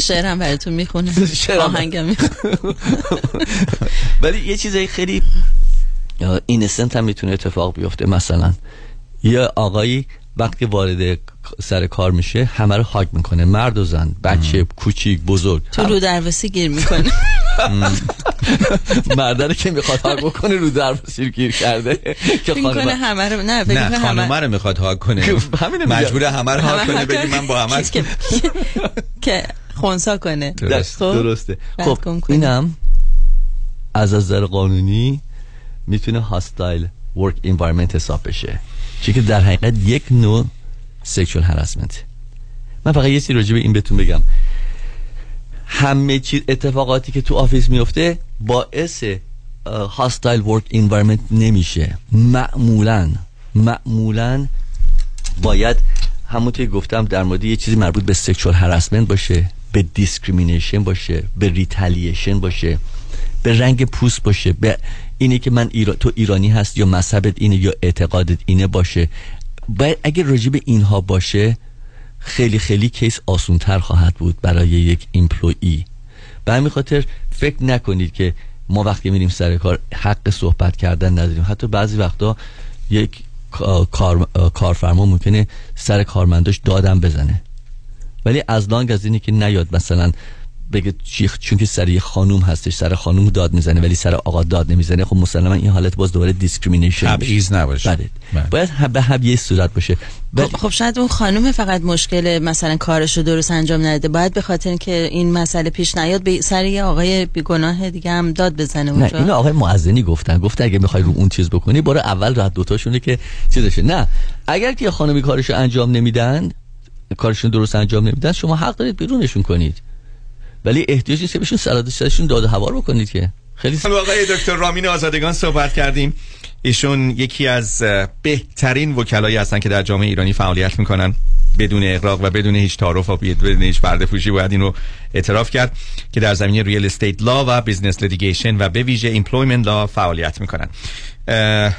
شعرم براتون می‌خونه آهنگم می‌خونه ولی یه چیزای خیلی اینسنت هم می‌تونه اتفاق بیفته. مثلا یه آقایی وقتی وارد سر کار میشه همه رو هاگ می‌کنه. مرد و زن بچه کوچیک بزرگ. تو رو درواسی گیر می‌کنه. مردره که می‌خواد هاگ بکنه رو درواسی گیر کرده. که خانم همه رو نه نه خانم رو می‌خواد هاگ کنه. مجبور همه رو hug کنه بگی من با همه که خونسا کنه. درسته. خب اینم از نظر قانونی می‌تونه hostile work environment حساب بشه. چون که در حقیقت یک نوع sexual harassment من فقط یه چیزی راجع به این بهتون بگم. همه چیز اتفاقاتی که تو office میفته باعث hostile work environment نمیشه. معمولا معمولا باید همونطوری گفتم در مورد یه چیزی مربوط به sexual harassment باشه به discrimination باشه به retaliation باشه به رنگ پوست باشه به اینه که من تو ایرانی هست یا مذهبت اینه یا اعتقادت اینه باشه. باید اگه راجع به اینها باشه خیلی خیلی case آسونتر خواهد بود برای یک employee به همین خاطر فکر نکنید که ما وقتی میریم سر کار حق صحبت کردن نداریم. حتی بعضی وقتا یک کار، کارفرما ممکنه سر کارمنداش دادم بزنه. ولی as long as اینی که نیاد مثلا بگه چون که سر یه خانوم هستش سر خانوم داد می‌زنه ولی سر آقا داد نمی‌زنه خب مسلما این حالت باز دوباره discrimination تبعیض نباشه. بله. بله. باید به هم یه صورت باشه. خب, خب شاید اون خانوم فقط مشکل مثلا کارش رو درست انجام نده باید به خاطر که این مسئله پیش نیاد به سر یه آقای بیگناه دیگه هم داد بزنه اونجا. نه اینو آقای معزنی گفتن. گفته اگه می‌خوای رو اون چیز بکنی برو اول راه دوتاشونه که چیزشه. نه. اگر که خانمی کارشو انجام نمیدن کارشون درست انجام نمیدن شما حق دارید بیرونشون کنید. ولی احتیاج نیست که بهشون سرشون داد هوار بکنید که. خیلی با آقای دکتر رامین آزادگان صحبت کردیم. ایشون یکی از بهترین وکلایی هستن که در جامعه ایرانی فعالیت می‌کنن. بدون اقراق و بدون هیچ تعارف و بدون هیچ پرده پوشی باید این رو اعتراف کرد که در زمینه real estate law و business litigation و به ویژه employment law فعالیت می‌کنن.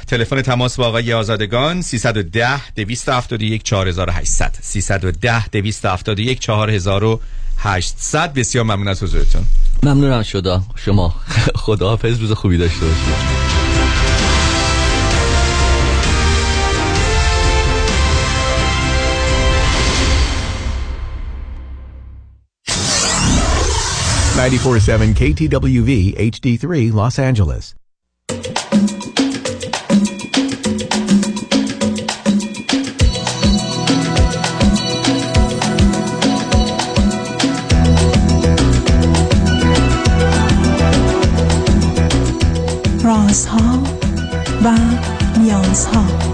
تلفن تماس با آقای آزادگان 310 271 4800 310 271 4800 بسیار ممنون از حضورتون. ممنونم شدا. شما خداحافظ. روز خوبی داشته باشید. 94.7 KTWV HD3 Los Angeles. رازها و نیازها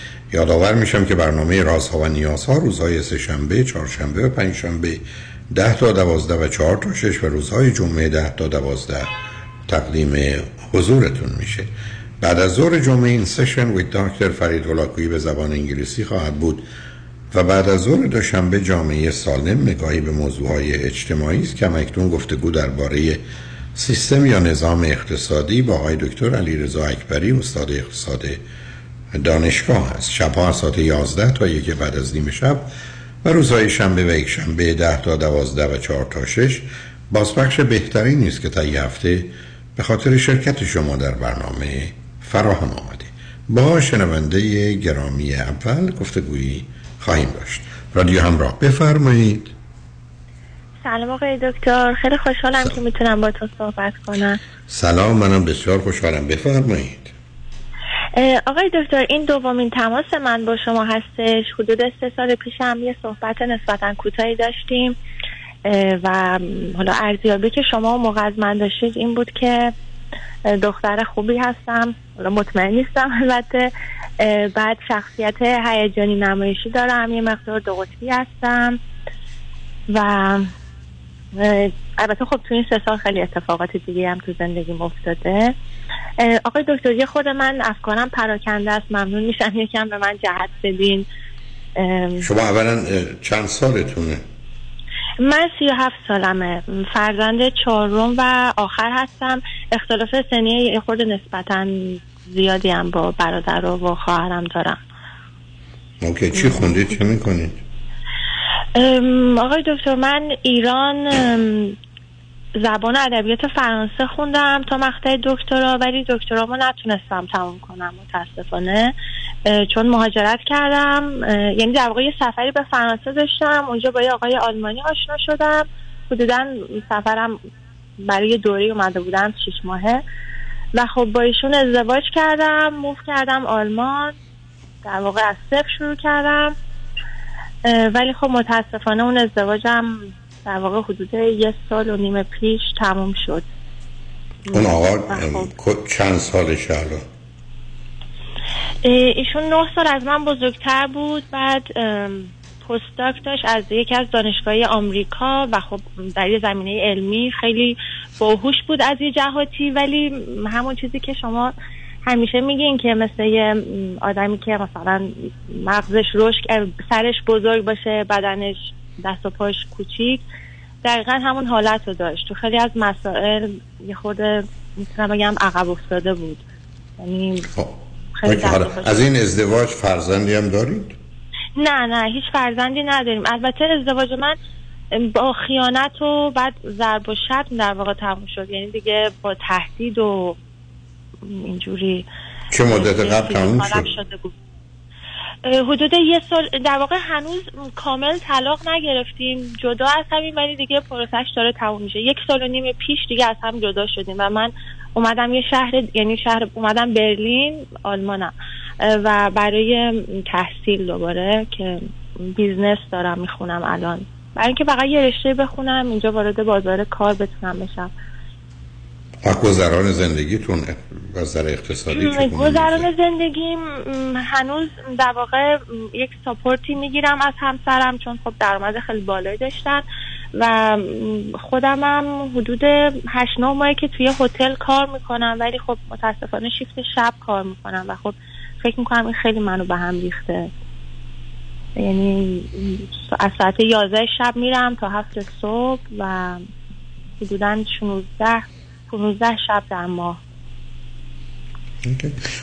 یادآور میشم که برنامه رازها و نیازها روزهای سهشنبه، چهارشنبه و پنجشنبه ده تا دوازده و چهار تا شش و روزهای جمعه ده تا دوازده تقدیم حضورتون میشه. بعد از ظهر جمعه این سشن ویت دکتر فرید ولاکویی به زبان انگلیسی خواهد بود و بعد از ظهر دوشنبه جامعه سالم نگاهی به موضوعهای اجتماعی است که مکتون گفتگو درباره سیستم یا نظام اقتصادی با آقای دکتر علیرضا اکبری استاد اقتصاد دانشگاه است. شبها از ساعت 11 تا یک بعد از نیم شب و روزهای شنبه و یک شنبه 10 تا 12 و 4 تا 6 بازپخش بهتری نیست که تا یه هفته به خاطر شرکت شما در برنامه فراهم آمده. با شنونده گرامی اول گفتگویی خواهیم داشت. رادیو همراه بفرمایید. سلام آقای دکتر. خیلی خوشحالم که می‌تونم با تو صحبت کنم. سلام منم بسیار خوشحالم. بفرمایید. آقای دکتر این دومین تماس من با شما هستش. حدود سه سال پیش هم یه صحبت نسبتا کوتاهی داشتیم. و حالا ارزیابی که شما موقع از من داشتید این بود که دختر خوبی هستم. حالا مطمئن نیستم البته. بعد شخصیت هیجانی نمایشی دارم. یه مقدار دو هستم. و البته خب تو این سه سال خیلی اتفاقات دیگه هم تو زندگی افتاده. آقای دکتر یه خود من افکارم پراکنده است. ممنون میشم. یکم به من جهت بدین. شما اولا چند سالتونه؟ من سی و هفت سالمه. فرزند چهارم و آخر هستم. اختلاف سنی یه خود نسبتا زیادی هم با برادر و خواهرم دارم. اوکی. چی خوندید؟ چه می‌کنید؟ آقای دکتر من ایران زبان ادبیات فرانسه خوندم تا مقطع دکترا ولی دکترامو نتونستم تموم کنم متاسفانه. چون مهاجرت کردم. یعنی در واقع یه سفری به فرانسه داشتم. اونجا با یه آقای آلمانی آشنا شدم. حدودا سفرم برای دوری اومده بودم شیش ماهه. و خب با ایشون ازدواج کردم موف کردم آلمان. در واقع از صفر شروع کردم. ولی خب متاسفانه اون ازدواجم در واقع حدود یه سال و نیم پیش تموم شد. اون آقا خب. چند سالش الان؟ ایشون نه سال از من بزرگتر بود. بعد پستاک داشت از یکی از دانشگاه آمریکا و خب در یه زمینه علمی خیلی باهوش بود از یه جهاتی. ولی همون چیزی که شما همیشه میگین که مثل یه آدمی که مثلا مغزش رشد سرش بزرگ باشه بدنش دست و پاش کوچیک دقیقا همون حالت رو داشت تو خیلی از مسائل یه خود می‌تونم بگم عقب افتاده بود یعنی خب. از این ازدواج فرزندی هم دارید؟ نه نه هیچ فرزندی نداریم البته ازدواج من با خیانت و بعد ضرب و شتم در واقع تموم شد یعنی دیگه با تهدید و اینجوری چه مدت قبل تموم شد؟ حدود یه سال در واقع هنوز کامل طلاق نگرفتیم جدا از همین ولی دیگه پروسش داره تموم میشه. یک سال و نیم پیش دیگه از هم جدا شدیم و من اومدم یه شهر یعنی شهر اومدم برلین آلمانم. و برای تحصیل دوباره که business دارم می‌خونم الان. برای اینکه فقط یه رشته بخونم اینجا وارد بازار کار بتونم بشم. گذران زندگیتون نظر اقتصادی گذران زندگیم هنوز در واقع یک ساپورتی می‌گیرم از همسرم چون خب درآمد خیلی بالایی داشتن و خودم هم حدود هشت نه ماهی که توی هتل کار می‌کنم ولی خب متاسفانه شیفت شب کار می‌کنم و خب فکر می‌کنم این خیلی منو به هم ریخته. یعنی از ساعت یازده شب میرم تا هفت صبح و حدودا 16 15 شب در ماه.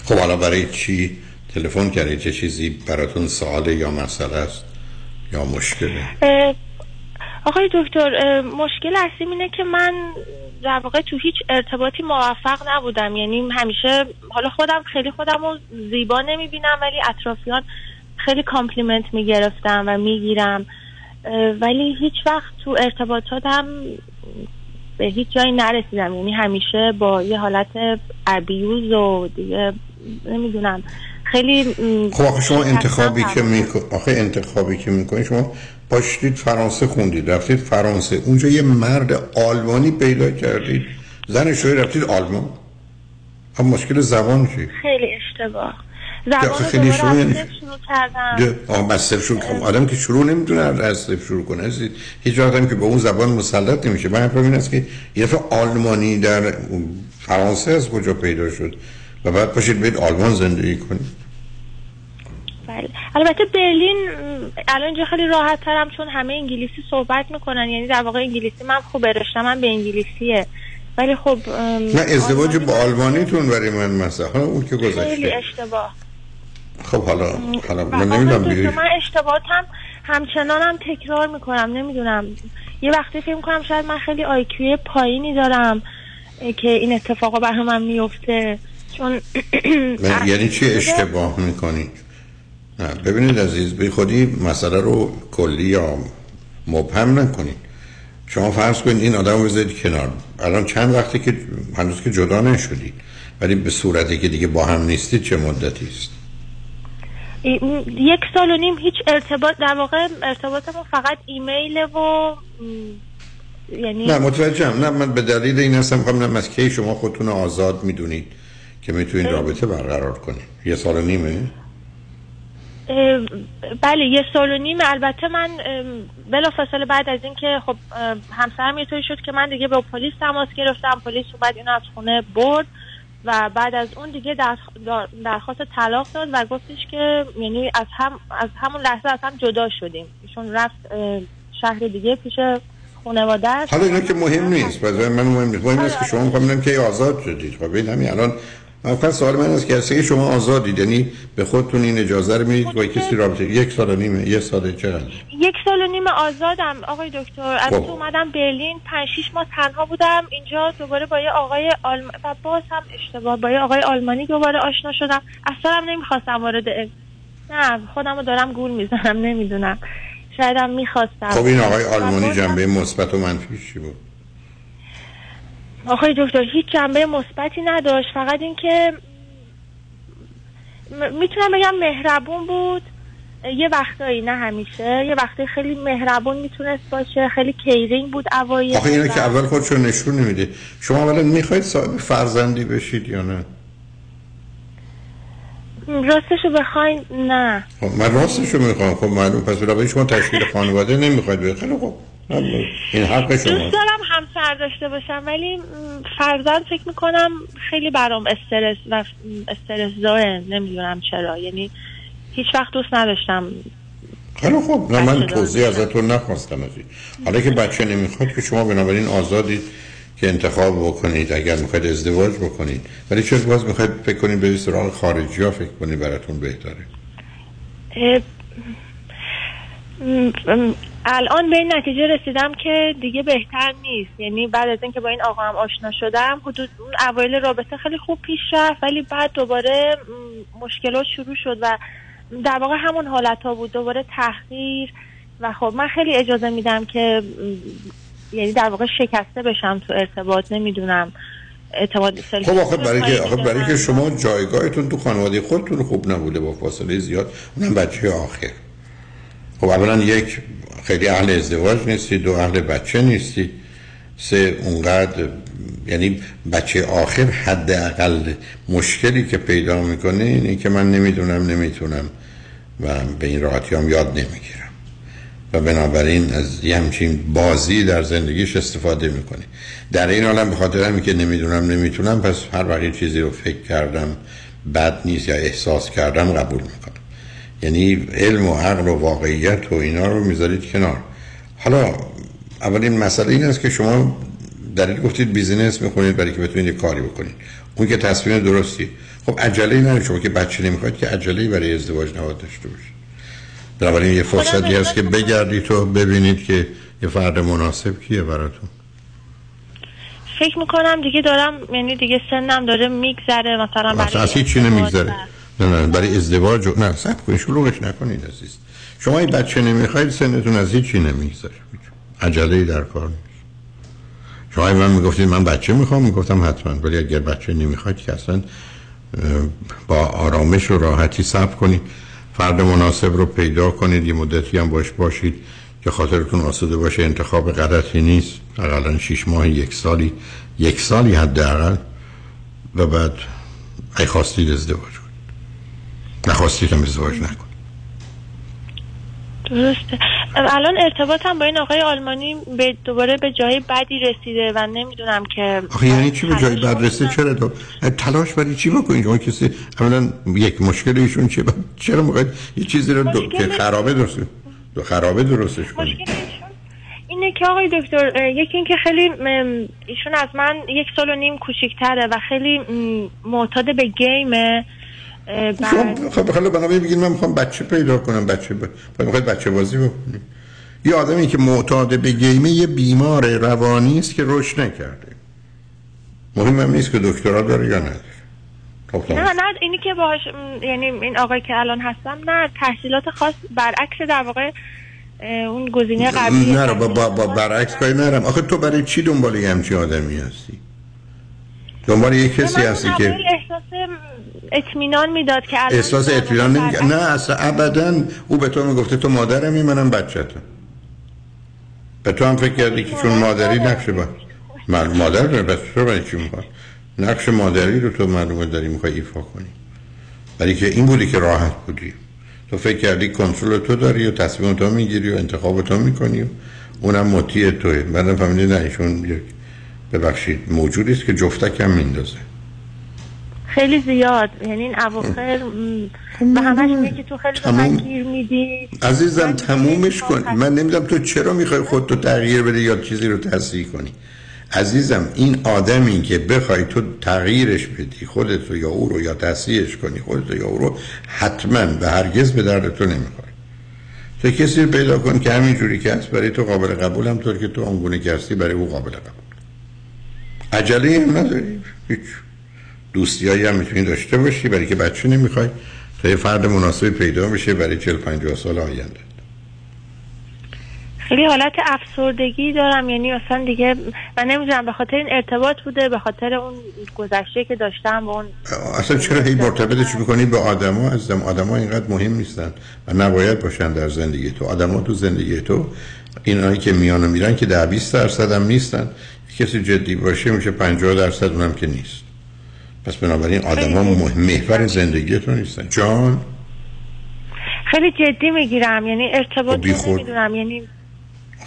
خب حالا برای چی تلفن کردید چه چیزی براتون سواله یا مسئله است یا مشکله آقای دکتر مشکل اصلی اینه که من در واقع تو هیچ ارتباطی موفق نبودم. یعنی همیشه حالا خودم خیلی خودم رو زیبا نمی‌بینم ولی اطرافیان خیلی compliment می‌گرفتم و می‌گیرم. ولی هیچ وقت تو ارتباطاتم به هیچ جایی نرسیدم. یعنی همیشه با یه حالت ابیوز و دیگه نمی‌دونم. خیلی خب آخه شما انتخابی که میکن آخه انتخابی که می‌کنید شما باشید فرانسه خوندید رفتید فرانسه. اونجا یه مرد آلمانی پیدا کردید. زن شوی رفتید آلمان. هم مشکل زبان چی؟ خیلی اشتباه. زبان خیلی شروع یعنی شروع کردم. شروع کردم. آدم که شروع نمی‌تونه از صفر شروع کنه. هستید هیچ وقت که به اون زبان مسلط نمیشه. من حرفم این است که یه دفعه آلمانی در فرانسه از کجا پیدا شد؟ و بعد باشید بید آلمان زندگی کنید. بله. البته برلین الان اینجا خیلی راحت ترم چون همه انگلیسی صحبت می‌کنن. یعنی در واقع انگلیسی من خوب رشتم من به انگلیسیه. ولی خب نه ازدواج با آلمانیتون برای من مثلا اون که گذشته. خیلی اشتباه. خب حالا حالا من نمی‌دونم دیگه من اشتباهاتم همچنانم تکرار می‌کنم نمی‌دونم. یه وقتی فکر کنم شاید من خیلی آیکیوی پایینی دارم که این اتفاقا بر من میفته چون یعنی چی اشتباه می‌کنید نه ببینید عزیز بی خودی مسئله رو کلی یا مبهم نکنید شما فرض کنید این آدم رو بذارید کنار. الان چند وقتی که هنوز که جدا نشدید ولی به صورتی که دیگه با هم نیستید چه مدتی است؟ یک سال و نیم هیچ ارتباط در واقع ارتباط ما فقط ایمیل و یعنی نه متوجهم. نه من به دلیل این هستم خواهم از کی شما خودتون آزاد می‌دونید که می‌تونید رابطه برقرار کنید. یه سال و نیمه؟ بله یه سال و نیم. البته من بلا فاصله بعد از اینکه خب همسرم یه طوری شد که من دیگه با پلیس تماس گرفتم. پلیس اومد اینو از خونه برد. و بعد از اون دیگه درخواست طلاق داد و گفتش که یعنی از هم از همون لحظه از هم جدا شدیم. ایشون رفت شهر دیگه پیش خانواده حالا اینا که مهم نیست من مهم نیست. مهم نیست که شما می‌خوام که آزاد شدید. خب همین الان من سوال من است که شما آزادید. یعنی به خودتون این اجازه رو می‌دید با کسی رابطه یک سال و نیمه یک سال چقدر یک سال و نیمه آزادم آقای دکتر. از خب. تو اومدم برلین 5 6 ماه تنها بودم. اینجا دوباره با یه آقای آلم... و باز هم اشتباه با یه آقای آلمانی دوباره آشنا شدم. اصلا هم نمی‌خواستم وارد نه خودم دارم گول می‌زنم نمی‌دونم. شایدم می‌خواستم. خب این آقای آلمانی جنبه مثبت و منفی چی بود؟ آقای دکتر هیچ جنبه مثبتی نداشت. فقط اینکه می‌تونم بگم مهربون بود. یه وقتایی نه همیشه. یه وقتی خیلی مهربون می‌تونست باشه. خیلی کیرینگ بود اوایل. آخه اینه که اول خودشو نشون نمیده. شما اولا می‌خواید صاحب فرزندی بشید یا نه؟ راستشو بخواین نه. خب من راستشو می‌خوام. خب معلوم پس برای شما تشکیل خانواده نمی‌خواید بخیر خب این حق شما. دوست دارم همسر داشته باشم ولی فرزند فکر می‌کنم خیلی برام استرس و استرس زاره نمی‌دونم چرا. یعنی هیچ وقت دوست نداشتم. خیلی خوب. نه من توضیح ازتون نخواستم از حالا که بچه نمی‌خواد که شما بنابراین آزادید که انتخاب بکنید اگر می‌خواید ازدواج بکنید. ولی چرا باز می‌خواید فکر کنید به سراغ خارجی ها فکر کنید براتون بهتره؟ الان به این نتیجه رسیدم که دیگه بهتر نیست. یعنی بعد از اینکه با این آقا هم آشنا شدم حدود اون اوایل رابطه خیلی خوب پیش رفت ولی بعد دوباره مشکلات شروع شد و در واقع همون حالت ها بود. دوباره تحقیر و خب من خیلی اجازه میدم که یعنی در واقع شکسته بشم تو ارتباط. نمی‌دونم. اعتماد خب آخه برای که آخه برای که شما جایگاهتون تو خانواده خودتون خوب نبوده با فاصله زیاد اونم بچه آخر. خب اولا یک خیلی اهل ازدواج نیستی دو اهل بچه نیستی. سه اونقدر یعنی بچه آخر حداقل مشکلی که پیدا می‌کنه اینه که من نمی‌دونم نمی‌تونم و به این راحتی هم یاد نمی‌گیرم. و بنابراین از یه همچین بازی در زندگیش استفاده می‌کنه. در این حالم به خاطر همی که نمی‌دونم نمی‌تونم پس هر وقت چیزی رو فکر کردم بد نیست یا احساس کردم قبول می‌کنم. یعنی علم و عقل و واقعیت و اینا رو می‌ذارید کنار. حالا اولین مسئله این است که شما در این گفتید بیزینس می‌خونید برای که بتونید کاری بکنید. اون که تصمیم درستی. خب عجله ای شما که بچه نمی‌خواید که عجله برای ازدواج نهاد داشته باشید. بنابراین یه فرصتی هست که بگردید تو ببینید که یه فرد مناسب کیه براتون. فکر می‌کنم دیگه دارم یعنی دیگه سنم داره میگذره مثلا برای اصلا چی نمیگذره. نه نه برای ازدواج نه سب کنید شلوغش نکنید عزیز. شما این بچه نمی‌خواید سنتون از هیچی نمیگذره. عجله در کار نیست. شما من می‌گفتید من بچه می‌خوام می‌گفتم حتما. ولی اگر بچه نمی‌خواید که اصلا با آرامش و راحتی صبر کنید. فرد مناسب رو پیدا کنید یه مدتی هم باش باشید که خاطرتون آسوده باشه. انتخاب غلطی نیست. اقلا شیش ماه یک سالی یک سالی حداقل. و بعد ای خواستید ازدواج نخواستید هم ازدواج نکن. درسته. الان ارتباطم با این آقای آلمانی به دوباره به جای بدی رسیده و نمی‌دونم که آخه یعنی چی به جای بد رسیده؟ چرا تو تلاش برای چی بکنید شما کسی اولا یک مشکل ایشون چیه؟ چرا موقع یه چیزی رو دو... که خرابه درست دو خرابه درستش کنید اینه که آقای دکتر یکی اینکه خیلی ایشون از من یک سال و نیم کوچیکتره و خیلی معتاد به گیمه. خب خب حالا بنابراین بگید من می‌خوام بچه پیدا کنم بچه ب... می‌خواید بچه بازی بکنیم یه آدمی که معتاد به گیمه یه بیمار روانی است که رشد نکرده. مهم نیست که دکترا داره یا نداره. خب، نه نه اینی که باهاش یعنی این آقای که الان هستم نه تحصیلات خاص برعکس در واقع اون گزینه قبلی نه با, با, با برعکس کاری نرم آخه تو برای چی دنبال یه همچین آدمی هستی؟ دنبال یه کسی هستی که احساس اطمینان می‌داد که احساس اطمینان نمی... نه اصلا ابدا او به تو می‌گفته تو مادرمی منم بچه‌تم به تو هم فکر کردی که چون مادری نقشه با مادر داره بس تو برای چی می‌خواد نقش مادری رو تو معلومه داری می‌خوای ایفا کنی. برای که این بودی که راحت بودی. تو فکر کردی کنترل تو داری و تصمیم تو می‌گیری و انتخاب تو می‌کنی و اونم مطیع توی بعدم فهمیدی نه ایشون یک ببخشید موجودی است که جفتک هم میندازه. خیلی زیاد. یعنی این اواخر به همش میگه تو خیلی تموم... گیر میدی. عزیزم تمومش کن. من نمی‌دونم تو چرا می‌خوای خودتو تغییر بده یا چیزی رو تصحیح کنی. عزیزم این آدمی که بخوای تو تغییرش بدی خودتو یا او رو یا تصحیحش کنی خودتو یا او رو حتما به هرگز به درد تو نمی‌خوره. تو کسی رو پیدا کن که همینجوری که هست برای تو قابل قبول هم طور که تو آنگونه که برای او قابل قبول. عجله هم نداری؟ هیچ. دوستی هم می‌تونی داشته باشی برای که بچه نمی‌خوای. تا یه فرد مناسبی پیدا بشه برای 40 50 سال آینده. خیلی حالت افسردگی دارم. یعنی اصلا دیگه من نمی‌دونم به خاطر این ارتباط بوده به خاطر اون گذشته که داشتم با اون اصلا چرا هی مرتبطش می‌کنی به آدما عزیزم آدما اینقدر مهم نیستن و نباید باشن در زندگی تو. آدما تو زندگی تو اینایی که میان و میرن که در 20 درصد هم نیستن. کسی جدی باشه میشه 50 درصد اونم که نیست. پس بنابراین آدما محور زندگی تو نیستن. جان. خیلی جدی می‌گیرم. یعنی ارتباط خب نمی‌دونم. یعنی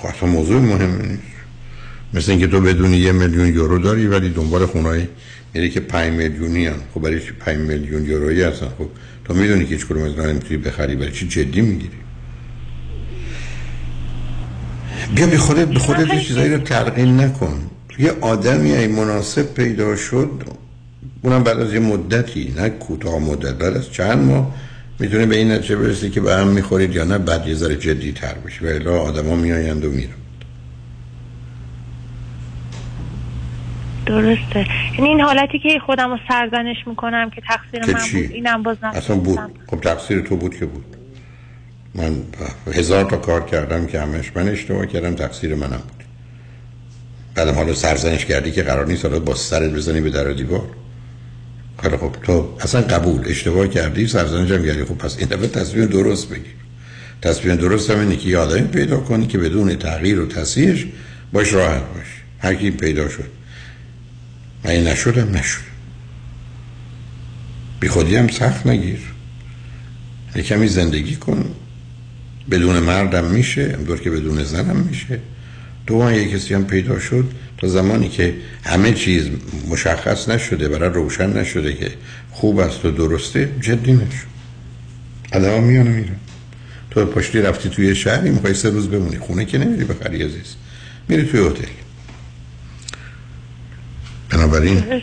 خب موضوع مهم نیست. مثل اینکه تو بدونی یه میلیون یورو داری ولی دنبال خونهایی میری که 5 میلیونی هم خب برای چی 5 میلیون یورویی هستن؟ خب تو می‌دونی که هیچ کدوم از نمی‌تونی بخری. برای چی جدی می‌گیری؟ بیا به خودت به خودت چیزایی رو تلقین نکن. یه آدمی ای مناسب پیدا شد. اونم بعد از یه مدتی نه کوتاه مدت بعد از چند ماه می‌تونه به این نتیجه برسه که به هم می‌خورید یا نه بعد یه ذره جدی تر بشه و الا آدما میآیند و میرن درسته. یعنی این حالتی که خودم رو سرزنش می‌کنم که تقصیر من بود اینم باز اصلا بود. خب تقصیر تو بود که بود. من هزار تا کار کردم که همش من اشتباه کردم تقصیر منم بود. بعدم حالا سرزنش کردی که قرار نیست حالا با سرت بزنی به در دیوار. خیلی خب تو اصلا قبول اشتباه کردی سرزنش هم کردی. خب پس این دفعه تصمیم درست بگیر. تصمیم درست هم اینه که یه پیدا کنی که بدون تغییر و تصحیحش باش راحت باش. هر پیدا شد. من نشدم نشد. بی خودی هم سخت نگیر. یه کمی زندگی کن. بدون مردم میشه همطور که بدون زنم میشه. تو یه کسی هم پیدا شد تا زمانی که همه چیز مشخص نشده برای روشن نشده که خوب است و درسته جدی نشد. آدم میان میره تو پشتی رفتی توی شهری می‌خوای سه روز بمونی. خونه که نمیری بخری عزیز. میری توی هتل. بنابراین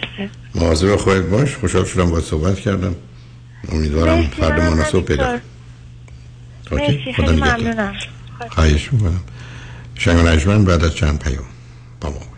مواظب خودت باش. خوشحال شدم با صحبت کردم. امیدوارم فرد مناسب پیدا خدا ممنونم. خواهش می‌کنم. شنگ بعد از چند پیام. با ما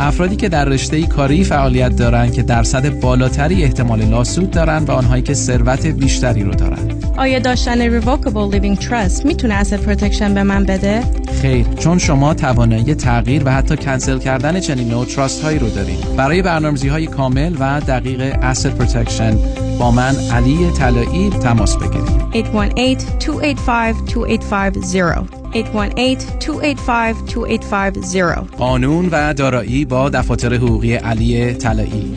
افرادی که در رشته کاری فعالیت دارند که درصد بالاتری احتمال lawsuit دارند و آنهایی که ثروت بیشتری رو دارند. آیا داشتن revocable living trust می‌تونه asset protection به من بده؟ خیر چون شما توانایی تغییر و حتی کنسل کردن چنین نوع trust هایی رو دارید. برای برنامه‌ریزی های کامل و دقیق asset protection با من علی طلایی تماس بگیرید. 818-285-2850 818-285-2850 قانون و دارایی با دفاتر حقوقی علی طلایی.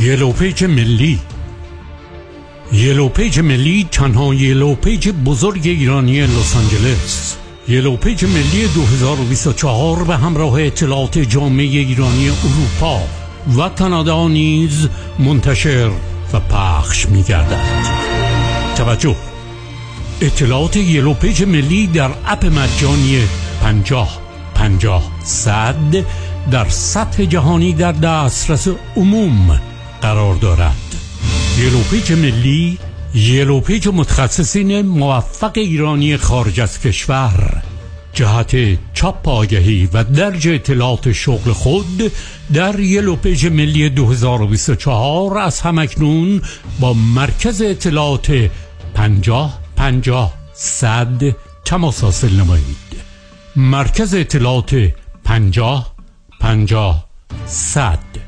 Yellow Page ملی. Yellow Page ملی تنها Yellow Page بزرگ ایرانی لس آنجلس. Yellow Page ملی 2024 به همراه اطلاعات جامعه ایرانی اروپا و کانادا نیز منتشر و پخش می گردد توجه. اطلاعات Yellow Page ملی در app مجانی پنجاه پنجاه صد در سطح جهانی در دسترس عموم قرار دارد. Yellow Page ملی Yellow Page متخصصین موفق ایرانی خارج از کشور. جهت چاپ آگهی و درج اطلاعات شغل خود در Yellow Page ملی 2024 از همکنون با مرکز اطلاعات 50 50 صد تماس حاصل نمایید. مرکز اطلاعات 50 50 صد.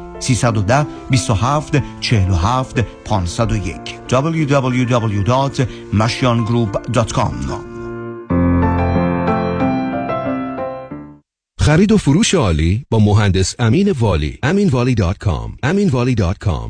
310 27 47 501 www.mashiangroup.com خرید و فروش عالی با مهندس امین والی aminvali.com aminvali.com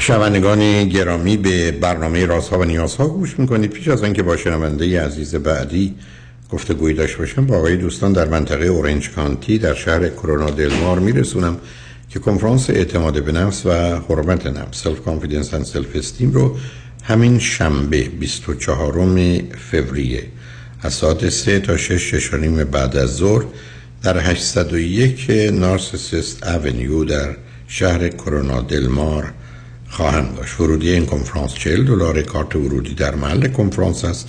شنوندگان گرامی به برنامه رازها و نیازها گوش می‌کنید. پیش از آنکه با شنونده عزیز بعدی گفتگوی داشته باشم به آگاهی دوستان در منطقه اورنج کانتی در شهر کرونا دلمار میرسونم که کنفرانس اعتماد به نفس و حرمت نفس self confidence and self esteem رو همین شنبه 24 فوریه از ساعت 3 تا 6 6 بعد از ظهر در 801 Narcissus Avenue در شهر کرونا دلمار خواهند داشت. ورودی این کنفرانس 40 دلار. کارت ورودی در محل کنفرانس است.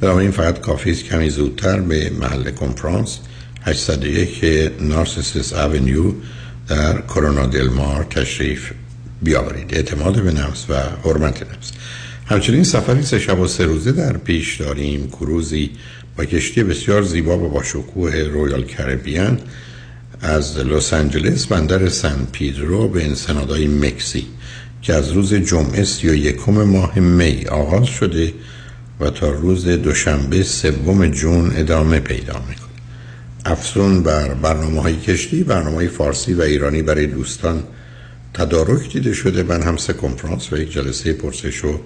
بنابراین فقط کافی است. کمی زودتر به محل کنفرانس. 801 Narcissus Avenue در کرونا دلمار تشریف بیاورید. اعتماد به نفس و حرمت نفس. همچنین سفری سه شب و سه روزه در پیش داریم. کروزی با کشتی بسیار زیبا و با شکوه Royal Caribbean از لس آنجلس بندر سن پیدرو به انسنادای مکزیک که از روز جمعه سی و یکم ماه می آغاز شده و تا روز دوشنبه سوم جون ادامه پیدا می‌کنه افزون بر برنامه های کشتی برنامه های فارسی و ایرانی برای دوستان تدارک دیده شده. من هم سه کنفرانس و یک جلسه پرسش و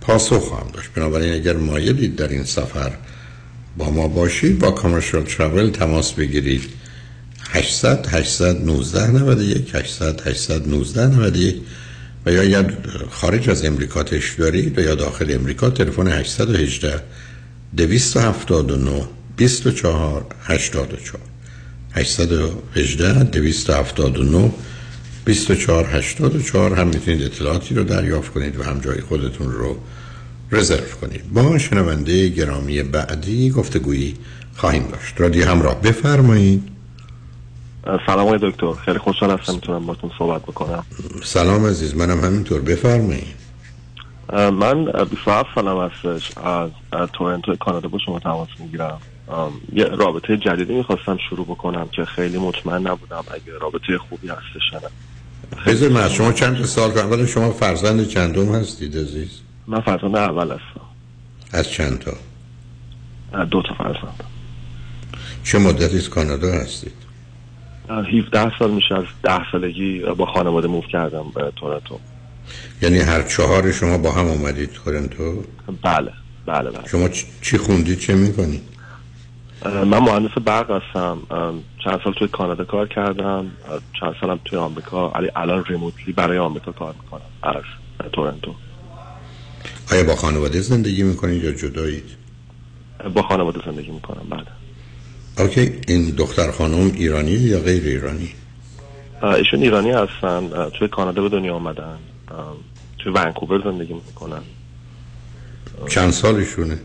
پاسخ خواهم داشت. بنابراین اگر مایلید در این سفر با ما باشید با کامرشال ترافل تماس بگیرید. 800 819 91 800 819 91 یا اگر خارج از امریکا تش دارید و یا داخل امریکا تلفن 818 279 24 84 818 279 24 84 هم می‌تونید اطلاعاتی رو دریافت کنید و هم جای خودتون رو رزرو کنید. با شنونده گرامی بعدی گفتگویی خواهیم داشت. رادیو همراه. بفرمایید. سلام آقای دکتر. خیلی خوشحال هستم می‌تونم باتون صحبت بکنم. سلام عزیز منم همینطور. بفرمایید. من 27 سالم هستش. از, تورنتو کانادا با شما تماس می‌گیرم. یه رابطه جدیدی می‌خواستم شروع بکنم که خیلی مطمئن نبودم اگه رابطه خوبی هستش نه. بذار من شما چند سال اول شما فرزند چندم هستید عزیز؟ من فرزند اول هستم. از چند تا؟ دو تا فرزند. چه مدتی کانادا هستید؟ 17 سال میشه از 10 سالگی با خانواده موف کردم به تورنتو. یعنی هر چهار شما با هم اومدید تورنتو؟ بله بله بله. شما چی خوندید؟ چه می‌کنید؟ من مهندس برق هستم. چند سال توی کانادا کار کردم. چند سالم توی آمریکا. علی الان ریموتلی برای آمریکا کار می‌کنم از تورنتو. آیا با خانواده زندگی می‌کنید یا جدایید؟ با خانواده زندگی می‌کنم بله. اوکی این دختر خانم ایرانی یا غیر ایرانی؟ ایشون ایرانی هستن توی کانادا به دنیا آمدن توی ونکوور زندگی می‌کنن. چند سالشونه؟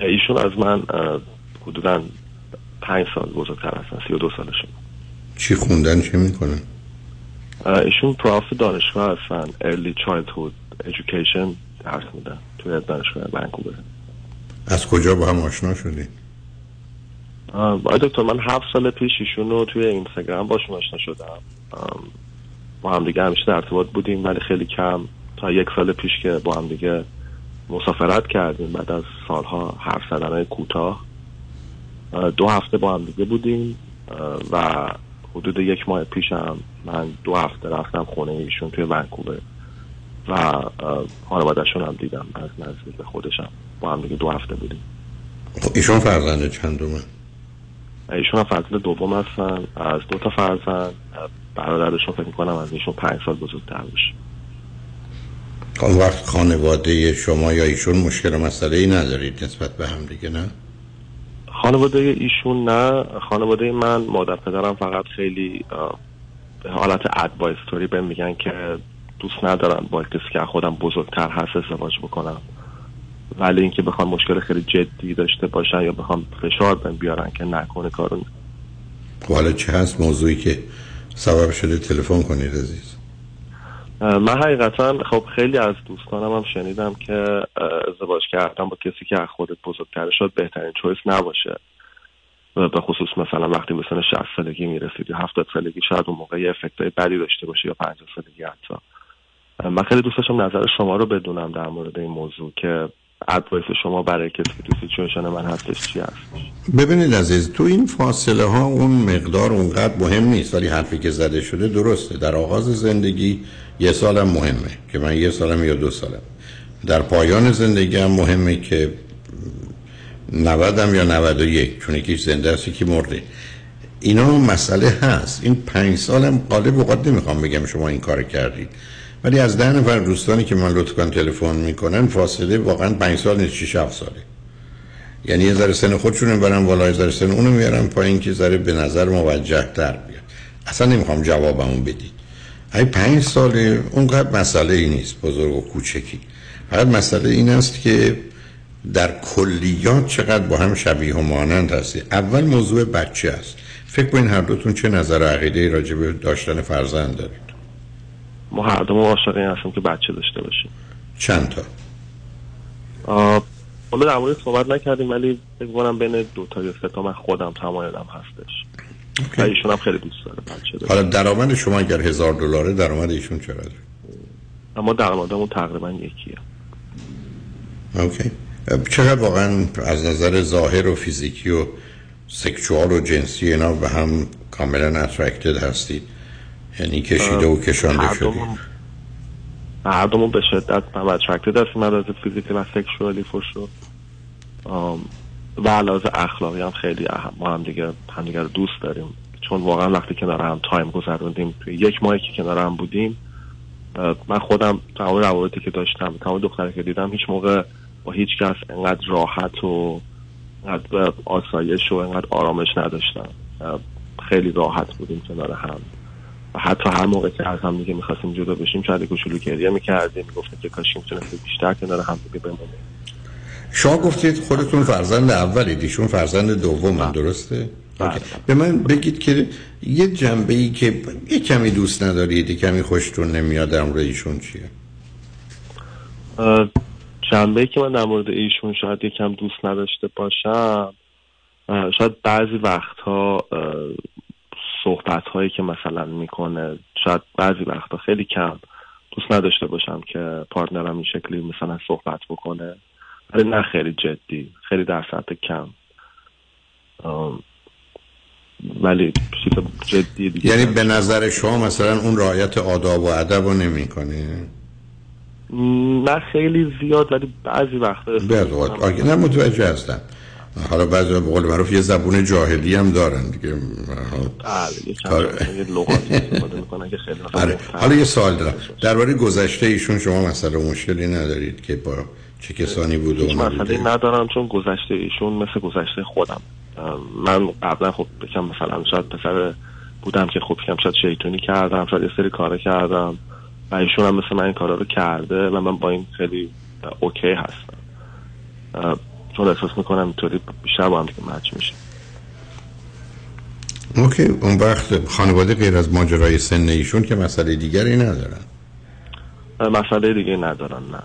ایشون از من حدودا پنج سال بزرگتر هستن سی و دو سالشون. چی خوندن چه می‌کنن؟ ایشون پراف دانشگاه هستن early childhood education درس میدن توی دانشگاه ونکوور. از کجا با هم آشنا شدی؟ آقای دکتر من هفت سال پیش ایشون رو توی اینستاگرام باشون آشنا شدم. با هم دیگه همیشه در ارتباط بودیم ولی خیلی کم. تا یک سال پیش که با هم دیگه مسافرت کردیم بعد از سالها حرف زدن کوتاه. دو هفته با هم دیگه بودیم. و حدود یک ماه پیشم من دو هفته رفتم خونه ایشون توی ونکوور. و خانوادهشون هم دیدم از نزدیک خودشم. با هم دیگه دو هفته بودیم. ایشون فرزند چند دومه؟ ایشون هم فرزند دوم هستن از دو تا فرزند برادرشون فکر می‌کنم از ایشون پنج سال بزرگتر باشه اون وقت خانواده شما یا ایشون مشکل مسئله ای ندارید نسبت به هم دیگه نه؟ خانواده ایشون نه. خانواده من مادر پدرم فقط خیلی به حالت ادوایستوری به میگن که دوست ندارم با کسی که خودم بزرگتر هست ازدواج بکنم. ولی اینکه بخوام مشکل خیلی جدی داشته باشن یا بخوام فشار بهم بیارن که نکنه کارو حالا چه هست موضوعی که سبب شده تلفن کنید عزیز؟ من حقیقتا خب خیلی از دوستانم هم شنیدم که ازدواج کردن با کسی که از خودت بزرگتر شد بهترین choice نباشه. به خصوص مثلا وقتی سن 60 سالگی می‌رسید یا 70 سالگی شاید اون موقع effect های بدی داشته باشه یا 50 سالگی حتی. من خیلی دوست داشتم نظر شما رو بدونم در مورد این موضوع که advice شما برای کسی که تو سیچویشن من هستش چی هست؟ ببینید عزیز تو این فاصله ها اون مقدار اونقدر مهم نیست. ولی حرفی که زده شده درسته. در آغاز زندگی یه سالم مهمه که من یه سالم یا دو سالم. در پایان زندگی هم مهمه که نودم یا 91 چون یکیش زنده است که مرده. اینا مسئله هست. این پنج سالم قالب اوقات نمی‌خوام بگم شما این کار کردید. ولی از ده نفر دوستانی که من لطفا تلفن می‌کنن فاصله واقعا پنج سال نیست 6 7 ساله. یعنی یه ذره سن خودشون برن بالا یه ذره سن اونو میارن پایین که ذره به نظر موجه تر بیاد. اصلا نمی‌خوام جوابمو بدید. های پنج ساله اونقدر مسئله ای نیست بزرگ و کوچکی. فقط مسئله این است که در کلیات چقدر با هم شبیه و مانند هستی. اول موضوع بچه است. فکر کنین هر دوتون چه نظر عقیده راجع به داشتن فرزند دارید. ما هر دو عاشق این هستیم که بچه داشته باشیم. چند تا؟ حالا در مورد صحبت نکردیم ولی کنم بین دو تا یا سه تا من خودم تمایلم هستش. ایشون هم خیلی دوست داره بچه حالا درآمد شما اگر هزار دلاره درآمد ایشون چقدره؟ اما درآمدمون تقریبا یکیه. اوکی. چقدر واقعا از نظر ظاهر و فیزیکی و سکشوال و جنسی اینا به هم کاملا اترکتد هستید یعنی کشیده و کشانده شدید دومون به شدت هم attracted هستیم از physically و sexually فور و علاوه اخلاقی هم خیلی اهم ما هم دیگه هم دیگه رو دوست داریم. چون واقعا وقتی کنار هم time گذروندیم توی یک ماهی که کنار هم بودیم من خودم تمام روابطی که داشتم تمام دختری که دیدم هیچ موقع با هیچ کس انقدر راحت و انقدر آسایش و انقدر آرامش نداشتم. خیلی راحت بودیم کنار هم. حتی هر موقع که از هم دیگه می‌خواستیم جدا بشیم شاید کوچولو گریه می‌کردیم می‌گفتیم که کاش می‌تونستیم بیشتر کنار هم دیگه بمونیم شما گفتید خودتون فرزند اولی ایشون فرزند دوم من درسته؟ بله. به من بگید که یه جنبه ای که یه کمی دوست ندارید یه کمی خوشتون نمیاد در مورد ایشون چیه؟ جنبه ای که من در مورد ایشون شاید یکم دوست نداشته باشم شاید بعضی وقتها صحبت هایی که مثلا می‌کنه شاید بعضی وقتها خیلی کم دوست نداشته باشم که پارتنرم این شکلی مثلا صحبت بکنه ولی نه خیلی جدی خیلی در سطح کم. ولی جدی دیگه یعنی به نظر شما مثلا اون رعایت آداب و ادب رو نمی‌کنه نه خیلی زیاد ولی بعضی وقتا آگه نه متوجه هستم. حالا بعضی به قول معروف یه زبون جاهلی هم دارن دیگه. حالا یه سوال دارم. درباره گذشته ایشون شما مثلا مشکلی ندارید که با چه کسانی بود و مسئله ندارم چون گذشته ایشون مثل گذشته خودم. من قبلا خب بکم مثلا شاید پسر بودم که خب کم شاید شیطونی کردم شاید یه سری کاره کردم و ایشون هم مثل من این کارا رو کرده و من با این خیلی اوکی هستم. چون احساس می‌کنم اینطوری با هم دیگه مچ میشه. اوکی اون وقت خانواده غیر از ماجرای سن ایشون که مسئله دیگری ندارن. مسئله دیگه ندارن نه.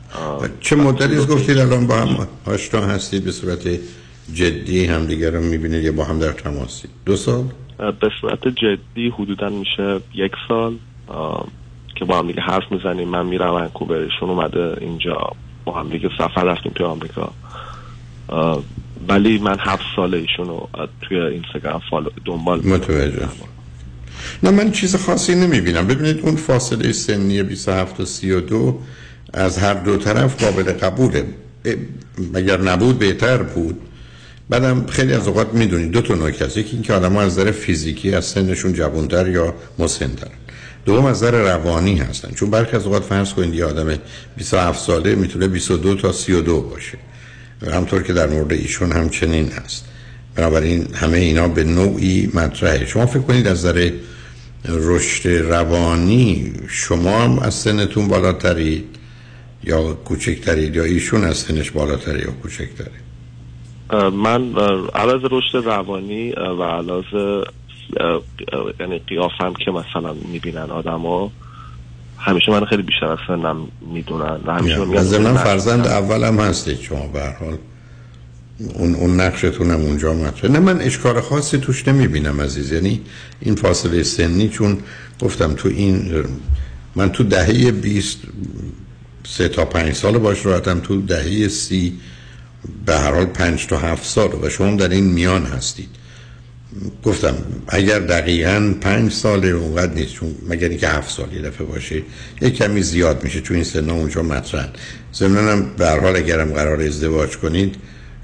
چه مدتی از گفتید الان با هم آشنا هستید؟ به صورت جدی هم دیگر رو می‌بینید یا با هم در تماسی دو سال؟ به صورت جدی حدودا میشه یک سال. که با هم دیگه حرف می‌زنیم من میرم ونکوورشون اومده اینجا با هم دیگه سفر رفتیم توی آمریکا. ولی من هفت سال ایشون رو توی اینستاگرام فالو دنبال متوجه نه من چیز خاصی نمی‌بینم. ببینید اون فاصله سنی 27 و 32 از هر دو طرف قابل قبوله. مگر نبود؟ بهتر بود. بعدم خیلی از اوقات می‌دونید دو تا نکته یکی اینکه آدم از نظر فیزیکی از سنشون جوانتر یا مسنتر. دوم از نظر روانی هستن. چون برخی از اوقات فرض کنید یه آدم 27 ساله می‌تونه 22 تا 32 باشه. همطور که در مورد ایشون هم چنین هست بنابراین همه اینا به نوعی مطرحه. شما فکر کنید از نظر رشد روانی شما هم از سنتون بالاترید یا کوچکترید یا ایشون از سنش بالاتری یا کوچکترید من علاوه رشد روانی و علاوه یعنی قیافم که مثلا می‌بینن آدما همیشه من خیلی بیشتر از سنم می‌دونن و همیشه من فرزند اولم هستید شما به حال. اون اون نقشتون هم اونجا مطرحه نه من اشکار خاصی توش نمی‌بینم عزیز. یعنی این فاصله سنی چون گفتم تو این من تو دهه 20 سه تا پنج سال باش راحتم تو دهه سی به هر حال پنج تا هفت سال و شما در این میان هستید. گفتم اگر دقیقا پنج سال اونقدر نیست چون مگر اینکه هفت سال یه دفعه باشه یک کمی زیاد میشه چون این سنها اونجا مطرح. ضمن هم به حال اگرم قرار ازدواج کنید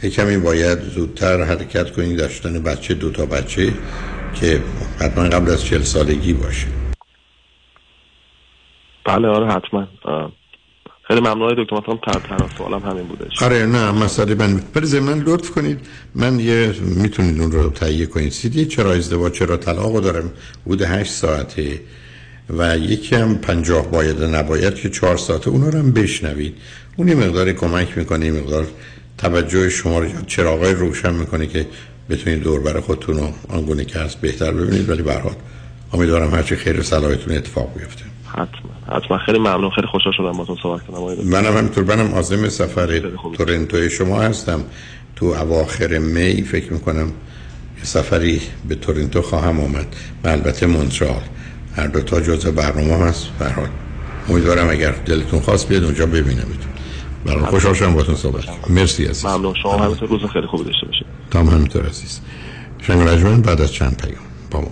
یک کمی باید زودتر حرکت کنید داشتن بچه دو تا بچه که حتما قبل از چل سالگی باشه. بله آره حتما. خیلی ممنون دکتر. مثلا تر تر سوالم همین بوده. آره نه مسئله من ولی زمین لطف کنید. من یه می‌تونید اون رو تهیه کنید. سیدی چرا ازدواج چرا طلاق دارم؟ بوده هشت ساعته و یکی هم پنجاه باید نباید که چهار ساعته. اونا رو هم بشنوید. اون یه مقدار کمک می‌کنه یه مقدار توجه شما رو چراغای روشن می‌کنه که بتونید دور بر خودتون رو آنگونه که هست بهتر ببینید. ولی برحال امیدوارم هرچی خیر و صلاحتون اتفاق بیفته. حتما. حتما خیلی ممنون خیلی خوشحال شدم باهاتون صحبت کردم منم همینطور منم عازم سفر تورنتو شما هستم. تو اواخر می فکر می‌کنم سفری به تورنتو خواهم آمد و البته مونترال. هر دو تا جزء برنامه هست. برحال امیدوارم اگر دلتون خواست بیاد اونجا ببینمتون. برای خوشحال شدم باتون صحبت مرسی عزیز. ممنون. شما همینطور روز خیلی خوبی داشته باشید. تام همینطور عزیز. شنگ بعد از چند پیام. با ما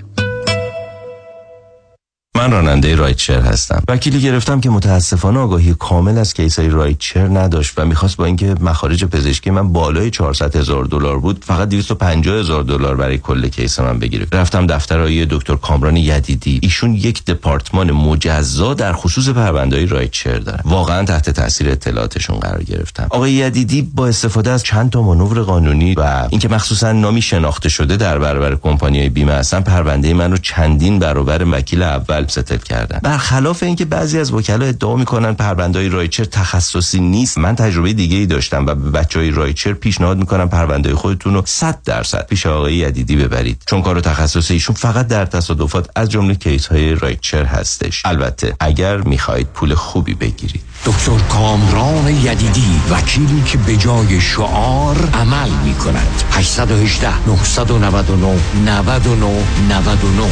من راننده رایتشر هستم. وکیلی گرفتم که متاسفانه آگاهی کامل از کیسای رایتشر نداشت و می‌خواست با اینکه مخارج پزشکی من بالای 400 هزار دلار بود فقط 250 هزار دلار برای کل کیس من بگیره. رفتم دفتر آقای دکتر کامران یدیدی. ایشون یک دپارتمان مجزا در خصوص پرونده‌های رایتشر داره واقعا تحت تاثیر اطلاعاتشون قرار گرفتم. آقای یدیدی با استفاده از چند تا مانور قانونی و اینکه مخصوصا نامی شناخته شده در برابر کمپانی‌های بیمه هستن پرونده منو چندین برابر وکیل اول settle کردن. برخلاف اینکه بعضی از وکلا ادعا می‌کنن پروندهای rideshare تخصصی نیست من تجربه دیگه ای داشتم و به بچه های rideshare پیشنهاد می‌کنم پرونده خودتون رو 100 درصد پیش آقای یدیدی ببرید. چون کار تخصصی ایشون فقط در تصادفات از جمله case های rideshare هستش. البته اگر می‌خواهید پول خوبی بگیرید. دکتر کامران یدیدی وکیلی که به جای شعار عمل می کند 818 999 99 99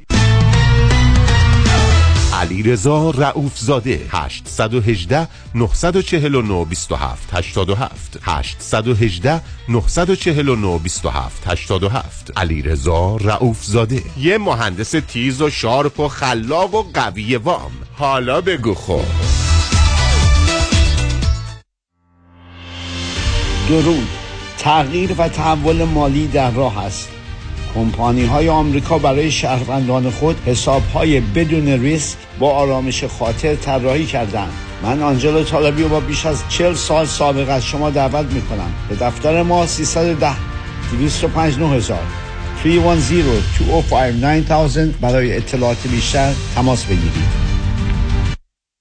علی رضا رعوف زاده 818 949 27 87 818 949 27 87 علی رضا رعوف زاده یه مهندس تیز و شارپ و خلاق و قوی وام. حالا بگو خب. درود. تغییر و تحول مالی در راه است. کمپانی های آمریکا برای شهروندان خود حساب های بدون ریسک با آرامش خاطر طراحی کردند. من آنجلو طالبی و با بیش از 40 سال سابق از شما دعوت می کنم به دفتر ما 310 205 9000 310 205 9000 برای اطلاعات بیشتر تماس بگیرید.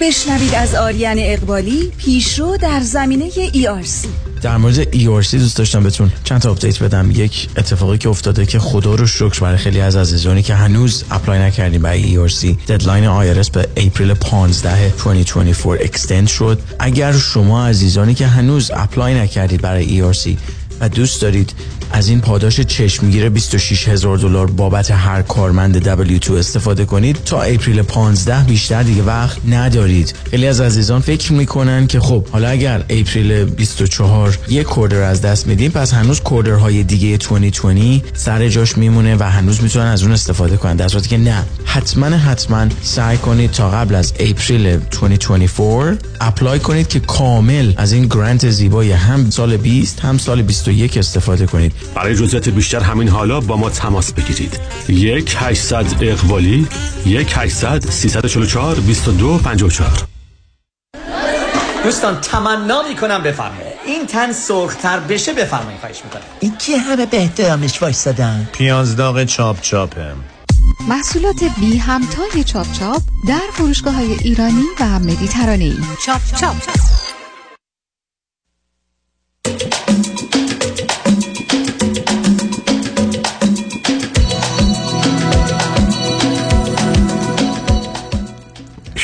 بشنوید از آریان اقبالی پیشرو در زمینه ERC در مورد ERC دوست داشتم بهتون چند تا update بدم. یک اتفاقی که افتاده که خدا رو شکر برای خیلی از عزیزانی که هنوز apply نکردیم برای ERC deadline IRS به April 15 2024 extend شد. اگر شما عزیزانی که هنوز apply نکردید برای ERC و دوست دارید از این پاداش چشمگیر 26 هزار دلار بابت هر کارمند W2 استفاده کنید. تا April 15 بیشتر دیگه وقت ندارید. خیلی از عزیزان فکر می‌کنن که خب حالا اگر April 24 یک quarter از دست میدیم پس هنوز quarter های دیگه 2020 سر جاش میمونه و هنوز می‌تونن از اون استفاده کنن. در صورتی که نه. حتما حتما سعی کنید تا قبل از April 2024 apply کنید که کامل از این grant زیبای هم سال 20 هم سال 21 استفاده کنید. برای جزئیات بیشتر همین حالا با ما تماس بگیرید. یک 800 اقبالی یک 800 344 22 54 دوستان تمنا می‌کنم بفرمایید. این تن سرختر بشه بفرمایید خواهش می‌کنم. این که همه به احترامش وایستادن پیازداغ چاپ چاپه محصولات بی همتای چاپ چاپ در فروشگاه های ایرانی و مدیترانه‌ای. چاپ چاپ.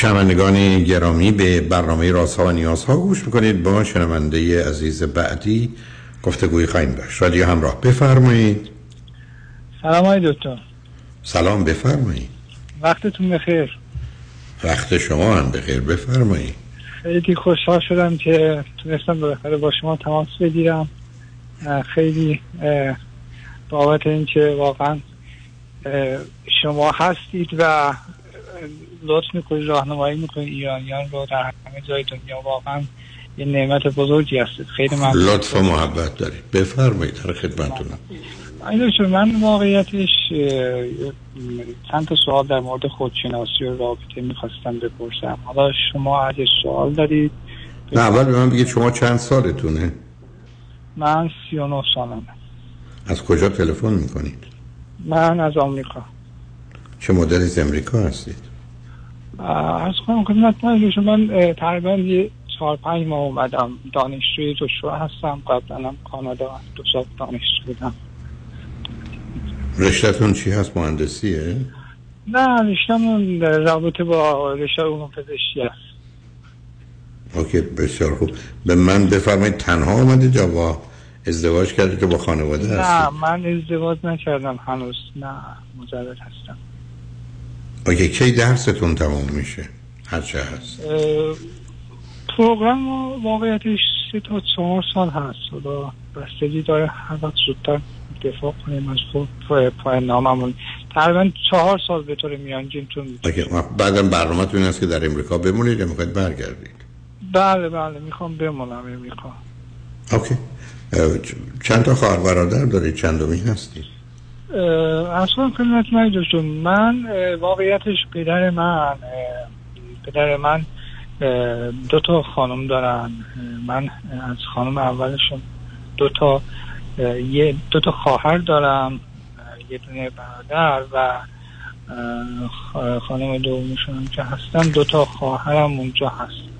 شنوندگان گرامی به برنامه رازها و نیازها گوش می‌کنید. با شنونده عزیز بعدی گفتگوی خواهیم داشت. رادیو همراه بفرمایید. سلام های دکتر. سلام بفرمایید. وقتتون بخیر. وقت شما هم بخیر بفرمایید. خیلی خوشحال شدم که تونستم بالاخره با شما تماس بگیرم. خیلی بابت اینکه واقعا شما هستید و لطف می‌کنید راهنمایی می‌کنید ایرانیان رو در همه جای دنیا واقعا یه نعمت بزرگی هستید خیلی ممنون. لطف و محبت دارید بفرمایید در خدمتتونم دکتر من واقعیتش چند تا سوال در مورد خودشناسی و رابطه می‌خواستم بپرسم. حالا شما اگه سوال دارید. نه اول به من بگید شما چند سالتونه؟ من 39 سالمه. از کجا تلفن می‌کنید؟ من از آمریکا. چه مدل از امریکا هستید؟ از کنم خدمت من تقریبا یه چهار پنج ماه اومدم دانشجوی دکترا هستم. قبلا هم کانادا دو سال دانشجو بودم. رشتهتون چی هست؟ مهندسیه؟ نه رشتهمون در رابطه با رشته علوم پزشکی هست اوکی بسیار خوب. به من بفرمایید تنها آمدید یا ازدواج کردید و با خانواده نه هستید من ازدواج نکردم هنوز نه مجرد هستم. OK کی درستون تمام میشه؟ هر چه هست. program واقعیتش سه تا چهار سال هست. حالا بستگی داره هر وقت زودتر دفاع کنیم از خود پای- پایان ناممون. تقریبا چهار سال به طور میانگین طول می‌کشه. OK بعدم برنامه این است که در امریکا بمونید یا می‌خواید برگردید؟ بله بله می‌خوام بمونم امریکا. اوکی. چند تا خواهر برادر دارید؟ چندمی هستید؟ اه، اصلا خدمت من دکتر من واقعیتش پدر من پدر من دو تا خانم دارن. من از خانم اولشون دو تا یه دو تا خواهر دارم یه دونه برادر و خانم دومشون که هستن. دو تا خواهرم اونجا هست.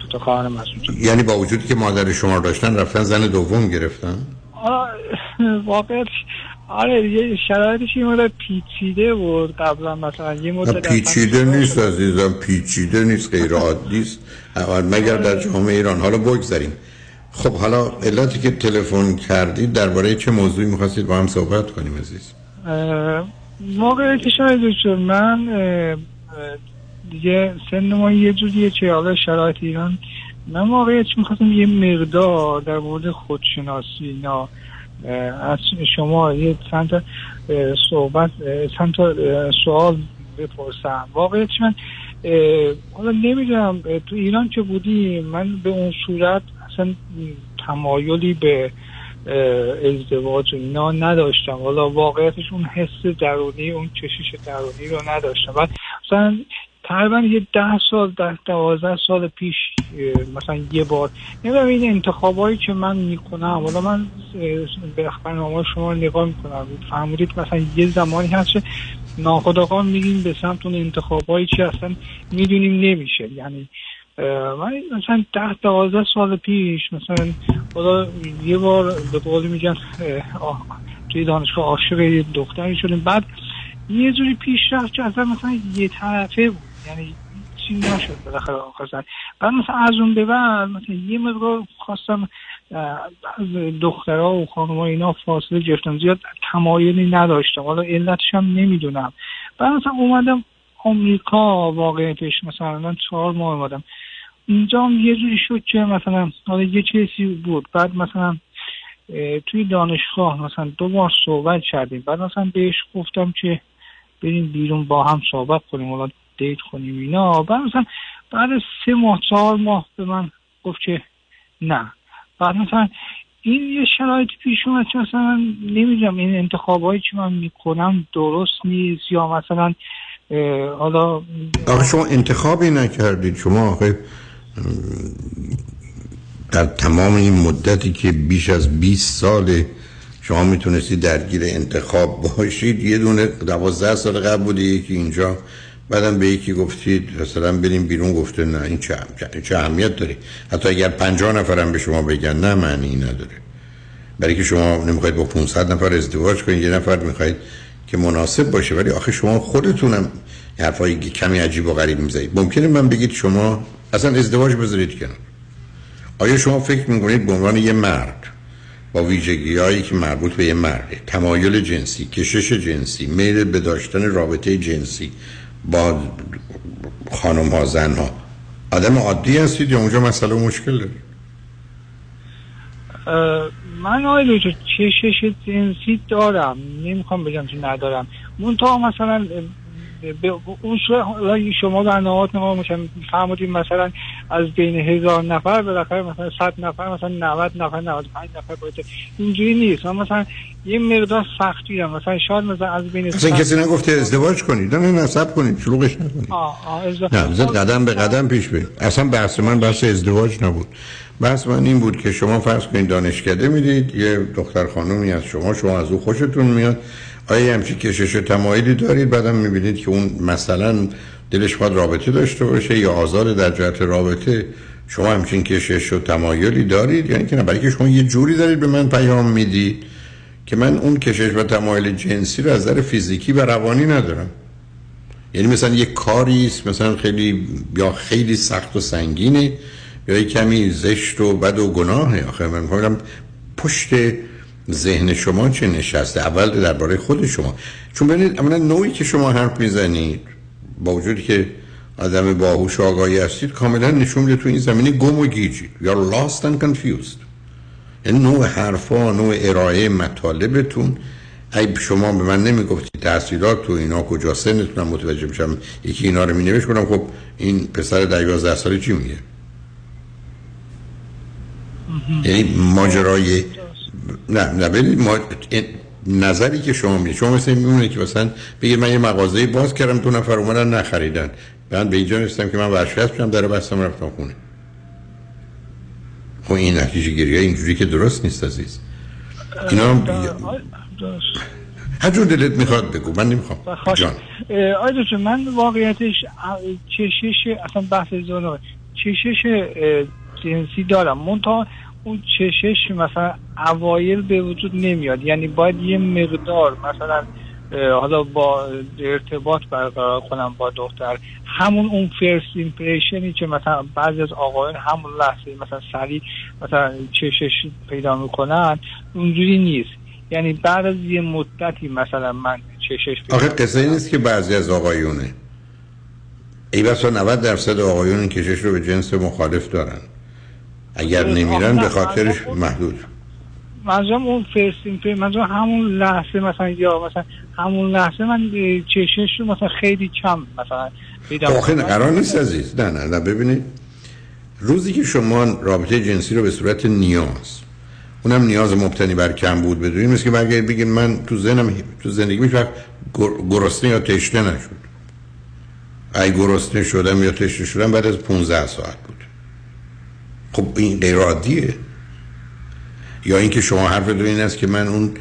دو تا خواهرم از اونجا. یعنی با وجودی که مادر شما داشتن رفتن زن دوم گرفتن؟ واقعا آره یه شرایطش یه مدت پیچیده بود. قبلا مثلا یه نه، مدت پیچیده نیست عزیزم پیچیده نیست غیر عادی است. مگر در جامعه ایران. حالا بگذاریم. خب حالا علتی که تلفن کردید درباره چه موضوعی می‌خواستید با هم صحبت کنیم عزیز؟ اه، واقعیتش شاید دکتر من دیگه سن ما یه جوریه که حالا شرایط ایران. من واقعیتش می‌خواستم یه مقدار در مورد خودشناسی اینا اه، از شما یه چند تا صحبت چند تا سوال بپرسم. واقعیتش من حالا نمی‌دونم تو ایران که بودیم من به اون صورت اصلا تمایلی به ازدواج و اینا نداشتم. حالا واقعیتش اون حس درونی اون کشش درونی رو نداشتم. بعد مثلا تقریبا یه ده سال ده دوازده سال پیش مثلا یه بار. نمی‌دونم این انتخابایی که من می‌کنم حالا من به برنامه شما نگاه می‌کنم. فهمیدید مثلا یه زمانی هست که ناخداگاه میگیم به سمت اون انتخابایی که اصلا می‌دونیم نمیشه. یعنی من مثلا ده دوازده سال پیش مثلا خدا یه بار به قول میگن توی دانشگاه عاشق دختری شدیم. بعد یه جوری پیش رفت که اصلا مثلا یه طرفه بود. یعنی چیزی نشد بالاخره آقا بعد مثلا از اون به بعد مثلا یه مقدار خواستم از دخترها و خانم اینا فاصله گرفتم زیاد تمایلی نداشتم. حالا علتش هم نمی‌دونم. بعد مثلا اومدم آمریکا واقعیتش مثلا من چهار ماه اومدم. اینجا هم یه جوری شد که مثلا حالا یه چیزی بود. بعد مثلا توی دانشگاه مثلا دو بار صحبت کردیم. بعد مثلا بهش گفتم که بریم بیرون با هم صحبت کنیم. حالا دیت کنیم اینا. بعد مثلا بعد سه ماه چهار ماه به من گفت که نه. بعد مثلا این یه شرایط پیش اومد که مثلا من نمی‌دونم این انتخابایی که من می‌کنم درست نیست یا مثلا حالا آخه شما انتخابی نکردید. شما آخه در تمام این مدتی که بیش از 20 سال شما می‌تونستید درگیر انتخاب باشید یه دونه دوازده سال قبل بوده یکی اینجا. بعدم به یکی گفتید مثلا بریم بیرون گفته نه این چه, چه- چه اهمیت داره؟ حتی اگر 50 نفرم به شما بگن نه معنی نداره. برای که شما نمی‌خواید با 500 نفر ازدواج کنید یه نفر می‌خواید که مناسب باشه ولی آخه شما خودتونم حرفایی که کمی عجیب و غریب می‌زنید. ممکنه من بگید شما اصلا ازدواج بذارید کنار. آیا شما فکر می‌کنید به عنوان یه مرد با ویژگی هایی که مربوط به یه مرده تمایل جنسی کشش جنسی میل به داشتن رابطه جنسی با خانم ها زن ها. آدم عادی هستید یا اونجا مسئله مشکل دارید؟ اه، من آقای دکتر چشش دارم. نمی‌خوام بگم که ندارم. منتها مثلا به اون شما برنامهات ما مثلا فرمودیم مثلا از بین هزار نفر بالاخره مثلا صد نفر مثلا 90 نفر 95 نفر باشه اینجوری نیست. مثلا یه مقدار سختی هم مثلا شاید مثلا از بین صد- کسی نگفته ازدواج کنید. نه نه نصب کنید. شلوغش نکنید. نه قدم به قدم پیش برید. اصلا بحث من بحث ازدواج نبود. بحث من این بود که شما فرض کنید دانشکده می‌دید یه دختر خانومی از شما شما از او خوشتون میاد. آیا همچی کشش و تمایلی دارید؟ بعدم می‌بینید که اون مثلا دلش باید رابطه داشته باشه یا آزار در جهت رابطه. شما همچین کشش و تمایلی دارید؟ یعنی که نه که شما یه جوری دارید به من پیام می‌دید که من اون کشش و تمایل جنسی رو از نظر فیزیکی و روانی ندارم. یعنی مثلا یه کاری است مثلا خیلی یا خیلی سخت و سنگینه یا کمی زشت و بد و گناهه. آخه من میگم پشت ذهن شما چه نشسته؟ اول درباره خود شما. چون ببینید اولا نوعی که شما حرف می‌زنید با وجودی که آدم باهوش آگاهی هستید کاملا نشون میده تو این زمینه گم و گیجید. یا lost and confused. یعنی نوع حرفا نوع ارائه مطالبتون. ای شما به من نمی‌گفتید تحصیلات تو اینا کجا سنتونم متوجه میشم یکی اینا رو مینوشت کنم. خب این پسر در 11 ساله چی میگه؟ یعنی ماجرای نه نه ببینید ما... نظری که شما می‌دید شما مثل میمونه که مثلا بگید من یه مغازه باز کردم دو نفر اومدن نخریدن. من به اینجا رسیدم که من ورشکست بشم در بستم رفتم خونه. خب این نتیجه گیری اینجوری که درست نیست عزیز. اینا هم هر جور دلت می‌خواد بگو من نمی‌خوام. جان. دکتر من واقعیتش چشش اصلا بحث زنه چشش جنسی دارم. منتها اون چشش مثلا اوایل به وجود نمیاد. یعنی باید یه مقدار مثلا حالا با ارتباط برقرار کنم با دختر. همون اون فرست ایمپریشنی که مثلا بعضی از آقایان همون لحظه مثلا سریع مثلا چشش پیدا می‌کنن اونجوری نیست. یعنی بعد از یه مدتی مثلا من کشش پیدا آخه قصه نیست که بعضی از آقایونه. ای بسا 90 درصد آقایون این کشش رو به جنس مخالف دارن. اگر نمیرن به خاطرش محدود منظورم اون first impression منظورم همون لحظه مثلا یا مثلا همون لحظه من کشش رو مثلا خیلی کم مثلا آخه. قرار نیست عزیز. نه نه نه ببینید. روزی که شما رابطه جنسی رو به صورت نیاز اونم نیاز مبتنی بر کم بود بدونید مثل که برگردید بگید من تو ذهنم تو زندگی وقت گر- گرسنه یا تشنه نشد. ای گرسنه شدم یا تشنه شدم بعد از 15 ساعت بود. خب این غیر عادیه. یا اینکه شما حرفتون این است که من اون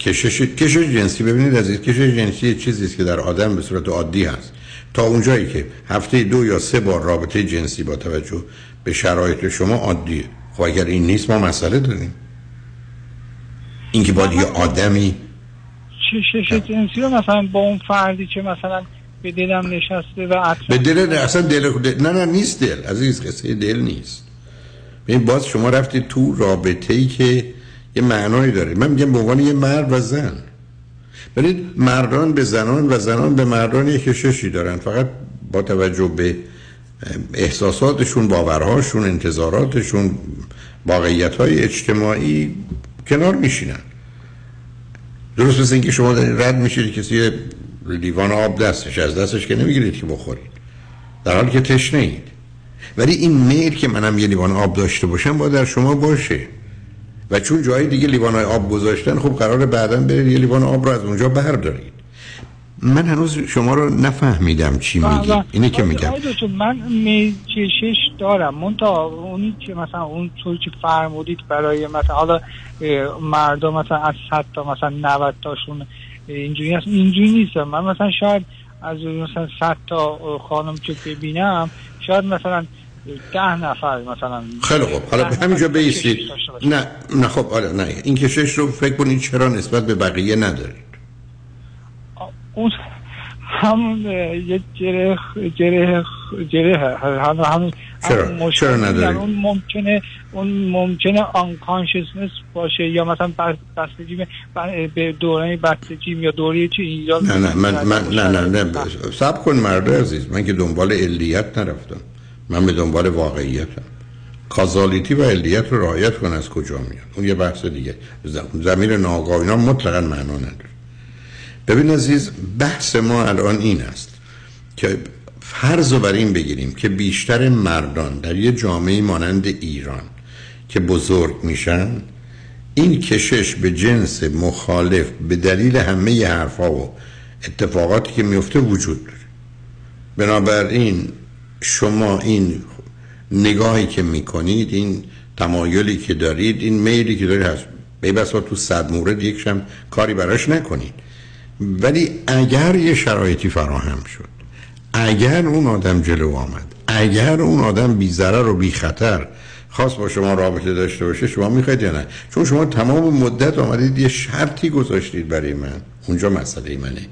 کشش کشش جنسی ببینید عزیز کشش جنسی چیزی است که در آدم به صورت عادی هست. تا اونجایی که هفته دو یا سه بار رابطه جنسی با توجه به شرایط شما عادیه. خب اگر این نیست ما مسئله داریم. اینکه باید یه آدمی چشش جنسی رو مثلا با اون فردی که مثلا به دلم نشسته و به دل اصلا دل دل- نه نه نیست دل. عزیز قصه دل نیست. ببین باز شما رفتید تو رابطه ای که یه معنایی داره. من میگم به عنوان یه مرد و زن. ببینید مردان به زنان و زنان به مردان یک کششی دارن. فقط با توجه به احساساتشون باورهاشون انتظاراتشون واقعیت های اجتماعی کنار میشینن. درست مثل اینکه شما رد میشید کسی یه لیوان آب دستش از دستش که نمی‌گیرید که بخورید. در حالی که تشنه اید ولی این میل که منم یه لیوان آب داشته باشم باید در شما باشه. و چون جای دیگه لیوان های آب گذاشتن خب قرار بعدا برید یه لیوان آب رو از اونجا بردارید. من هنوز شما رو نفهمیدم چی میگی. اینه که میگم. من میل کشش دارم منتها اونی که مثلا اون طور که فرمودید برای مثلا حالا مردم مثلا از 100 تا مثلا 90 تاشون اینجوری هست. اینجوری نیست. من مثلا شاید از مثلا 100 تا خانم که ببینم شاید مثلا ده نفر مثلا. خیلی خوب. حالا به همینجا بیستید نه نه خب آره نه. این کشش رو فکر کنید چرا نسبت به بقیه ندارید. اون همون اه، یه گره گره گره هم هم چرا؟ چرا میگن. نداری؟ اون ممکنه اون ممکنه آنکانشسنس باشه یا مثلا بس- بستگی به- دوران بستگی یا دوره چی نه نه من, من نه نه نه سب کن مرد عزیز. من که دنبال علیت نرفتم. من به دنبال واقعیتم. کازالیتی و علیت رو رعایت کن از کجا میاد. اون یه بحث دیگه. زم- زمین ناگاه اینا مطلقا معنا نداره. ببین عزیز بحث ما الان این است که فرض رو بر این بگیریم که بیشتر مردان در یه جامعه مانند ایران که بزرگ میشن این کشش به جنس مخالف به دلیل همه حرفا و اتفاقاتی که میفته وجود داره. بنابراین شما این نگاهی که می‌کنید این تمایلی که دارید این میلی که دارید هست به بسا تو صد مورد یکشم کاری براش نکنید. ولی اگر یه شرایطی فراهم شد اگر اون آدم جلو آمد اگر اون آدم بی ضرر و بی خطر خواست با شما رابطه داشته باشه شما می‌خواید یا نه؟ چون شما تمام مدت آمدید یه شرطی گذاشتید برای من. اونجا مسئله منه.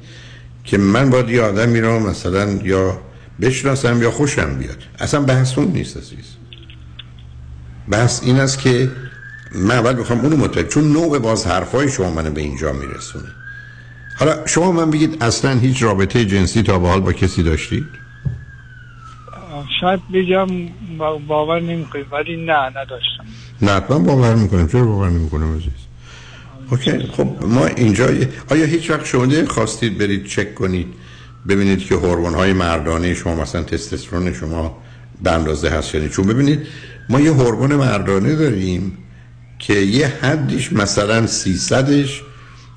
که من باید یه آدمی رو مثلا یا بشناسم یا خوشم بیاد. اصلا بحث اون نیست عزیز. بحث این است که من اول می‌خوام اونو متوجه چون نوع باز حرفای شما منو به اینجا میرسونه. حالا شما من بگید اصلا هیچ رابطه جنسی تا به حال با کسی داشتید؟ شاید بگم با- باور نمی‌کنید ولی نه نداشتم. نه حتما باور می‌کنم. چرا باور نمی‌کنم عزیز؟ اوکی خب ما اینجا آیا هیچ وقت شما خواستید برید چک کنید ببینید که هورمون های مردانه شما مثلا تستوسترون شما به اندازه هست یعنی چون ببینید ما یه هورمون مردانه داریم که یه حدیش مثلا 300ش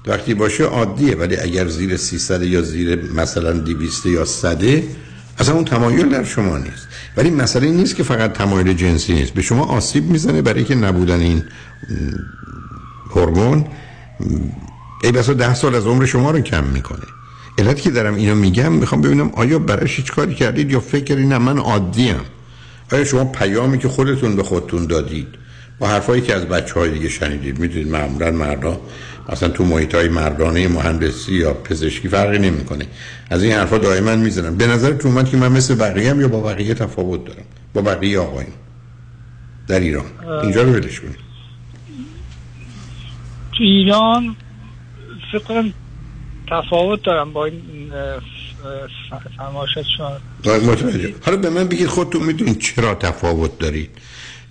وقتی باشه عادیه. ولی اگر زیر 300 یا زیر مثلا 200 یا 100 اصلا اون تمایل در شما نیست. ولی مسئله این نیست که فقط تمایل جنسی نیست. به شما آسیب می‌زنه برای که نبودن این هورمون. ای بسا ده سال از عمر شما رو کم می‌کنه. علت که دارم اینو میگم می‌خوام ببینم آیا براش هیچ کاری کردید یا فکر کردید نه من عادیم. آیا شما پیامی که خودتون به خودتون دادید؟ با حرفایی که از بچه های دیگه شنیدید می‌دونید معمولا مردا اصلا تو محیط های مردانه مهندسی یا پزشکی فرقی نمی‌کنه. از این حرفا دائما می‌زنن به نظر تو اومد که من مثل بقیه هم یا با بقیه تفاوت دارم؟ با بقیه آقایون در ایران. اینجا رو ولش کنید. تو ایران فکر کنم تفاوت دارم با این آره، متوجه. حالا به من بگید خودتون می‌دونید چرا تفاوت دارید.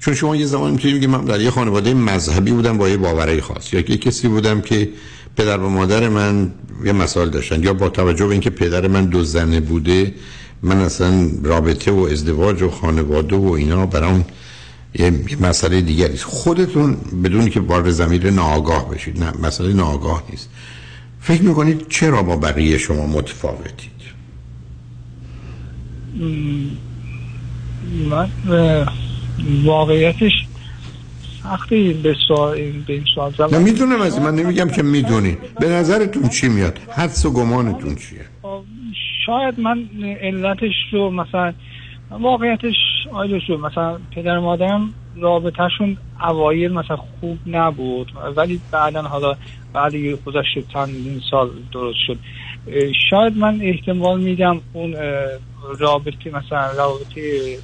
چون شما یه زمان می‌تونید بگید من در یه خانواده مذهبی بودم با یه باورهای خاص. یا که کسی بودم که پدر و مادر من یه مسائل داشتن. یا با توجه به اینکه پدر من دو زنه بوده من اصلا رابطه و ازدواج و خانواده و اینا برام یه یه مسئله دیگری خودتون بدون که وارد زمیر ناآگاه بشید. نه مسئله ناآگاه نیست. فکر می‌کنید چرا با بقیه شما متفاوتید؟ من واقعیتش سختی به سوال به این سوال نه می‌دونم از من نمیگم که می‌دونید. به نظرتون چی میاد؟ حدس و گمانتون چیه؟ شاید من علتش رو مثلا واقعیتش آیدو شد مثلا پدر مادرم رابطهشون اوایل مثلا خوب نبود ولی بعدا حالا بعد گذشت چند سال درست شد. شاید من احتمال میدم اون رابطه مثلا رابطه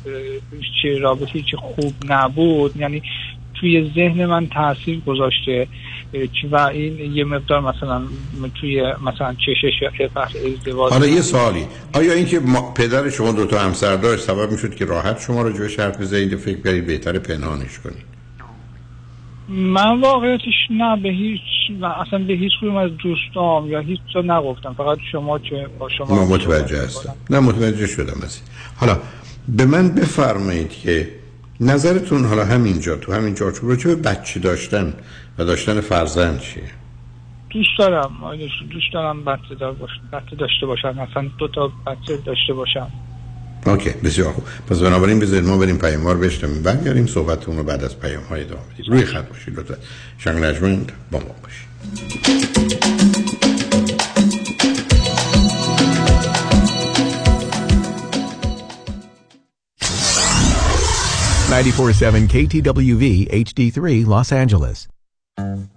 چه رابطه چه خوب نبود یعنی توی ذهن من تاثیر گذاشته و این یه مقدار مثلا توی مثلا چشش فحص ازدواج. حالا یه سوالی. آیا اینکه پدر شما دو تا همسر داشت سبب می‌شد که راحت شما رو جوش حرف بزنید فکر کنید بهتر پنهانش کنید؟ من واقعیتش نه به هیچ اصلا به هیچ کدوم از دوستام یا هیچ چیز نگفتم. فقط شما که با شما ما متوجه هستم. نه متوجه شدم از حالا به من بفرمایید که نظرتون حالا همینجا تو همین چارچوب چه بچه داشتن و داشتن فرزند چیه؟ دوست دارم دوست دارم بچه, دار باش... بچه داشته باشم مثلا دو تا بچه داشته باشم اوکی بسیار خوب. پس بنابراین بذارید ما بریم پیاموار بشتم برگردیم صحبتتون رو بعد از پیام های ادامه بدید روی خط باشید لطفا. شنگ نجمند با ما باشید. 94.7 KTWV HD3 Los Angeles.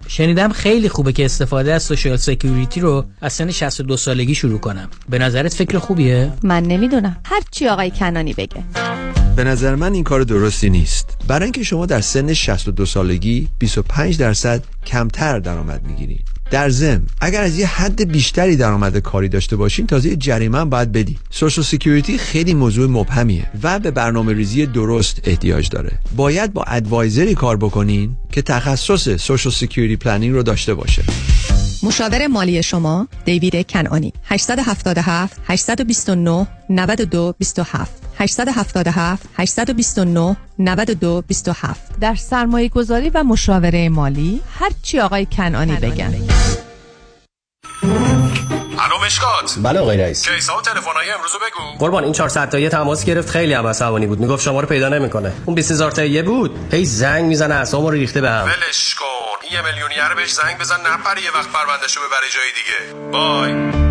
شنیدم خیلی خوبه که استفاده از Social Security رو از سن 62 سالگی شروع کنم. به نظرت فکر خوبیه؟ من نمی‌دونم. هر چی آقای کنانی بگه. به نظر من این کار درستی نیست. برای اینکه شما در سن 62 سالگی 25 درصد کمتر درآمد می‌گیرید. در ضمن اگر از یه حد بیشتری درآمد کاری داشته باشین تازه یه جریمه هم باید بدی Social Security خیلی موضوع مبهمیه و به برنامه ریزی درست احتیاج داره. باید با advisor ی کار بکنین که تخصص Social Security planning رو داشته باشه. مشاور مالی شما دیوید کنانی 877 829 92 27 877 829 92 27 در سرمایه گذاری و مشاوره مالی هر چی آقای کنانی بگن. الو مشکات. بله آقای رئیس. کیسا و تلفن‌های امروز بگو. قربان این 400 تایی تماس گرفت. خیلی هم عصبانی بود. می‌گفت شما رو پیدا نمی‌کنه. اون 20000 تایی بود. هی زنگ می‌زنه اعصابمو رو ریخته بهم ولش کن. این یه میلیونیر بهش زنگ بزن نپره یه وقت پروندهشو ببره جای دیگه. بای.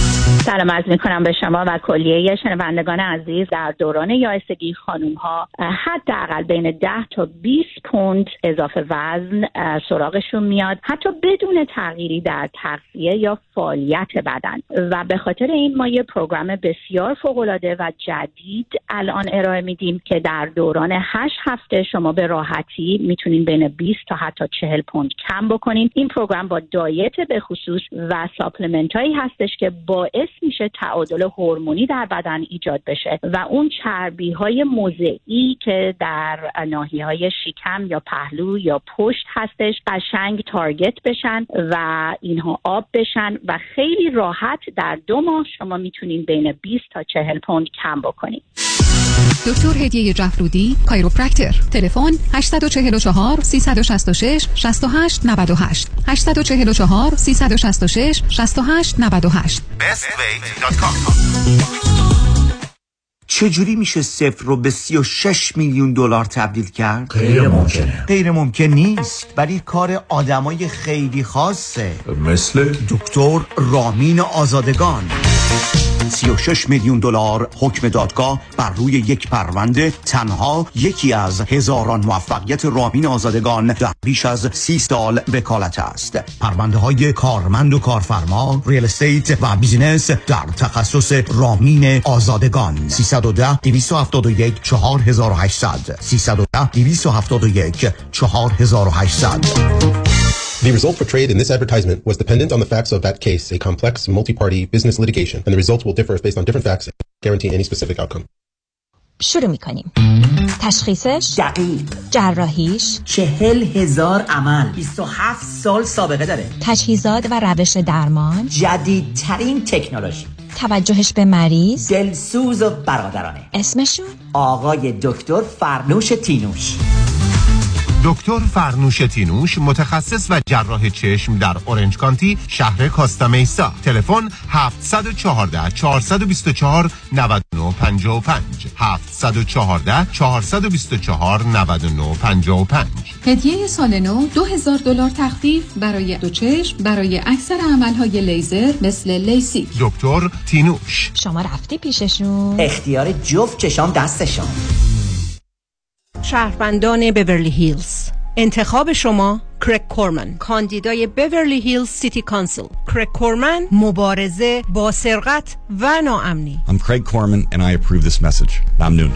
سلام عرض می کنم به شما و کلیه شنوندگان عزیز در دوران یائسگی خانوم ها حداقل بین 10 تا 20 پوند اضافه وزن سراغشون میاد. حتی بدون تغییری در تغذیه یا فعالیت بدنی. و به خاطر این ما یه program بسیار فوق العاده و جدید الان ارائه میدیم که در دوران 8 هفته شما به راحتی می‌تونین بین 20 تا حتی 40 پوند کم بکنین. این program با diet به خصوص و supplement هایی هستش که باعث میشه تعادل هورمونی در بدن ایجاد بشه و اون چربی های موضعی که در ناحیه های شکم یا پهلو یا پشت هستش قشنگ target بشن و اینها آب بشن و خیلی راحت در دو ماه شما می‌تونین بین 20 تا 40 پوند کم بکنید دکتر هدیه جفرودی کایروپرکتر. تلفن 844 366 68 98 844 366 68 98 چجوری میشه صفر رو به 36 میلیون دلار تبدیل کرد؟ غیر ممکنه. غیر ممکن نیست. ولی کار آدمای خیلی خاصه. مثل؟ دکتر رامین آزادگان. 36 میلیون دلار حکم دادگاه بر روی یک پرونده تنها یکی از هزاران موفقیت رامین آزادگان در بیش از سی سال وکالت است. پرونده های کارمند و کارفرما real estate و business در تخصص رامین آزادگان. 310 271 4800 310 271 4800 The result portrayed in this advertisement was dependent on the facts of that case, a complex, multi-party business litigation, and the results will differ based on different facts and guarantee any specific outcome. شروع می‌کنیم تشخیصش دقیق جراحیش چهل هزار عمل 27 سال سابقه داره تجهیزات و روش درمان جدیدترین تکنولوژی توجهش به مریض دلسوز و برادرانه اسمشون آقای دکتر فرنوش تینوش دکتر فرنوش تینوش متخصص و جراح چشم در اورنج کانتی شهر کاستا میسا. تلفن 714 424 9955 714 424 9955 هدیه سال نو 2000 دلار تخفیف برای دو چشم برای اکثر عملهای لیزر مثل لیسی دکتر تینوش. شما رفتی پیششون؟ اختیار جفت چشام دستشان شهروندان بیورلی هیلز انتخاب شما کرگ کورمن کاندیدای بیورلی هیلز City Council کرگ کورمن مبارزه با سرقت و ناامنی I'm Craig Corman and I approve this message. ممنون.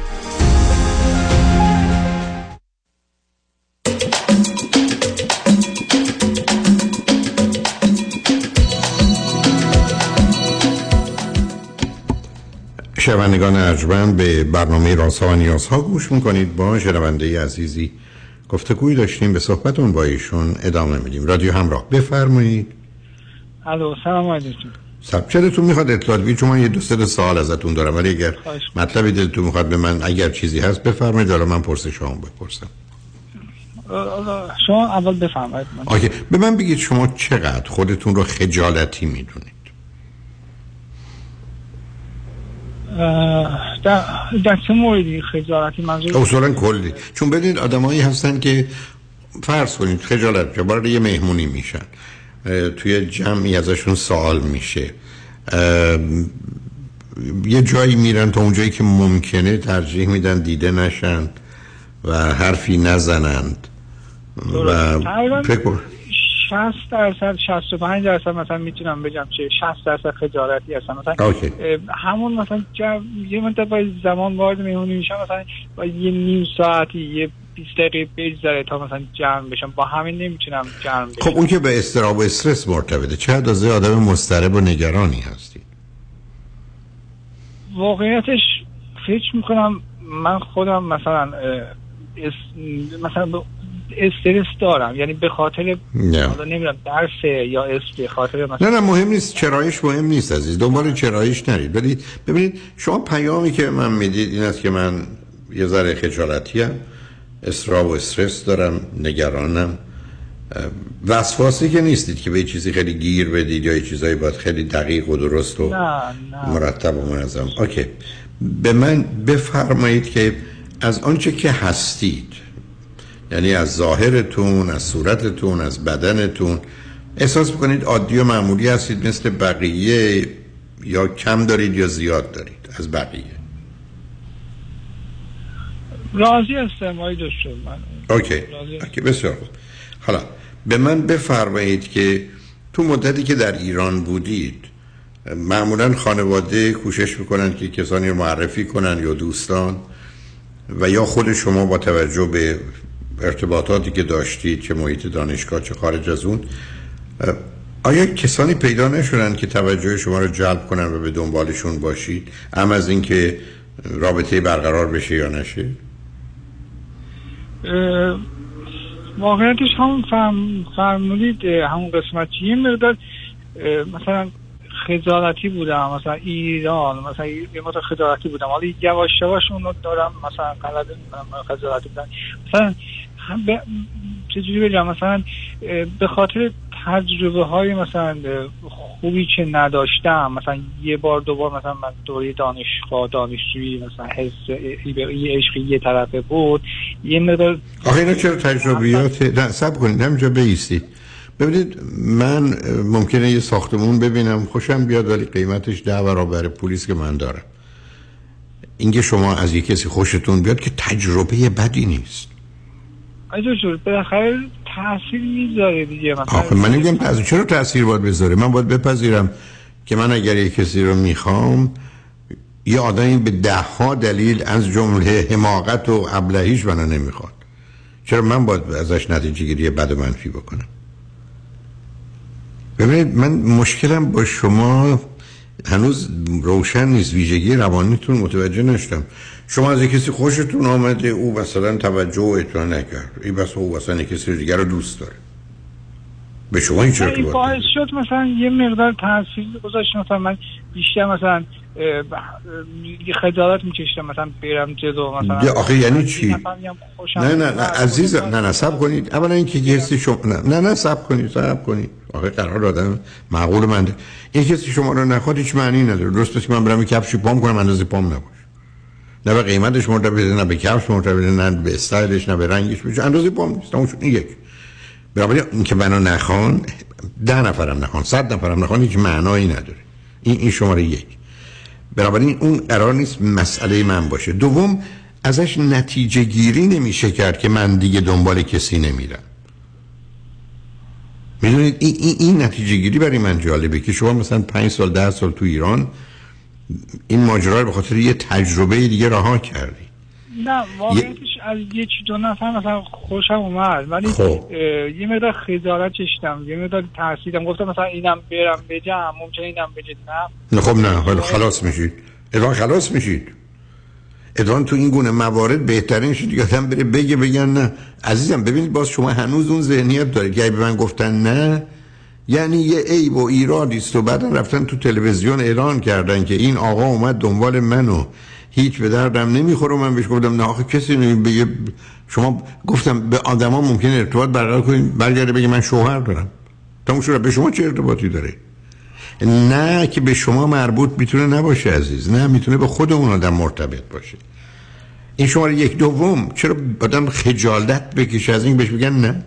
شنوندگان ارجمند به برنامه رازها و نیازها گوش می‌کنید. با شنونده عزیزی گفتگوی داشتیم به صحبتون با ایشون ادامه میدیم. رادیو همراه بفرمایید. الو سلام علیکم. سب چه دلتون می‌خواد اطلاع بگید چون من یه دو سه سوال ازتون دارم ولی اگر مطلبی دلتون می‌خواد به من اگر چیزی هست بفرمایید. حالا من پرسش شما بپرسم. شما اول بفرمایید. من آکه به من بگید شما چقدر خودتون رو خجالتی می‌دونید اه، در, در چه موردی خجالتی منظور اصولا کلی. چون ببینید آدمایی هستن که فرض کنید خجالت برای یه مهمونی میشن. توی جمعی ازشون سوال میشه. یه جایی میرن تا اونجایی که ممکنه ترجیح میدن دیده نشن و حرفی نزنند. و فکر 60 درصد 65 درصد مثلا می‌تونم بگم چه 60 درصد خجالتی هستم مثلا. اه، همون مثلا یه مدت با زمان وارد مهمونی میشم مثلا با یه نیم ساعتی یه 20 دقیقه بگذره تا مثلا جمع بشم با همین نمی‌تونم جمع بشم خب اون که به استراب و استرس مرتبطه چه اندازه آدم مضطرب و نگرانی هستی واقعیتش فکر می‌کنم من خودم مثلا. مثلا به استرس دارم. یعنی به خاطر. حالا نمی‌دونم درس یا اس به خاطر مثلا نه نه مهم نیست. چرایش مهم نیست عزیز. دنبال چرایش نرید. ولی ببینید شما پیامی که من می‌دید این است که من یه ذره خجالتی هم استراب و استرس دارم نگرانم. وسواسی که نیستید که به چیزی خیلی گیر بدید یا یه چیزایی باید خیلی دقیق و درست و نه نه. مرتب و منظم. اوکی. به من بفرمایید که از آنچه که هستید یعنی از ظاهرتون از صورتتون از بدنتون. احساس می‌کنید عادی و معمولی هستید مثل بقیه یا کم دارید یا زیاد دارید از بقیه؟ راضی هستم دکتر من. اوکی. اوکی بسیار خوب. حالا به من بفرمایید که تو مدتی که در ایران بودید معمولا خانواده کوشش می‌کنن که کسانی رو معرفی کنن یا دوستان و یا خود شما با توجه به ارتباطاتی که داشتید چه محیط دانشگاه چه خارج از اون آیا کسانی پیدا نشدن که توجه شما رو جلب کنن و به دنبالشون باشید؟ ام از اینکه رابطه برقرار بشه یا نشه؟ واقعیتش همون فرم فرمودید اه، همون قسمت یه مقدار مثلا خجالتی بودم مثلا ایران مثلا یه مقدار خجالتی بودم. حالا یواش یواش اونو دارم مثلا من خجالتی بودم مثلا به چجوری بگم؟ مثلا به خاطر تجربه های مثلا خوبی که نداشتم مثلا یه بار دو بار مثلا من دوره دانشگاه دانشجویی مثلا حس یه عشقی یه طرفه بود. یه مقدار آخه اینا چرا تجربیات؟ نه سب کنید همینجا بیستید ببینید من ممکنه یه ساختمون ببینم خوشم بیاد ولی قیمتش ده برابر پولیس که من دارم. اینکه شما از یک کسی خوشتون بیاد که تجربه بدی نیست. دکتر بالاخره تاثیر می‌ذاره دیگه آخه من نمیگم تاثیر چرا تاثیر باید بذاره؟ من باید بپذیرم که من اگر یک کسی رو می‌خوام یه آدمی به ده ها دلیل از جمله حماقت و ابلهیش منو نمی‌خواد. چرا من باید ازش نتیجه گیری بد و منفی بکنم؟ ببینید من مشکلم با شما هنوز روشن نیست ویژگی روانیتون متوجه نشدم. شما از کسی خوشتون آمده او مثلا توجه و اطلاع نکرد. این بس او مثلا کسی دیگر رو دوست داره. به شما این ارتباطی باعث شد مثلا یه مقدار تاثیر گذاشت. مثلا من بیشتر مثلا خجالت میکشیدم مثلا برم جلو مثلا آخه یعنی چی؟ نه نه نه. عزیز نه نه سب کنید اولا اینکه حسی شما نه نه نه سب کنید سب کنید آخه قرار آدم معقول من ده. این کسی شما رو نخواد هیچ معنی نداره درست که من برم یه کفشی پام کنم اندازه پام نباشه نه به قیمتش مرتبطه نه به کفش مرتبطه نه به استایلش نه به رنگش بشه اندازه پام نیست شد. این یک بنابراین اینکه منو نخوان ده نفرم نخوان صد نفرم نخوان هیچ معنایی نداره این این شماره یک بنابراین اون قرار نیست مسئله من باشه. دوم ازش نتیجه گیری نمیشه کرد که من دیگه دنبال کسی نمیرم. می‌دونید این, این, این نتیجه گیری برای من جالبه که شما مثلا پنج سال ده سال تو ایران این ماجرا رو به خاطر یه تجربه دیگه رها کردی. نه واقعیتش از یه چی دو نفر مثلا خوشم اومد ولی خب. یه مقدار خجالت کشیدم یه مقدار ترسیدم گفتم مثلا اینم برم بجم ممکنه اینم بجد نه. خب نه حالا خلاص میشید. ادوان خلاص میشید. ادوان تو این گونه موارد بهترین شد آدم بره بگه بگن نه. عزیزم ببینید باز شما هنوز اون ذهنیت دارید که به من گفتن نه یعنی یه عیب و ایرادی است و بعدا رفتن تو تلویزیون اعلان کردن که این آقا اومد دنبال منو. هیچ به دردم نمی‌خوره من بهش گفتم نه آخه کسی نمی شما گفتم به آدما ممکن ارتباط برقرار کنید برگرده بگه من شوهر دارم. تموم شد به شما چه ارتباطی داره؟ نه که به شما مربوط می‌تونه نباشه عزیز نه می‌تونه به خود اون آدم مرتبط باشه. این شماره یک دوم چرا آدم خجالت بکشه از این بهش بگن نه؟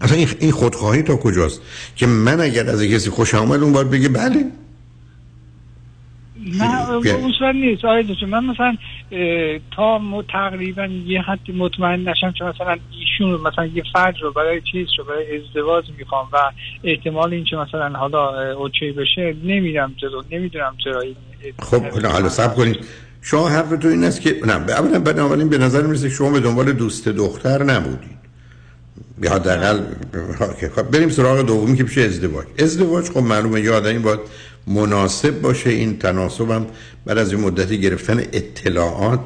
اصلا این- خودخواهی تا کجاست؟ که من اگر از کسی خوشم اومد اون باید بگه بله. نه. اون صورت نیست. آقای دکتر من مثلا تا تقریبا یه حدی مطمئن نشم که مثلا ایشون مثلا یه فرد رو برای چیز رو برای ازدواج می‌خوام و احتمال این که مثلا حالا اه، اوکی بشه نمیرم جلو نمی‌دونم چرا این خب نه حالا سب کنید شما حرفتون این است که نه اولا بنابراین به نظر می‌رسه شما به دنبال دوست دختر نبودید. یا حداقل خب بریم سراغ دومی که میشه ازدواج. ازدواج خب معلومه یه آدمی باید مناسب باشه این تناسب هم بعد از این مدتی گرفتن اطلاعات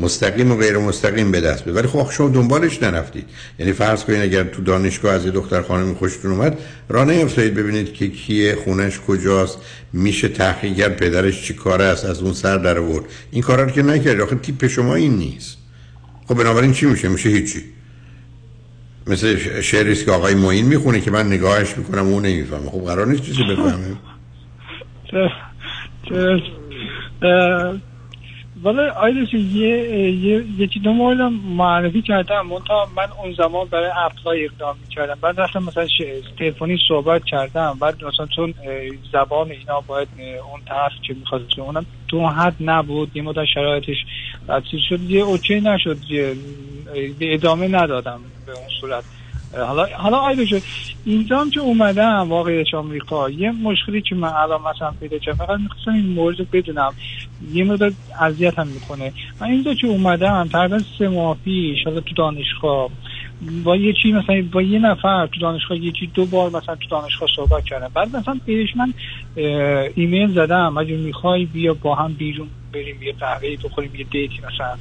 مستقیم و غیر مستقیم به دست بیاد. ولی خب شما دنبالش نرفتید. یعنی فرض کنید اگر تو دانشگاه از یه دختر خانمی خوشتون اومد راه نیفتادید. ببینید که کیه خونش کجاست میشه تحقیق کرد پدرش چی کاره است از اون سر در آورد. این کارا رو که نکردید آخه تیپ شما این نیست. خب بنابراین چی میشه؟ میشه هیچی. مثل ش- شعری است که آقای معین می‌خونه که من نگاهش می‌کنم اون نمی‌فهمه. خب قرار نیست چیزی بفهمه. والا آیدش یه یه یکی دو موردم معرفی کردم منتها من اون زمان برای اپلای اقدام می‌کردم. بعد رفتم مثلا تلفنی صحبت کردم. بعد مثلا چون زبان اینا باید اون طرف که می‌خواست اونم تو حد نبود یه مدت شرایطش چیز شد. یه اوکی نشد یه ادامه ندادم به اون صورت. حالا حالا شد اینجا هم که اومدم واقعیت آمریکا یه مشکلی که من الان مثلا پیدا کردم فقط می‌خواستم این مورد بدونم. یه مدت اذیت هم می‌کنه. من اینجا که اومدم تقریبا سه ماه پیش حالا تو دانشگاه با یه چی مثلا با یه نفر تو دانشگاه یکی دو بار مثلا تو دانشگاه صحبت کردم. بعد مثلا بهش من ایمیل زدم. اگه می‌خوای بیا با هم بیرون بریم یه قهوه بخوریم یه دیتی مثلا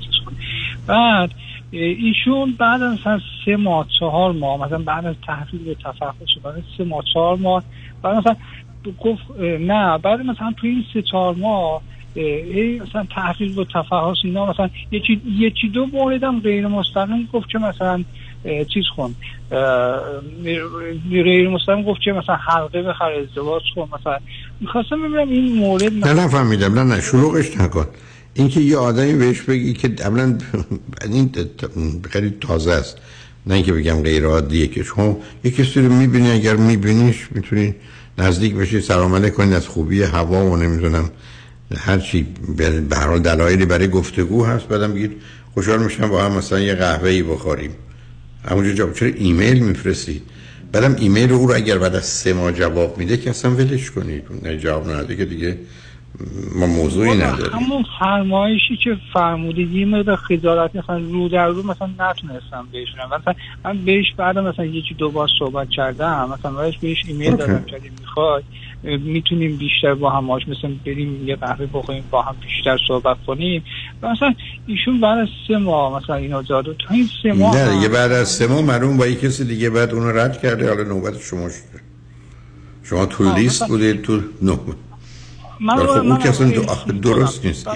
بعد ایشون بعد مثلا سه ماه چهار ماه مثلا بعد از تحویل به بعد از سه ماه چهار ماه بعد مثلا گفت نه بعد مثلا تو این سه چهار ماه اه، ای مثلا تحویل و تفحص اینا مثلا یکی یکی دو موردم غیر مستقیم گفت که مثلا چیز اه، غیر مستقیم گفت که مثلا حلقه بخر ازدواج کن مثلا. می‌خواستم ببینم این مورد نه نفهمیدم نه نه شلوغش نکن. اینکه یه آدمی بهش بگی که اولا این خیلی تازه است. نه اینکه بگم غیر عادیه که شما یه کسی رو می‌بینی اگر میبینیش می‌تونی نزدیک بشی سلام کنید از خوبی هوا و نمی‌دونم هر چی به هر دلایلی برای گفتگو هست بعدم بگید خوشحال میشم با هم مثلا یه قهوه ای بخوریم. همونجا جواب چرا ایمیل میفرستید بعدم ایمیل رو او اگر بعد از سه ماه جواب میده که اصلا ولش کنید. نه جواب نده که دیگه ما موضوعی نداریم. همون فرمایشی که فرموده یه مقدار خجالت مثلا رو در رو مثلا نتونستم بهشونم. مثلا من بهش بعد مثلا یکی دو بار صحبت کردم مثلا بهش بهش ایمیل. دادم که می‌خوای؟ اه، می‌تونیم بیشتر با هم آش مثلا بریم یه قهوه بخوریم با هم بیشتر صحبت کنیم. و مثلا ایشون بعد از سه ماه مثلا اینو داد تا این سه ماه نه دیگه بعد از سه ماه معلوم با یه کسی دیگه بعد اونو رد کرده حالا نوبت شما شده شما تو لیست بودید تو نو من ولی خب اون که اصلا درست نیست.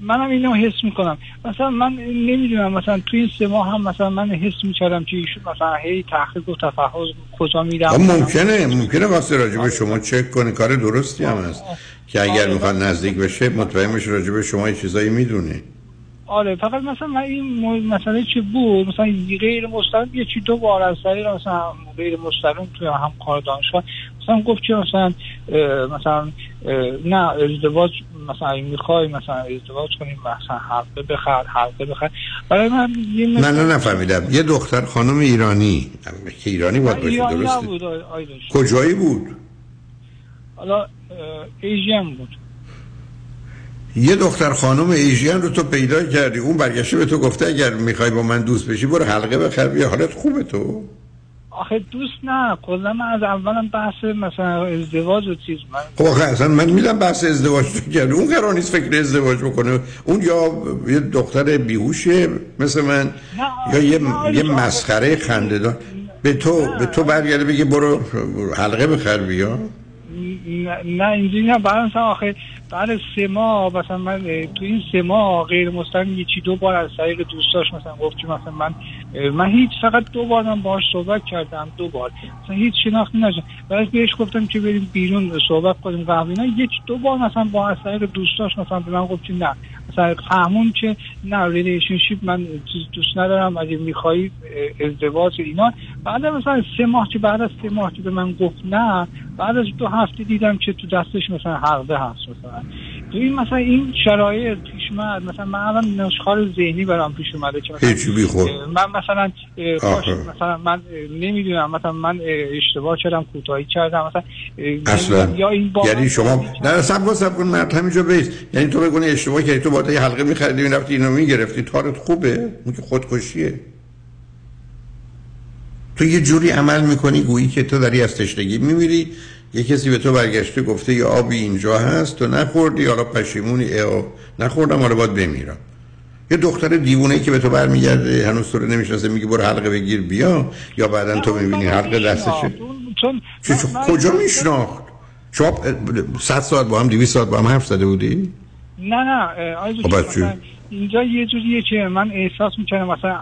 منم اینو حس می‌کنم. مثلا من نمی‌دونم مثلا توی این سه ماه هم مثلا من حس می‌کردم که ایشون مثلا هی تحقیق و تفحص کجا میرم ممکنه ممکنه واسه راجب شما چک کنه. کار درستی هم هست. که اگر می‌خواد نزدیک بشه مطمئن بشه راجب شما یه چیزایی می‌دونه. آره فقط مثلا من این مسئله چه بود؟ مثلا غیر مستقیم یه چی دو بار از طریق مثلا غیر مستقیم توی هم کار دانشگاه مثلا گفت که مثلا مثلا نه ازدواج مثلا می‌خوای مثلا ازدواج کنیم مثلا حلقه بخر حلقه بخر. برای من نه نه نفهمیدم. یه دختر خانم ایرانی. که ایرانی باید باشه درسته؟ آیدش کجایی بود؟ حالا ایژین بود. یه دختر خانم ایژین رو تو پیدا کردی. اون برگشته به تو گفته اگر می‌خوای با من دوست بشی برو حلقه بخر بیا حالت خوبه تو. آخه دوست نه کلا من از اولم بحث مثلا ازدواج و چیز من خب آخه اصلا من میدم بحث ازدواج تو کرد اون قرار نیست فکر ازدواج بکنه. اون یا یه دختر بیهوشه مثل من یا یه, یه مسخره خنده به تو به تو برگرده بگه برو حلقه بخر بیا. نه نه اینجوری نه. بعد مثلا آخه بعد سه ماه مثلا من تو این سه ماه غیر مستقیم یکی دو بار از طریق دوستاش مثلا گفت که مثلا من من هیچ فقط دو بار من باهاش صحبت کردم دو بار. مثلا هیچ شناختی نشد. بعد بهش گفتم که بریم بیرون صحبت کنیم قبل اینا. یکی دو بار مثلا با از طریق دوستاش مثلا به من گفت که نه. فهمون که نه ریلیشنشیپ من دوست ندارم اگه میخوایی اه، ازدواج اینا. بعد مثلا سه ماه که بعد از سه ماه که به من گفت نه بعد از دو هفته دیدم که تو دستش مثلا حلقه هست مثلا این مثلا این شرایط پیش اومد. مثلا من الان نشخار ذهنی برام پیش اومده که مثلا من مثلا. مثلا من نمی‌دونم مثلا من اه، اشتباه کردم کوتاهی کردم. مثلا اصلا. یا این با یعنی شما نه سب کن سب کن مرد همینجا بیست یعنی تو بگونه اشتباه کردی تو با یه حلقه میخریدی می‌رفتی اینو می‌گرفتی. تارت خوبه. اون که خودکشیه. تو یه جوری عمل می‌کنی گویی که تو داری از تشنگی میمیری. یه کسی به تو برگشته گفته یه آبی اینجا هست تو نخوردی حالا پشیمونی اه نخوردم حالا باید بمیرم. یه دختر دیوونه که به تو برمیگرده هنوز تو رو نمی‌شناسه میگه برو حلقه بگیر بیا. یا بعدا تو می‌بینی حلقه دستشه. چون کجا میشناخت؟ شما صد ساعت با هم 200 ساعت با هم حرف زده بودی؟ نه نه آقای خب اینجا یه جوریه که من احساس می‌کنم مثلا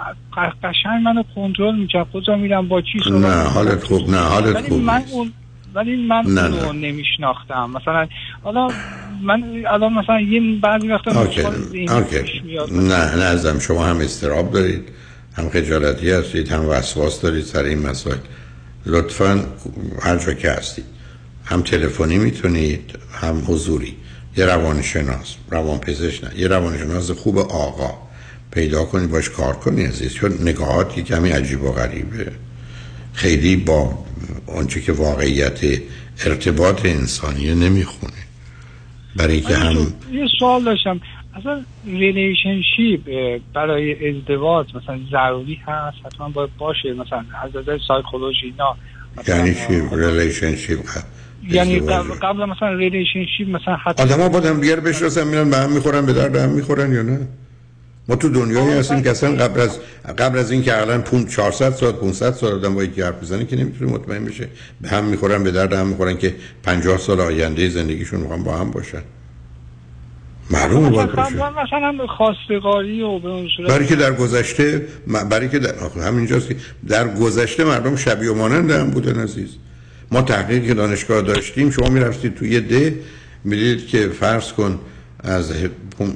قشنگ منو کنترل می‌کنم کجا میرم با چی نه. حالت خوب نه حالت خوب من. اون ولی من نه، اونو نمیشناختم. مثلا حالا من الان مثلا یه بعضی وقتا میاد. نه نه ازم. شما هم استراب دارید هم خجالتی هستید هم وسواس دارید سر این مسائل. لطفا هر جا که هستید. هم تلفنی می‌تونید هم حضوری. یه روانشناس روانپزشک نه یه روانشناس خوب آقا پیدا کنید باش کار کنید عزیز. چون نگاهات یه کمی عجیب و غریبه. خیلی با آنچه که واقعیت ارتباط انسانی نمی‌خونه. برای که هم یه سوال داشتم. اصلا relationship برای ازدواج مثلا ضروری هست؟ حتما باید باشه. مثلا از نظر سایکولوژی اینا مثلا یعنی چی؟ relationship یعنی قبل, مثلا relationship مثلا حتما آدم ها باید دیگر بشناسن میرن به هم می‌خورن به درد هم می‌خورن یا نه؟ ما تو دنیایی هستیم که اصلا قبل از قبل از اینکه الان 400 سال 500 سال آدم با یکی حرف بزنه که نمی‌تونه مطمئن بشه. به هم می‌خورن به درد هم می‌خورن که 50 سال آینده زندگیشون می‌خوان با هم باشن. معلومه باید باشه. مثلا خواستگاری و به اون صورت برای که در گذشته برای که در آخه همینجاست که در گذشته مردم شبیه و مانند هم بودن عزیز. ما تحقیق که دانشگاه داشتیم شما می‌رفتید توی یه ده می‌دید که فرض کن از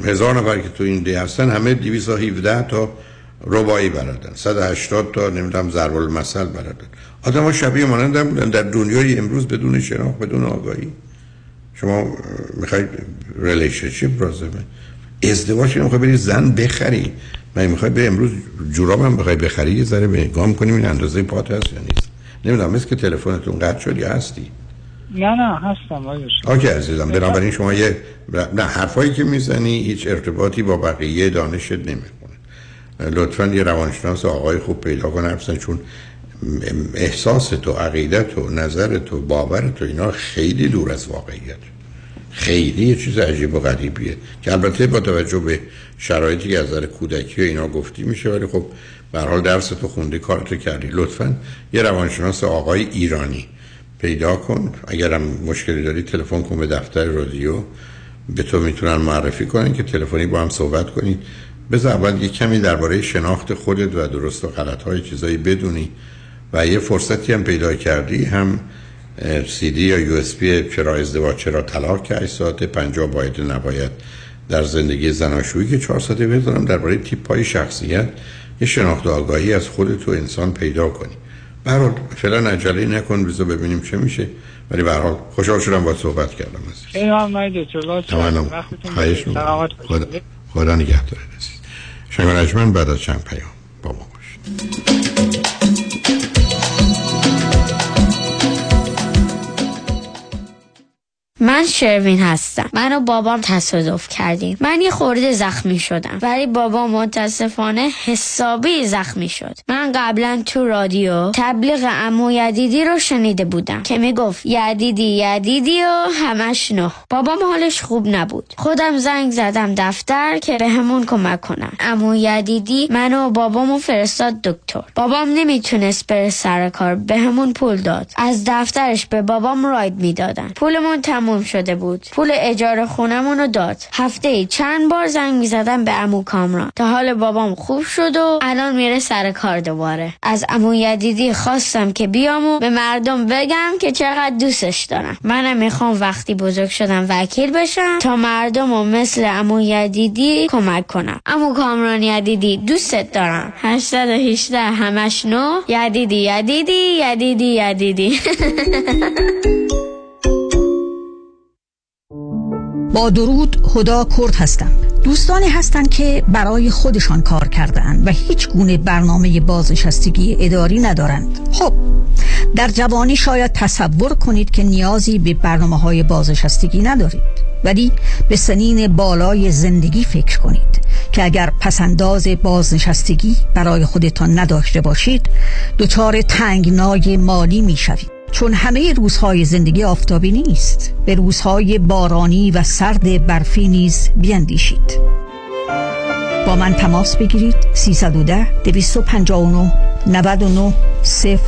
هزار نفر که تو این ده هستن همه 217 تا رباعی بلدن 180 تا نمی‌دونم ضرب المثل بلدن آدم ها شبیه مانند هم بودن. در دنیای امروز بدون شناخت بدون آگاهی. شما می‌خواید relationship لازمه ازدواج می‌خوای بری زن بخری. من می‌خوای به امروز جورابم بخوای بخری یه ذره به نگاه کنیم این اندازه پات هست یا نیست؟ نمی‌دونم مثل که تلفنتون قطع شد یا هستی. نه نه هستم دکتر. اوکی عزیزم بنابراین شما یه نه حرفایی که می‌زنی هیچ ارتباطی با بقیه دانشت نمی‌کنه. لطفا یه روانشناس آقای خوب پیدا کن حرف بزن، چون احساس تو عقیدت و نظر تو باور تو اینا خیلی دور از واقعیت. خیلی یه چیز عجیب و غریبیه که البته با توجه به شرایطی که از نظر کودکی و اینا گفتی میشه ولی خب به حال درس تو خوندی کارتو کردی. لطفا یه روانشناس آقای ایرانی پیدا کن. اگرم مشکلی داری تلفن کن به دفتر رادیو. به تو می‌تونن معرفی کنن که تلفنی با هم صحبت کنید. بذار اول یه کمی درباره شناخت خودت و درست و غلط های چیزایی بدونی و یه فرصتی هم پیدا کردی. هم سی دی یا USB چرا ازدواج چرا طلاق که 8 ساعته 50 باید نباید در زندگی زناشویی که 4 ساعته بذارم. درباره تیپ های شخصیت یه شناخت آگاهی از خودت و انسان پیدا کنی. برحال فعلا عجله نکن بذار ببینیم چه میشه. ولی به هر حال خوشحال شدم با صحبت کردم عزیز. بخیر. می‌کنم. سلامت خدا. خدا نگهدار. عزیز. شنگ بعد از چند پیام با ما باشید. من شروین هستم. من و بابام تصادف کردیم. من یه خورده زخمی شدم. ولی بابا متاسفانه حسابی زخمی شد. من قبلا تو رادیو تبلیغ امو یدیدی رو شنیده بودم که می‌گفت یدیدی یدیدی و همش نه. بابام حالش خوب نبود. خودم زنگ زدم دفتر که به همون کمک کنم. امو یدیدی منو و بابامو فرستاد دکتر. بابام نمی‌تونست بره سر کار به همون پول داد. از دفترش به بابام راید می‌دادن. پولمون تموم شده بود. پول اجاره خونمون رو داد. هفته چند بار زنگ می‌زدم به امو کامران. تا حال بابام خوب شد و الان میره سر کار دوباره. از امو یدیدی خواستم که بیام و به مردم بگم که چقدر دوستش دارم منم می‌خوام وقتی بزرگ شدم وکیل بشم تا مردم و مثل امو یدیدی کمک کنم. امو کامران یدیدی دوستت دارم. 818 همش نو. یدیدی یدیدی یدیدی یدیدی. با درود هدا کرد هستم. دوستانی هستند که برای خودشان کار کردند و هیچ گونه برنامه بازنشستگی اداری ندارند. خب در جوانی شاید تصور کنید که نیازی به برنامه های بازنشستگی ندارید. ولی به سنین بالای زندگی فکر کنید که اگر پسنداز بازنشستگی برای خودتان نداشته باشید دچار تنگنای مالی می شوید چون همه روزهای زندگی آفتابی نیست. به روزهای بارانی و سرد برفی نیز بیندیشید. با من تماس بگیرید. 310 259 99 00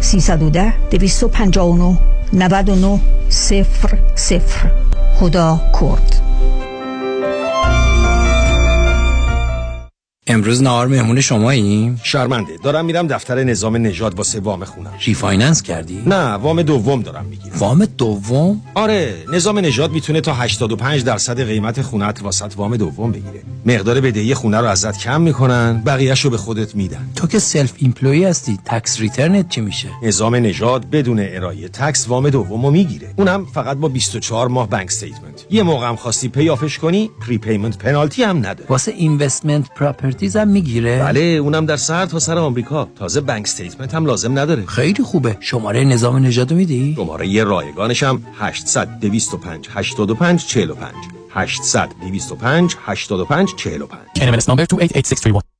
310 259 99 00 خدا کرد. امروز نهار مهمون شماییم؟ شرمنده دارم میرم دفتر نظام نژاد واسه وام خونم refinance کردی؟ نه وام دوم دارم می‌گیرم وام دوم؟ آره نظام نژاد می‌تونه تا 85 درصد قیمت خونت واست وام دوم بگیره مقدار بدهی خونه رو ازت کم می‌کنن بقیهش رو به خودت میدن تو که self employed هستی tax return ت چی میشه؟ نظام نژاد بدون ارائه tax وام دوم رو می‌گیره اونم فقط با 24 ماه bank statement یه موقع هم خواستی pay off ش کنی pre payment penalty هم نداره واسه investment properties هم می‌گیره؟ بله اونم در سر تا سر آمریکا. تازه bank statement هم لازم نداره. خیلی خوبه. شماره نظام نژاد میدی؟ شماره یه رایگانش هم 800 225 85 45 800 225 85 45 NMLS number 288631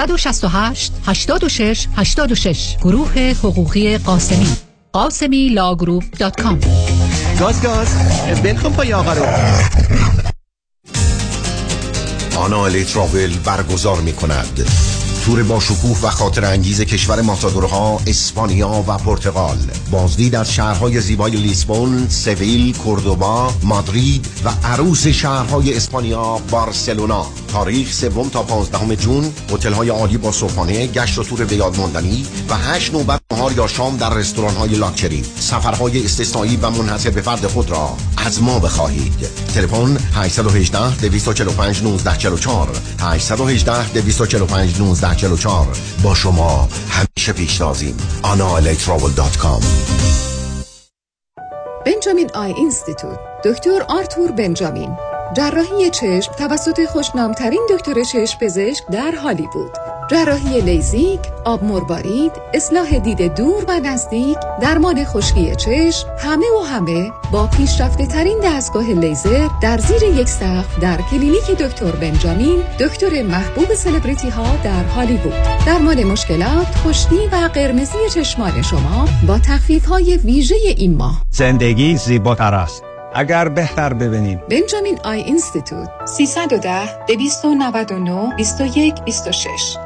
868 86 86 گروه حقوقی قاسمی. قاسمی law group dot com. گاز گاز. ول کن پای آقا رو. آنا Travel برگزار می کند تور با شکوه و خاطر انگیز کشور ماتادورها اسپانیا و پرتغال. بازدید از شهرهای زیبای لیسبون، سویل، کردوبا، مادرید و عروس شهرهای اسپانیا بارسلونا. تاریخ سوم تا 15 جون هتل های عالی با صبحانه گشت و تور به ماندنی و 8 نوبت نهار یا شام در رستوران های لاکچری. سفرهای استثنایی و منحصر به فرد خود را از ما بخواهید. تلفن 818 245 1944 818 245 1944 با شما همیشه پیشتازیم analetravel.com بنجامین Eye Institute. دکتر آرتور بنجامین. جراحی چشم توسط خوشنامترین دکتر چشم پزشک در هالیوود. جراحی لیزیک، آب مروارید، اصلاح دید دور و نزدیک، درمان خشکی چشم، همه و همه با پیشرفته ترین دستگاه لیزر در زیر یک سقف در کلینیک دکتر بنجامین، دکتر محبوب سلبریتی ها در هالیوود. درمان مشکلات خشکی و قرمزی چشمان شما با تخفیف های ویژه این ماه. زندگی زیباتر است اگر بهتر ببینیم بنجامین آی اینستیتوت 310 299 21 26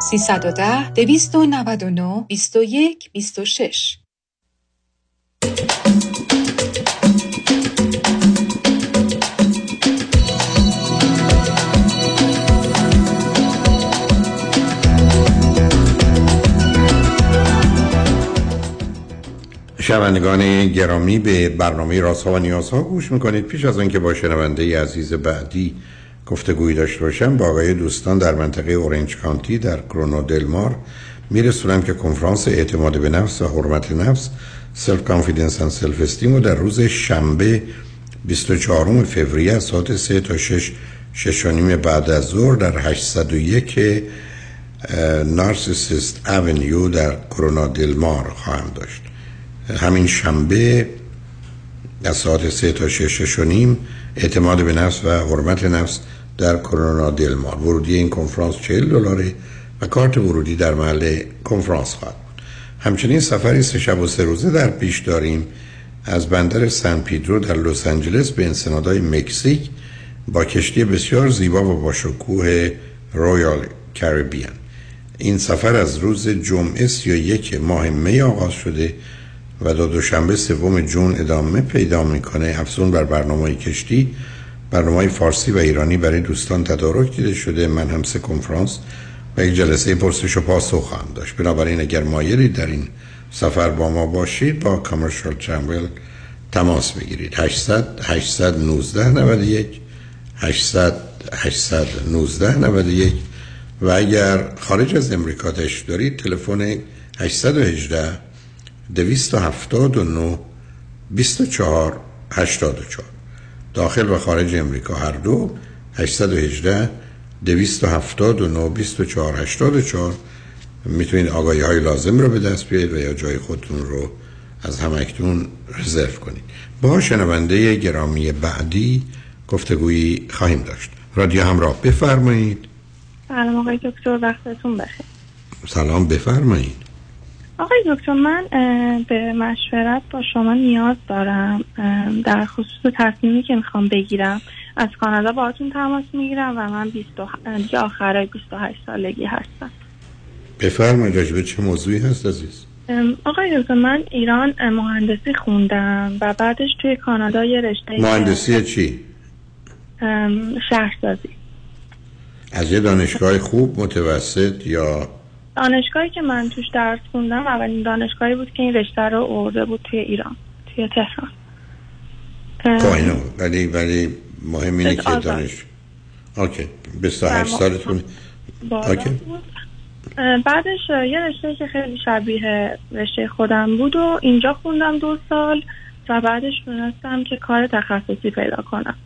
310 299 21 26 شنوندگان گرامی به برنامه رازها و نیازها گوش می‌کنید. پیش از آنکه با شنونده عزیز بعدی گفتگویی داشته باشم به آگاهی دوستان در منطقه Orange County در Corona del Mar میرسونم که کنفرانس اعتماد به نفس و حرمت نفس self confidence و self esteem و در روز شنبه 24 فوریه از ساعت 3 تا 6 شش و نیم بعد از ظهر در 801 نارسیسیست اونیو در کرونا دلمار خواهم داشت. همین شنبه از ساعت سه تا شش و نیم اعتماد به نفس و حرمت نفس در کرونا دلمار. ورودی این کنفرانس 40 دلاره و کارت ورودی در محل کنفرانس خواهد بود. همچنین سفری سه شب و سه روزه در پیش داریم. از بندر سن پیدرو در لس آنجلس به انسنادهای مکزیک با کشتی بسیار زیبا و با شکوه رویال کریبیان. این سفر از روز جمعه 31 ماه می آغاز شده و تا دوشنبه سوم جون ادامه پیدا می‌کنه. افزون بر برنامه کشتی برنامه فارسی و ایرانی برای دوستان تدارک دیده شده. من هم سه کنفرانس و یک جلسه پرسش و پاسخ خواهم داشت. بنابراین اگر مایلید در این سفر با ما باشید با کامرشال چنبل تماس بگیرید. 800 819 91 800 819 91 و اگر خارج از امریکا تشریف دارید تلفن 818 279 24 84 داخل و خارج امریکا. هر دو 818 279 24 84 می‌تونید آگاهی های لازم رو به دست بیارید و یا جای خودتون رو از همکتون رزرو کنید. با شنونده گرامی بعدی گفتگویی خواهیم داشت. رادیو همراه بفرمایید. سلام آقای دکتر وقتتون بخیر. سلام بفرمایید. آقای دکتر من به مشورت با شما نیاز دارم در خصوص تصمیمی که می‌خوام بگیرم. از کانادا باهاتون تماس می‌گیرم و من 20 دیگه آخرای 28 سالگی هستم. بفرمایید راجبه چه موضوعی هست عزیز؟ آقای دکتر من ایران مهندسی خوندم و بعدش توی کانادا یه رشته مهندسی چی؟ شهرسازی. از یه دانشگاه خوب متوسط یا دانشگاهی که من توش درس خوندم اولین دانشگاهی بود که این رشته رو ارده بود توی ایران توی تهران. خب اینو ولی ولی مهم اینه که دانش okay 28 سالتون. okay. بعدش یه رشته که خیلی شبیه رشته خودم بود و اینجا خوندم دو سال و بعدش تونستم که کار تخصصی پیدا کنم.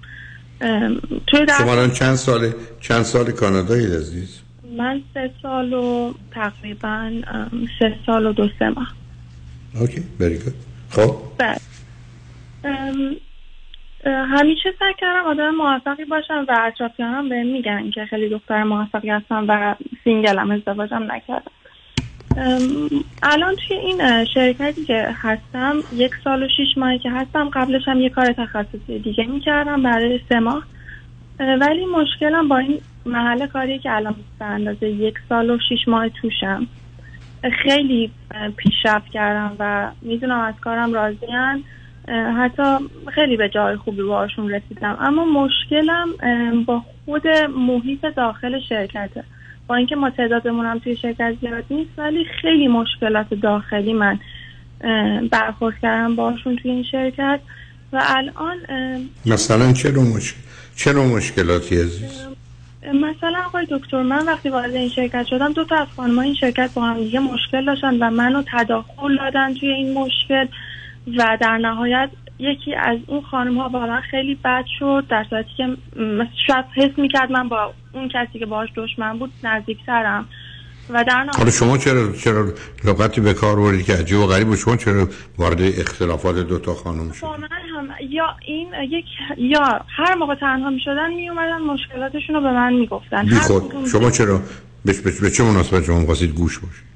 توی شما چند سال چند سال کانادایی عزیز؟ من سه سال و تقریبا سه سال و دو سه ماه. okay very good خب؟ بله. همیشه سعی کردم آدم موفقی باشم و اطرافیانم به میگن که خیلی دختر موفقی هستم و سینگلم ازدواجم نکردم. الان توی این شرکتی که هستم یک سال و شیش ماهی که هستم قبلش هم یه کار تخصصی دیگه می‌کردم برای سه ماه. ولی مشکلم با این محل کاری که الان به اندازه یک سال و شیش ماه توشم. خیلی پیشرفت کردم و می‌دونم از کارم راضیان حتی خیلی به جای خوبی باشون رسیدم. اما مشکلم با خود محیط داخل شرکته. با اینکه ما تعدادمون هم توی شرکت زیاد نیست ولی خیلی مشکلات داخلی من برخورد کردم باشون توی این شرکت. و الان مثلا چه نوع چه مشکلاتی عزیز؟ مثلا آقای دکتر من وقتی وارد این شرکت شدم دو تا از خانم‌ها این شرکت با هم دیگه مشکل داشتن و منو تداخل دادن توی این مشکل و در نهایت یکی از اون خانم ها با من خیلی بد شد در صورتی که شاید حس می‌کرد من با اون کسی که باهاش دشمن بود نزدیکترم. و در حالا شما چرا چرا لغتی به کار بردید که عجیب و غریب بود؟ شما چرا وارد اختلافات دو تا خانم شد هم یا این یک یا هر موقع تنها می شدن می اومدن مشکلاتشون رو به من می‌گفتن. بی خود. شما چرا به, به, به چه مناسبت شما خواستید گوش باشید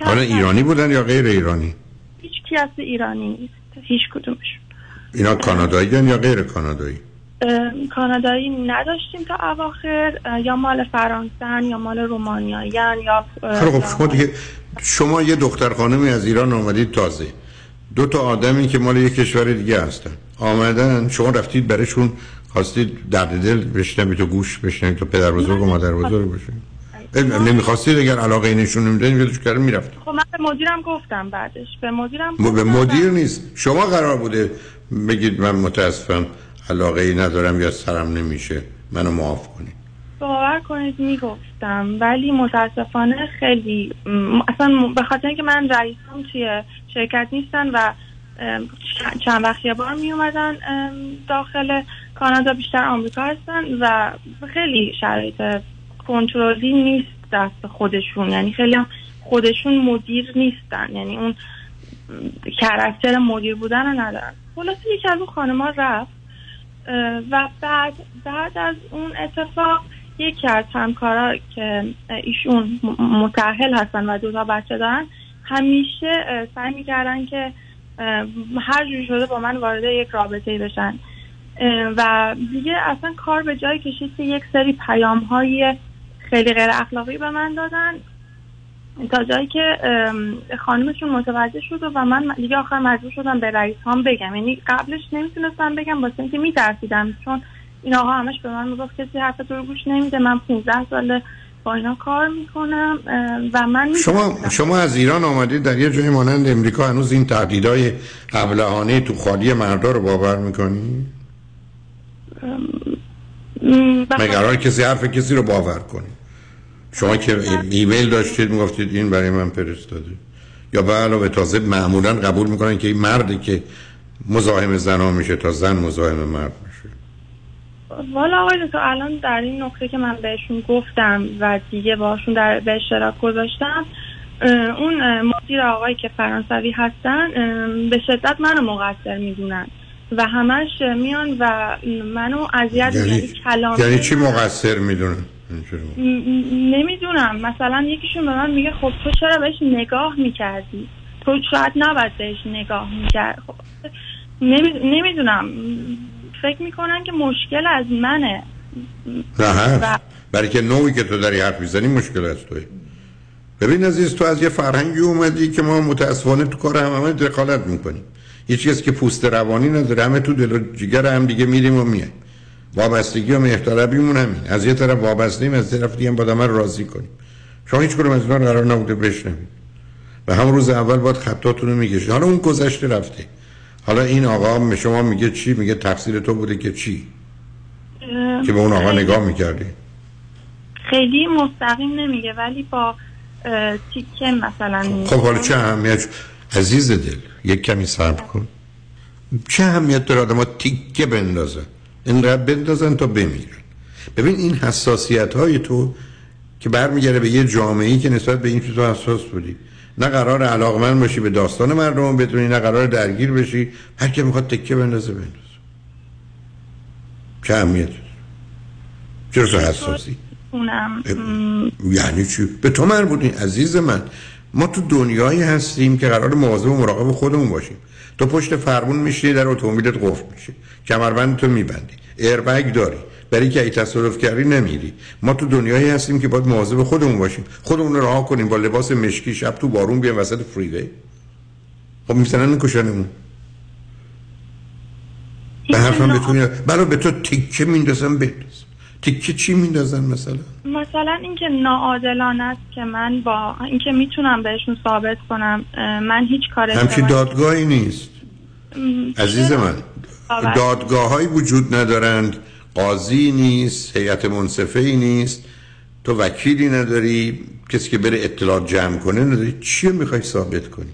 حالا ایرانی بودن یا غیر ایرانی؟ هیچ کس ایرانی نیست. هیچ کدومشون. اینا کانادایی یا غیر کانادایی؟ کانادایی نداشتیم تا اواخر یا مال فرانسه یا مال رومانیایی یا خب شما دیگه شما یه دختر خانمی از ایران آمدید تازه. دو تا آدمی که مال یه کشور دیگه هستن. آمدن شما رفتید برشون خواستید درد دل بشنوید تو گوش بشنوید تو پدر بزرگ و مادر بزرگ بشنوید نمی‌خواستید اگر علاقه اینشون نمی‌دونید یادش کردن می‌رفتید. خب من به مدیرم گفتم بعدش. به مدیرم م- به گفتم مدیر نیست. شما قرار بوده بگید من متاسفم. علاقه ای ندارم یا سرم نمیشه. منو معاف کنید. باور کنید می‌گفتم ولی متاسفانه خیلی اصلا به خاطر اینکه من رئیسم توی شرکت نیستن و چند وقت یه بار می اومدن داخل کانادا بیشتر آمریکا هستن و خیلی شرایط کنترلی نیست دست خودشون. یعنی خیلی هم خودشون مدیر نیستن. یعنی اون کرکتر مدیر بودن رو ندارن. خلاصه یکی از اون خانما رفت. و بعد بعد از اون اتفاق یکی از همکارا که ایشون متأهل هستن و دو تا بچه دارن همیشه سعی می‌کردن که هر جوری شده با من وارد یک رابطه بشن. و دیگه اصلا کار به جای کشید که یک سری پیام های خیلی غیر اخلاقی به من دادن. تا جایی که خانمشون متوجه شد و من دیگه آخر مجبور شدم به رئیس هم بگم یعنی قبلش نمی‌تونستم بگم واسه اینکه میترسیدم چون این آقا همش به من می‌گفت کسی حرف تو رو گوش نمیده من 15 ساله با اینا کار می‌کنم و من شما. شما از ایران آمدید در یه جای مانند امریکا هنوز این تهدیدهای ابلهانه تو خالی مردا رو باور می‌کنی؟ م، بخاطر- مگه قرار کسی حرف کسی رو باور کنی شما که ایمیل داشتید می‌گفتید این برای من فرستاده. یا به علاوه تازه معمولا قبول می‌کنن که این مردی که مزاحم زنها میشه تا زن مزاحم مرد میشه. والا آقای دکتر الان در این نقطه که من بهشون گفتم و دیگه باشون در به اشتراک گذاشتم اون مدیر آقایی که فرانسوی هستن به شدت منو مقصر می‌دونن و همش میان و منو اذیت یعنی, یعنی کلام یعنی چی مقصر می‌دونن؟ نمی‌دونم. مثلا یکیشون به من میگه خب تو چرا بهش نگاه می‌کردی؟ تو شاید نباید بهش نگاه می‌کرد. خب نمی‌دونم. فکر می‌کنن که مشکل از منه. نه هست. برای که نوعی که تو داری حرف می‌زنی مشکل از توی ببین عزیز تو از یه فرهنگی اومدی که ما متاسفانه تو کار هم همه دخالت می‌کنیم. یه چیزی که پوست روانی نداره همه تو دل و جگر هم دیگه میریم و میایم. وابستگی و مهرطلبیمون همین. از یه طرف وابستیم از طرف دیگه هم رو راضی کنیم. شما هیچ کدوم از اینا قرار نبوده بشنوید. و هم روز اول باید خطاتون رو میگشید حالا اون گذشته رفته. حالا این آقا به شما میگه چی؟ میگه تقصیر تو بوده که چی؟ که به اون آقا نگاه می‌کردی. خیلی مستقیم نمیگه ولی با تیکه مثلا خب حالا چه اهمیت؟ عزیز دل یک کمی صبر کن. چه اهمیت داره آدم تیکه بندازن؟ اینقدر بندازن تا بمیرن. ببین این حساسیت های تو که برمیگرده به یه جامعه ای که نسبت به این تو حساس بودی. نه قرار علاقمند باشی به داستان مردم بدونی نه قرار درگیر بشی. هر که می‌خواد تکه بندازه بنداز چه اهمیت؟ چرا حساسی؟ اونم. یعنی چی؟ به تو مربوطی عزیز من. ما تو دنیایی هستیم که قرار مواظب و مراقب خودمون باشیم. تو پشت فرمون میشی در اتومبیلت قفل میشه کمربند تو میبندی. ایربگ داری. برای که ای تصرف کردی نمیری. ما تو دنیایی هستیم که باید مواظب خودمون باشیم. خودمون رها کنیم. با لباس مشکی شب تو بارون بیام وسط فریوی خب می‌زنن میکشنمون به حرفم بتونی برای به تو تیکه میندازم بنداز تیکه چی میندازن مثلا؟ مثلا اینکه ناعادلانه است که من با اینکه می‌تونم بهشون ثابت کنم من هیچ کار همچی ازدواجی- دادگاهی نیست. عزیز؟ من باور. دادگاه های وجود ندارند. قاضی نیست هیئت منصفه ای نیست. تو وکیلی نداری کسی که بره اطلاع جمع کنه نداری. چی می‌خوای ثابت کنی؟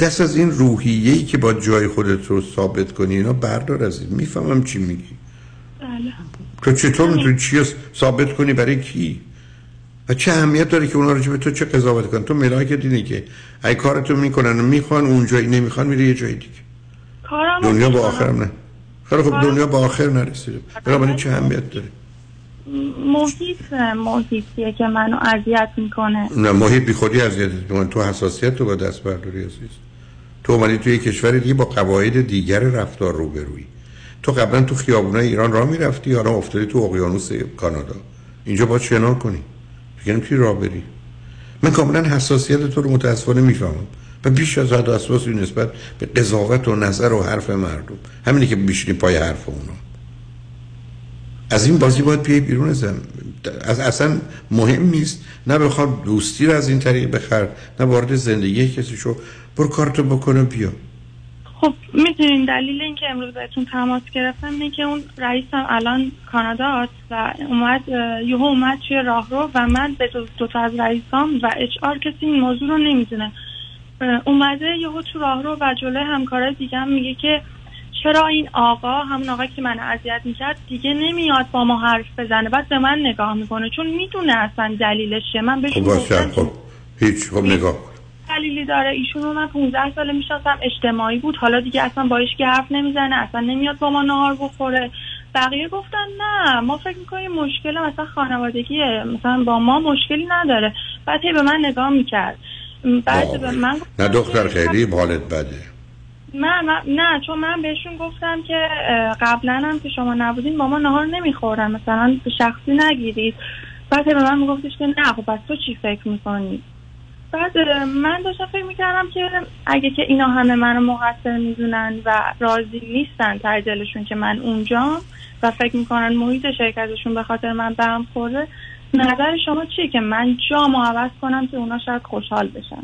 دست از این روحیه‌ای که با جای خودت رو ثابت کنی اینا بردار از این می‌فهمم چی میگی. بله. تو چطور می‌تونی چی رو ثابت کنی برای کی؟ و چه اهمیت داره که اونا راجع به تو چه قضاوت کنن تو ملاک دینی که ای کارتو می‌کنن و می‌خوان اونجایی نمی‌خوان میره یه جای دیگه. دنیا با آخرم نه. خیلی خب دنیا با آخر نرسیده. بنابراین چه اهمیت داره؟ محیط محیطیه که منو اذیت می‌کنه. نه محیط بی خودی اذیت می‌کنه تو حساسیت تو با دست برداری عزیز. تو اومدی توی یک کشور دیگه با قواعد دیگر رفتار روبرویی. تو قبلا تو خیابونای ایران راه می‌رفتی حالا افتادی تو اقیانوس کانادا؟ اینجا باید شنا کنی. دیگه نمی‌تونی راه بری؟ من کاملا حساسیت تو رو متاسفانه می‌فهمم. و بیش از حد اساس نسبت به قضاوت و نظر و حرف مردم. همینی که بیشتری پای حرف اونا. از این بازی باید بیای بیرون ازم از اصلا مهم نیست. نه بخواد دوستی رو از این طریق بخر نه وارد زندگی کسی شو. برو کارتو بکنه بیا. خب می‌دونین دلیل اینکه امروز بهتون تماس گرفتم اینه که اون رئیسم الان کاناداست و اومد یهو اومد توی راهرو و من به جز دوتا از رئیسام و اچ آر کسی این موضوع رو نمی‌دونه اومده یهو تو راهرو و جلوی همکارای دیگه هم میگه که چرا این آقا همون آقا که من اذیت می‌کرد دیگه نمیاد با ما حرف بزنه بعد به من نگاه می‌کنه. چون می‌دونه اصلا دلیلش چیه من بهش خب خب هیچ. خب نگاه. دلیلی داره. ایشون رو من 15 سال می‌شناسم اجتماعی بود. حالا دیگه اصلا با که حرف نمی‌زنه اصلا نمیاد با ما نهار بخوره. بقیه گفتن نه ما فکر می‌کنیم مشکل مثلا خانوادگیه. مثلا با ما مشکلی نداره. بعد هی به من نگاه می‌کرد. بعد به من نه دختر خیلی حالت بده. نه من- نه چون من بهشون گفتم که قبلا هم که شما نبودین با ما نهار نمی‌خورن مثلا شخصی نگیرید. بعد به من میگفتش که نه خب پس تو چی فکر می‌کنی؟ بعد من داشتم فکر می‌کردم که اگه که اینا همه منو مقصر می‌دونن و راضی نیستن ته دلشون که من اونجام و فکر می‌کنن محیط شرکتشون به خاطر من برم خورده نظر شما چیه که من جامو عوض کنم که اونا شاید خوشحال بشن؟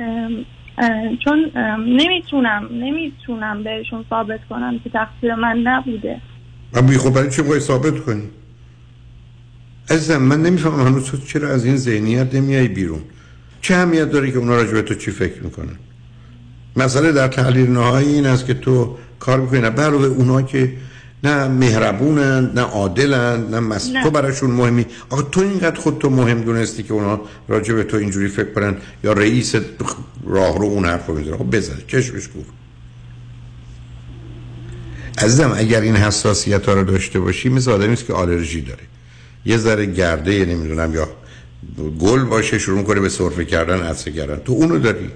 ام، اه، چون ام، نمی‌تونم نمی‌تونم بهشون ثابت کنم که تقصیر من نبوده. من خب برای چی باید ثابت کنی؟ عزیزم من نمی‌فهمم هنوز چرا از این ذهنیت نمیای بیرون؟ چه اهمیت داره که اونا راجع به تو چی فکر می‌کنن؟ مسئله در تحلیل نهایی این است که تو کار می‌کنی نه برای اونا که نه مهربونن نه عادلن نه مس... نه. تو براشون مهمی. آقا تو اینقدر خود تو مهم دونستی که اونا راجع به تو اینجوری فکر کنن یا رئیس راه رو اون حرف رو می‌زنه؟ خب بزنه چشمش کور عزیزم اگر این حساسیت ها رو داشته باشی مثل آدمی است که آلرژی داره. یه ذره گرده نمی‌دونم یا گل باشه شروع کنه به سرفه کردن عطسه کردن. تو اونو داری.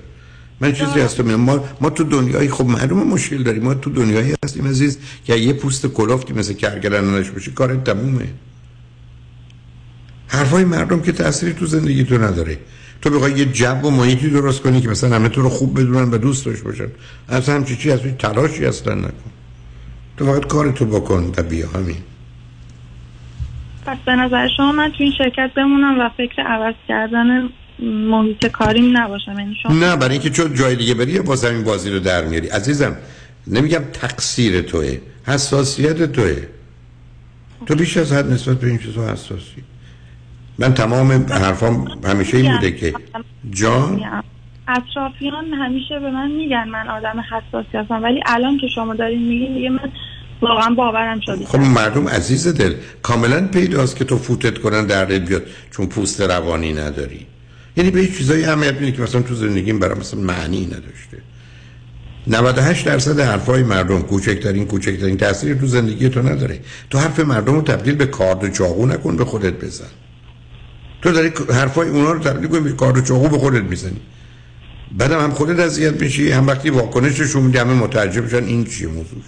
من چیزی هستم. ما ما تو دنیای خب معلومه مشکل داریم. ما تو دنیایی هستیم عزیز که یه پوست کلافتی مثل نداشته باشی کار تمومه. حرفای مردم که تأثیری تو زندگی تو نداره. تو بخوای یه جو و محیطی درست کنی که مثلا همه تو رو خوب بدونن و دوست داشته باشن. اصلا همچی چی از تلاشی اصلا نکن. تو فقط کارتو بکن و بیا همین. پس به نظر شما من تو این شرکت بمونم و فکر عوض کردن محیط کاریم نباشم. یعنی شما نه برای اینکه چون جای دیگه بری یا باز همین بازی رو در میاری. عزیزم نمیگم تقصیر توه حساسیت توه. تو بیش از حد نسبت به این چیزا حساسی. من تمام حرفام همیشه این بوده که جان؟ اطرافیان همیشه به من میگن من آدم حساسی هستم ولی الان که شما دارین میگین دیگه من واقعا باورم شده. خب مردم عزیز دل کاملا پیداست که تو فوتت کنن دردت بیاد چون پوست روانی نداری. یعنی به چیزایی اهمیت میده که مثلا تو زندگیم برام مثلا معنی نداشته. 98 درصد حرفای مردم کوچکترین کوچکترین تاثیر تو زندگی تو نداره. تو حرف مردم رو تبدیل به کارد و چاقو نکن به خودت بزن. تو داری حرفای اونا رو تبدیل کنی به کارد و چاقو به خودت می‌زنی. بعدم هم خودت اذیت میشی هم وقتی واکنششون میدی همه متعجب میشن این چیه موضوعش؟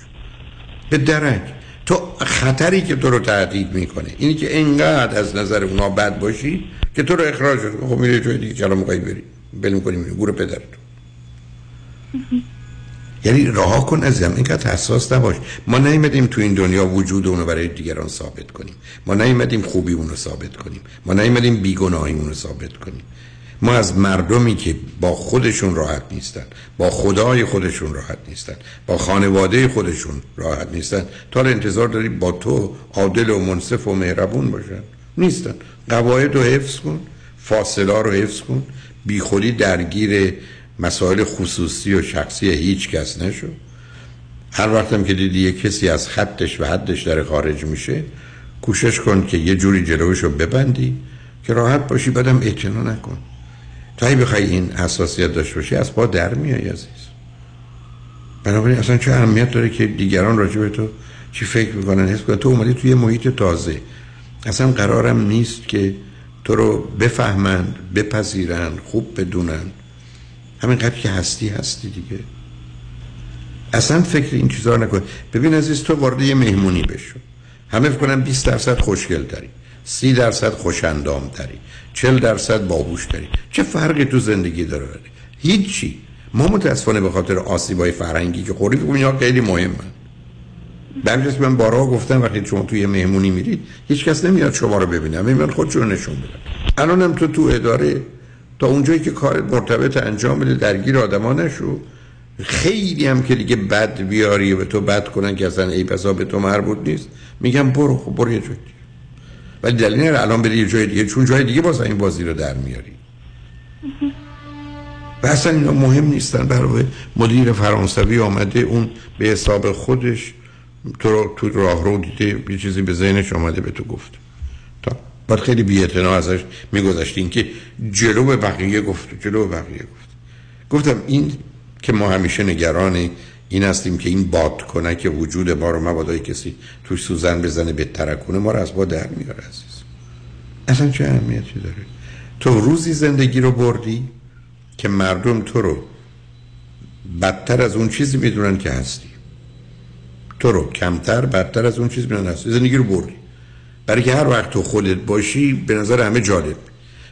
به درک. تو خطری که تو رو تهدید می‌کنه اینی که انقدر از نظر اونا بد باشی که تو رو اخراج کنه خب میری جای دیگه چرا می‌خوای بری؟ بل می‌کنی میری. گور پدرت یعنی رها کن ازم اینقدر حساس نباش. ما نیومدیم تو این دنیا وجود اونو برای دیگران ثابت کنیم. ما نیومدیم خوبی اونو ثابت کنیم. ما نیومدیم بیگناهی اونو ثابت کنیم. ما از مردمی که با خودشون راحت نیستن با خدای خودشون راحت نیستن با خانواده خودشون راحت نیستن تا انتظار داری با تو عادل و منصف و مهربون باشن؟ نیستن. قواعد رو حفظ کن فاصله رو حفظ کن. بیخودی درگیر مسائل خصوصی و شخصی هیچ کس نشو. هر وقتم که دیدی یه کسی از خطش و حدش در خارج میشه کوشش کن که یه جوری جلوش رو ببندی که راحت باشی بعدم اعتنا نکن. تا ای بخوای این حساسیت داشته باشی از پا در میای عزیز. بنابراین اصلا چه اهمیت داره که دیگران راجع به تو چی فکر می‌کنن حس کنن تو اومدی توی محیط تازه. اصلا قرارم نیست که تو رو بفهمند بپذیرن خوب بدونن. همینقدر که هستی هستی دیگه. اصلا فکر این چیزا نکن. ببین عزیز تو وارد یه مهمونی بشو. همه فکر کنن 20 درصد خوشگل داری. 30 درصد خوشندام داری 40 درصد باهوش داری چه فرقی تو زندگی داره هیچی. ما متاسفانه به خاطر آسیبای فرهنگی که خوری فکر اینا خیلی مهمه که من بارها گفتم وقتی شما توی مهمونی میرید هیچ کس نمیاد شما رو ببینه. من خودشون نشون بدم الانم تو تو اداره تا اونجایی که کار مرتبط انجام بده درگیر آدما نشو. خیلی هم که دیگه بد بیاری و به تو بد کنن که اصلا ای پسا به تو مربوط نیست. میگم برو خب برو یه دیگه ولی دلیل نره الان بری یه جای دیگه چون جای دیگه باز این بازی رو در میاری. و اصلا اینا مهم نیستن برای مدیر فرانسوی آمده اون به حساب خودش تو رو تو راه رو دیده یه چیزی به ذهنش آمده به تو گفت. تا بعد خیلی بی ازش میگذشتین که جلو بقیه گفت جلو بقیه گفت. گفتم این که ما همیشه نگران این هستیم که این باد کنه که وجود ما رو مبادای کسی توش سوزن بزنه به ترکونه ما رو از با در میاره عزیز. اصلا چه اهمیتی داره؟ تو روزی زندگی رو بردی که مردم تو رو بدتر از اون چیزی می‌دونن که هستی. تو رو کمتر بدتر از اون چیزی می‌دونن هستی. زندگی رو بردی. برای که هر وقت تو خودت باشی به نظر همه جالب.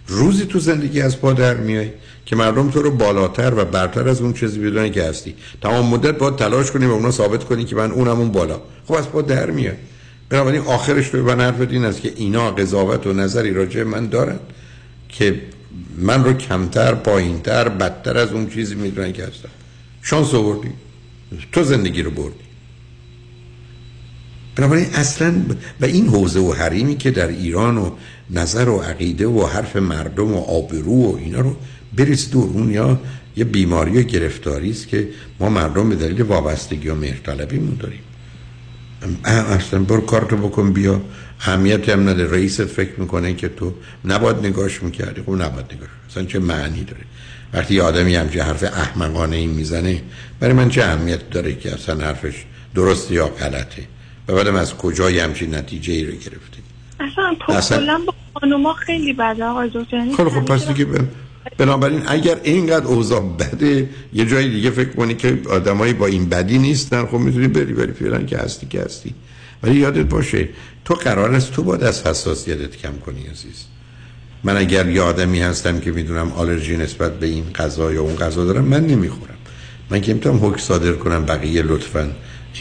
روزی تو زندگی از پا در میای. که مردم تو رو بالاتر و برتر از اون چیزی بدونن که هستی. تمام مدت باید تلاش کنی و اونا ثابت کنی که من اونم اون بالا. خب از پا در میای بنابراین آخرش تو من حرف این است که اینا قضاوت و نظری راجع من دارن که من رو کمتر پایینتر بدتر از اون چیزی می‌دونن که هستم. شانس آوردی. تو زندگی رو بردی. بنابراین اصلا و این حوزه و حریمی که در ایران و نظر و عقیده و حرف مردم و آبرو و اینا رو بریز دور اون یا یه بیماری و گرفتاری است که ما مردم به دلیل وابستگی و مهرطلبیمون داریم. اصلا برو کارتو بکن بیا. اهمیت هم نده رئیست فکر می‌کنه که تو نباید نگاش می‌کردی خب نباید نگاش اصلا چه معنی داره؟ وقتی یه آدمی همچه حرف احمقانه این می‌زنه برای من چه اهمیت داره که اصلا حرفش درست یا غلطه؟ و بعدم از کجای همچین نتیجه ای رو گرفته؟ اصلا کلا با خانوما خیلی بده. آقای دکتر یعنی خب خب پس دیگه بنابراین اگر اینقدر اوضاع بده یه جای دیگه فکر کنی که آدمایی با این بدی نیستن. خب می‌تونی بری بری فعلا که هستی که هستی. ولی یادت باشه تو قرار است تو باید از حساسیتت کم کنی عزیز. من اگر یه آدمی هستم که می‌دونم آلرژی نسبت به این غذا یا اون غذا دارم من نمی‌خورم. من که می‌تونم حکم صادر کنم بقیه لطفا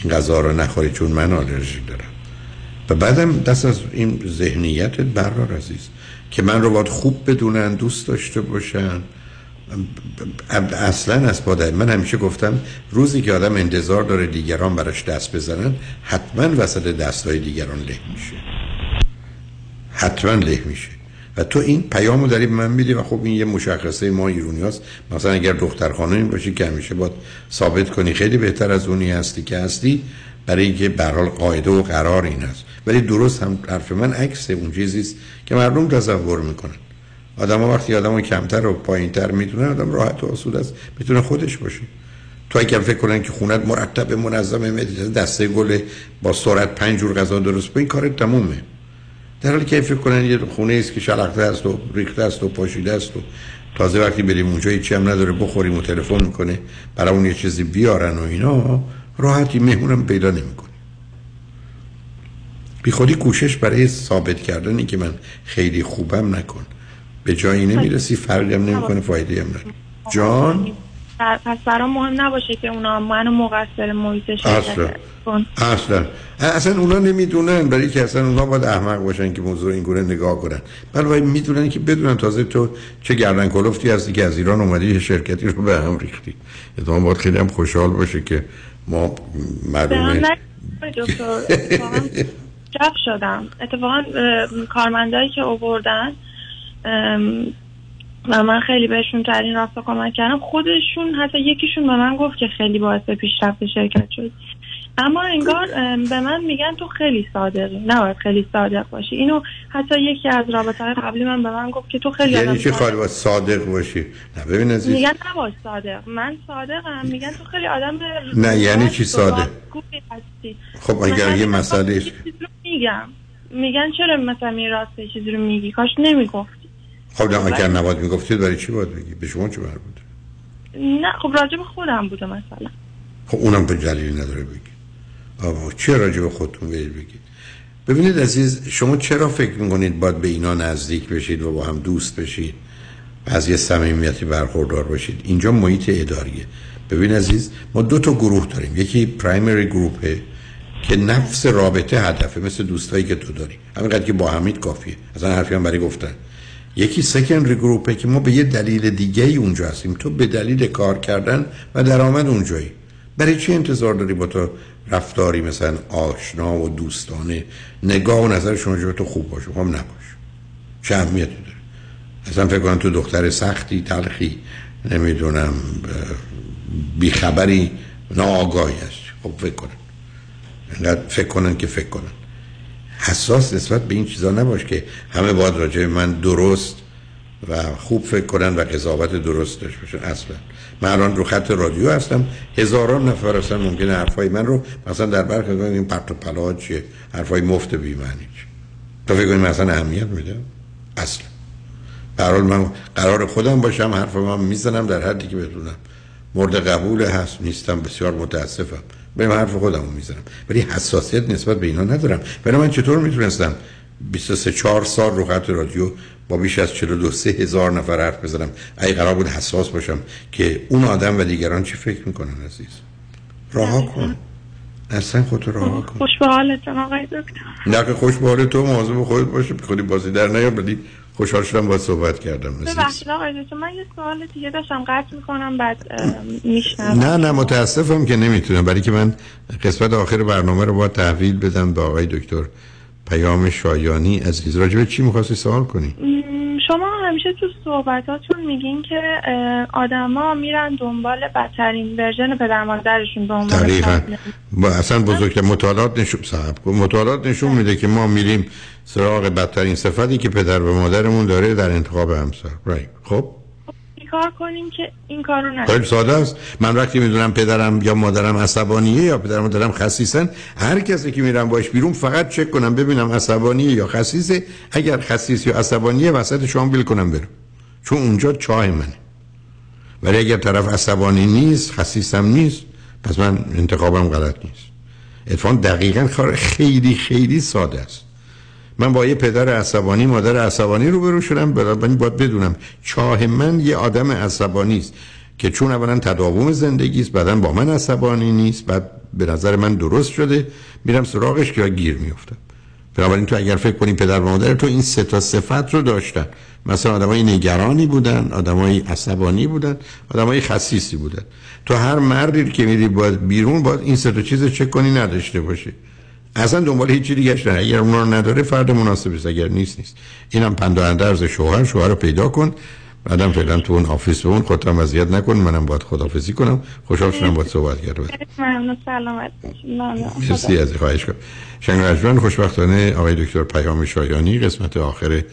این غذا رو نخوری چون من آلرژی دارم. و بعدم دست از این ذهنیت برار عزیز. که من رو باید خوب بدونن دوست داشته باشن. اصلا از پادر من همیشه گفتم روزی که آدم انتظار داره دیگران براش دست بزنن حتما وسط دستهای دیگران له میشه. حتما له میشه. و تو این پیامو داری به من میدی و خب این یه مشخصه ما ایرونی هست مثلا اگر دختر خانمی باشی که همیشه باید ثابت کنی خیلی بهتر از اونی هستی که هستی برای اینکه به حال قاعده و قرار این است ولی درست هم حرف من عکس اون چیزی است که مردم تصور می‌کنن. آدم ها وقتی آدم ها کمتر و پایینتر می‌دونن آدم راحت و اصول است. می‌تونه خودش باشه. تو اگر فکر کنن که خونت مرتب منظم دسته گل با سرعت پنج جور غذا درست این کار تمومه. در حالی که فکر کنن یه خونه است که شلخته است و ریخته است و پاشیده است و تازه وقتی بریم اونجا هیچی هم نداره بخوریم و تلفن می‌کنه برای اون یه چیزی بیارن و اینا راحتی مهمونم پیدا نمی‌کنی بی خودی کوشش برای ثابت کردنی که من خیلی خوبم نکن. به جایی نمی‌رسی فرقی هم نمی‌کنه فایده هم نداره. جان؟ پس برام مهم نباشه که اونا منو مقصر محیط اصلا. اصلا. اصلا اونا نمی‌دونن برای که اصلا اونا باید احمق باشن که موضوع این گونه نگاه کنن. باید می‌دونن که بدونن تازه تو چه گردن کلفتی هستی که از ایران اومدی یه شرکتی رو به هم ریختی. اتفاقا باید خیلی هم خوشحال باشه که ما معلومه جف شدم. اتفاقا کارمندایی که اووردن و من خیلی بهشون در این راستا کمک کردم خودشون حتی یکیشون به من گفت که خیلی باعث پیشرفت شرکت شد. اما انگار به من میگن تو خیلی صادقی نباید خیلی صادق باشی. اینو حتی یکی از رابطه های قبلی من به من گفت که تو خیلی یعنی چی خواهی باید صادق باشی. نه ببین عزیز. میگن نباش صادق. من صادقم. میگن تو خیلی آدم نه، یعنی چی صادق؟ خب اگر یه مسئله میگم. میگن چرا مثلا این راست یه چیزی رو میگی؟ کاش نمی‌گفتی. خب نه اگر نباید می‌گفتید برای چی باید بگی؟ به شما چه مربوطه؟ نه خب راجب خودم بوده مثلا. خب اونم به دلیلی نداره بگی. آقا چه راجع به خودتون برید بگید؟ ببینید عزیز شما چرا فکر می‌کنید باید به اینا نزدیک بشید و با هم دوست بشید؟ از یه صمیمیتی برخوردار باشید. اینجا محیط اداریه. ببین عزیز ما دو تا گروه داریم. یکی پرایمری گروپه که نفس رابطه هدفه مثل دوستایی که تو داری. همینقدر که با همید کافیه. اصلا حرفی هم برای گفتن. یکی سکندری گروپه که ما به یه دلیل دیگه ای اونجا هستیم. تو به دلیل کار کردن و درآمد اونجایی. برای چی انتظار داری با تو رفتاری مثلا آشنا و دوستانه. نگاه و نظر شما جو تو خوب باشه. خب نباش. چه اهمیتی داره؟ اصلا فکر کنم تو دختر سختی تلخی نمی‌دونم بیخبری ناآگاهی هست خب فکر کنن. اینقدر فکر کنن که فکر کنن. حساس نسبت به این چیزا نباش که همه باید راجع من درست و خوب فکر کنن و قضاوت درست داشته باشن. اصلا. من الان رو خط رادیو هستم. هزاران نفر هستن ممکنه حرفای من رو مثلا در برخی از این پرت و پلا چیه؟ حرفای مفت بی معنی تو فکر کنی مثلا اهمیت میدم؟ اصلا. برحال من قرار خودم باشم حرف من می‌زنم در حدی که بدونم. مورد قبول هست نیستم بسیار متاسفم. بریم حرف خودم رو می‌زنم. ولی حساسیت نسبت به اینا ندارم. ولی من چطور می‌تونستم 23 4 سال رو خط رادیو با بیش از 42 سه هزار نفر حرف بزنم. اگه قرار بود حساس باشم که اون آدم و دیگران چی فکر می‌کنن عزیز؟ رها کن. اصلا خودتو رها کن. خوش به حالتون آقای دکتر. نه که خوش به حال تو مواظب خودت باشه خودی بازی در نیار. ولی خوشحال شدم با صحبت کردم. ببخشید آقای دکتر من یه سوال دیگه داشتم قطع می‌کنم بعد میشنم نه نه متاسفم که نمی‌تونم. برای که من قسمت آخر برنامه رو باید تحویل بدم به آقای دکتر. پیام شایانی عزیز. راجبه چی می‌خواستی سوال کنی؟ شما همیشه تو صحبتاتون میگین که آدما میرن دنبال بدترین ورژن پدر مادرشون به عنوان دقیقا. با اصلا بزرگتر مطالعات نشون صاحب مطالعات نشون میده که ما میریم سراغ بدترین صفتی که پدر و مادرمون داره در انتخاب همسر. رایت خب؟ چیکار کنیم که این کارو خیلی نکنیم. ساده است. من وقتی می‌دونم پدرم یا مادرم عصبانیه یا پدرم و مادرم خسیسن هر کسی که میرم باش بیرون فقط چک کنم ببینم عصبانیه یا خسیسه اگر خسیس یا عصبانیه وسط شام بیل کنم برم. چون اونجا چاه منه. ولی اگر طرف عصبانی نیست خسیسم نیست پس من انتخابم غلط نیست. اتفاقا دقیقا کار خیلی خیلی ساده است. من با یه پدر عصبانی مادر عصبانی رو برو شدم بنابراین باید بدونم چاه من یه آدم عصبانی است که چون اولا تداوم زندگی است بعدا با من عصبانی نیست بعد به نظر من درست شده میرم سراغش که گیر میفتم بنابراین تو اگر فکر کنی پدر و مادر تو این سه تا صفت رو داشتن. مثلا آدمای نگرانی بودن آدمای عصبانی بودن آدمای خسیسی بودن. تو هر مردی که میری باید بیرون باید این سه تا چیز چک کنی نداشته باشه اصلا دنبال هیچ گشت نه. اگر اون رو نداره فرد مناسبی است اگر نیست نیست. اینم پنداهنده از شوهر. شوهر رو پیدا کن. بعدم فعلا تو اون آفیس به اون خودت هم اذیت نکن. منم باید خدافظی کنم. خوشحال شدم باید صحبت کردم. ممنون. سلامت. مرسی از خواهش کنم. شنگ خوشبختانه آقای دکتر پیام شایانی قسمت آخر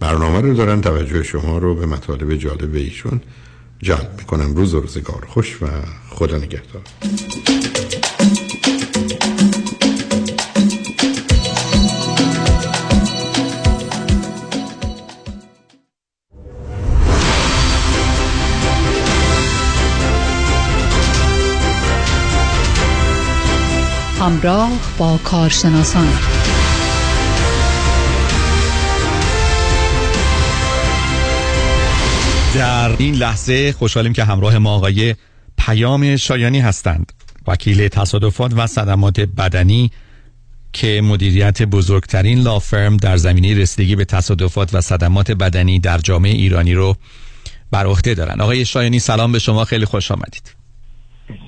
برنامه رو دارن. توجه شما رو به مطالب جالب ایشون جلب می‌کنم. روز و روزگار خوش و خدا نگهدار. همراه با کارشناسان. در این لحظه خوشحالیم که همراه ما آقای پیام شایانی هستند. وکیل تصادفات و صدمات بدنی که مدیریت بزرگترین لافرم در زمینه رسیدگی به تصادفات و صدمات بدنی در جامعه ایرانی رو بر عهده دارن. آقای شایانی سلام به شما خیلی خوش آمدید.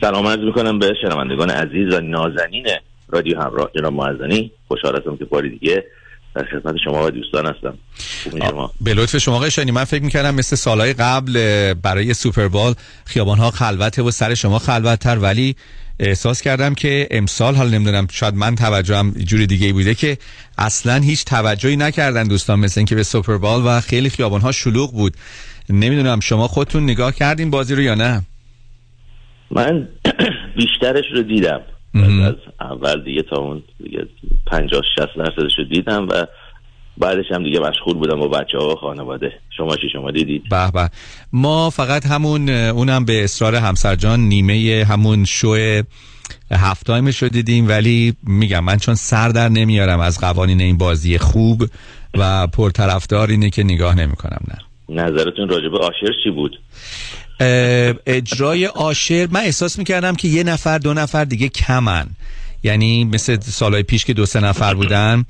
سلام عرض می‌کنم به شنوندگان عزیز و نازنین رادیو همراه. جناب معزنی خوشحال هستم که باری دیگه در خدمت شما و دوستان هستم. به لطف شما آقای شایانی من فکر می‌کردم مثل سالهای قبل برای سوپربال خیابان ها خلوته و سر شما خلوتتر ولی احساس کردم که امسال حال نمی‌دونم شاید من توجهم جوری دیگه بوده که اصلا هیچ توجهی نکردن دوستان مثل اینکه به سوپربال و خیلی خیابان ها شلوغ بود. نمی‌دونم شما خودتون نگاه کردین بازی رو یا نه؟ من بیشترش رو دیدم. از اول دیگه تا اون دیگه 50 60 درصدش رو دیدم و بعدش هم دیگه مشغول بودم با بچه ها و خانواده. شما چی شما دیدید؟ به به. ما فقط همون اونم به اصرار همسر جان نیمه همون شو هفت تایمش رو دیدیم ولی میگم من چون سر در نمیارم از قوانین این بازی خوب و پرطرفدار اینه که نگاه نمی‌کنم نه. نظرتون راجع به آشر چی بود؟ اجرای آشر من احساس می‌کردم که یه نفر دو نفر دیگه کمن. یعنی مثل سالهای پیش که دو سه نفر بودن.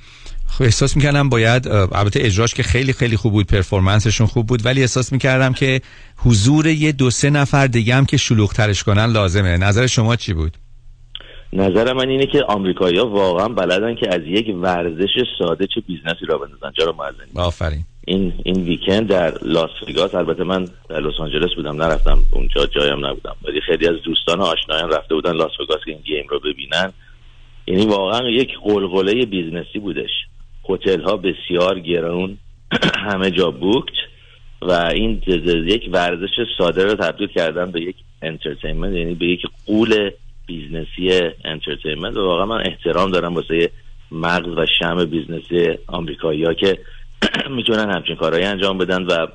خب احساس می‌کردم باید البته اجراش که خیلی خیلی خوب بود پرفورمنسشون خوب بود ولی احساس می‌کردم که حضور یه دو سه نفر دیگه هم که شلوغ ترش کنن لازمه. نظر شما چی بود؟ نظر من اینه که آمریکایی‌ها واقعا بلدن که از یک ورزش ساده چه business ی راه بندازن. جارو معزنی آفرین. این این weekend در لاس وگاس البته من در لس آنجلس بودم نرفتم اونجا جایم نبودم. ولی خیلی از دوستان و آشنایان رفته بودن لاس وگاس که این game رو ببینن. یعنی واقعا یک غلغله business ی بودش. هتل ها بسیار گرون همه جا booked و این یک ورزش ساده رو تبدیل کردن به یک entertainment یعنی به یک غول business ی entertainment و واقعا من احترام دارم واسه مغز و شم business ی آمریکایی که می‌تونن همچین کارهایی انجام بدن و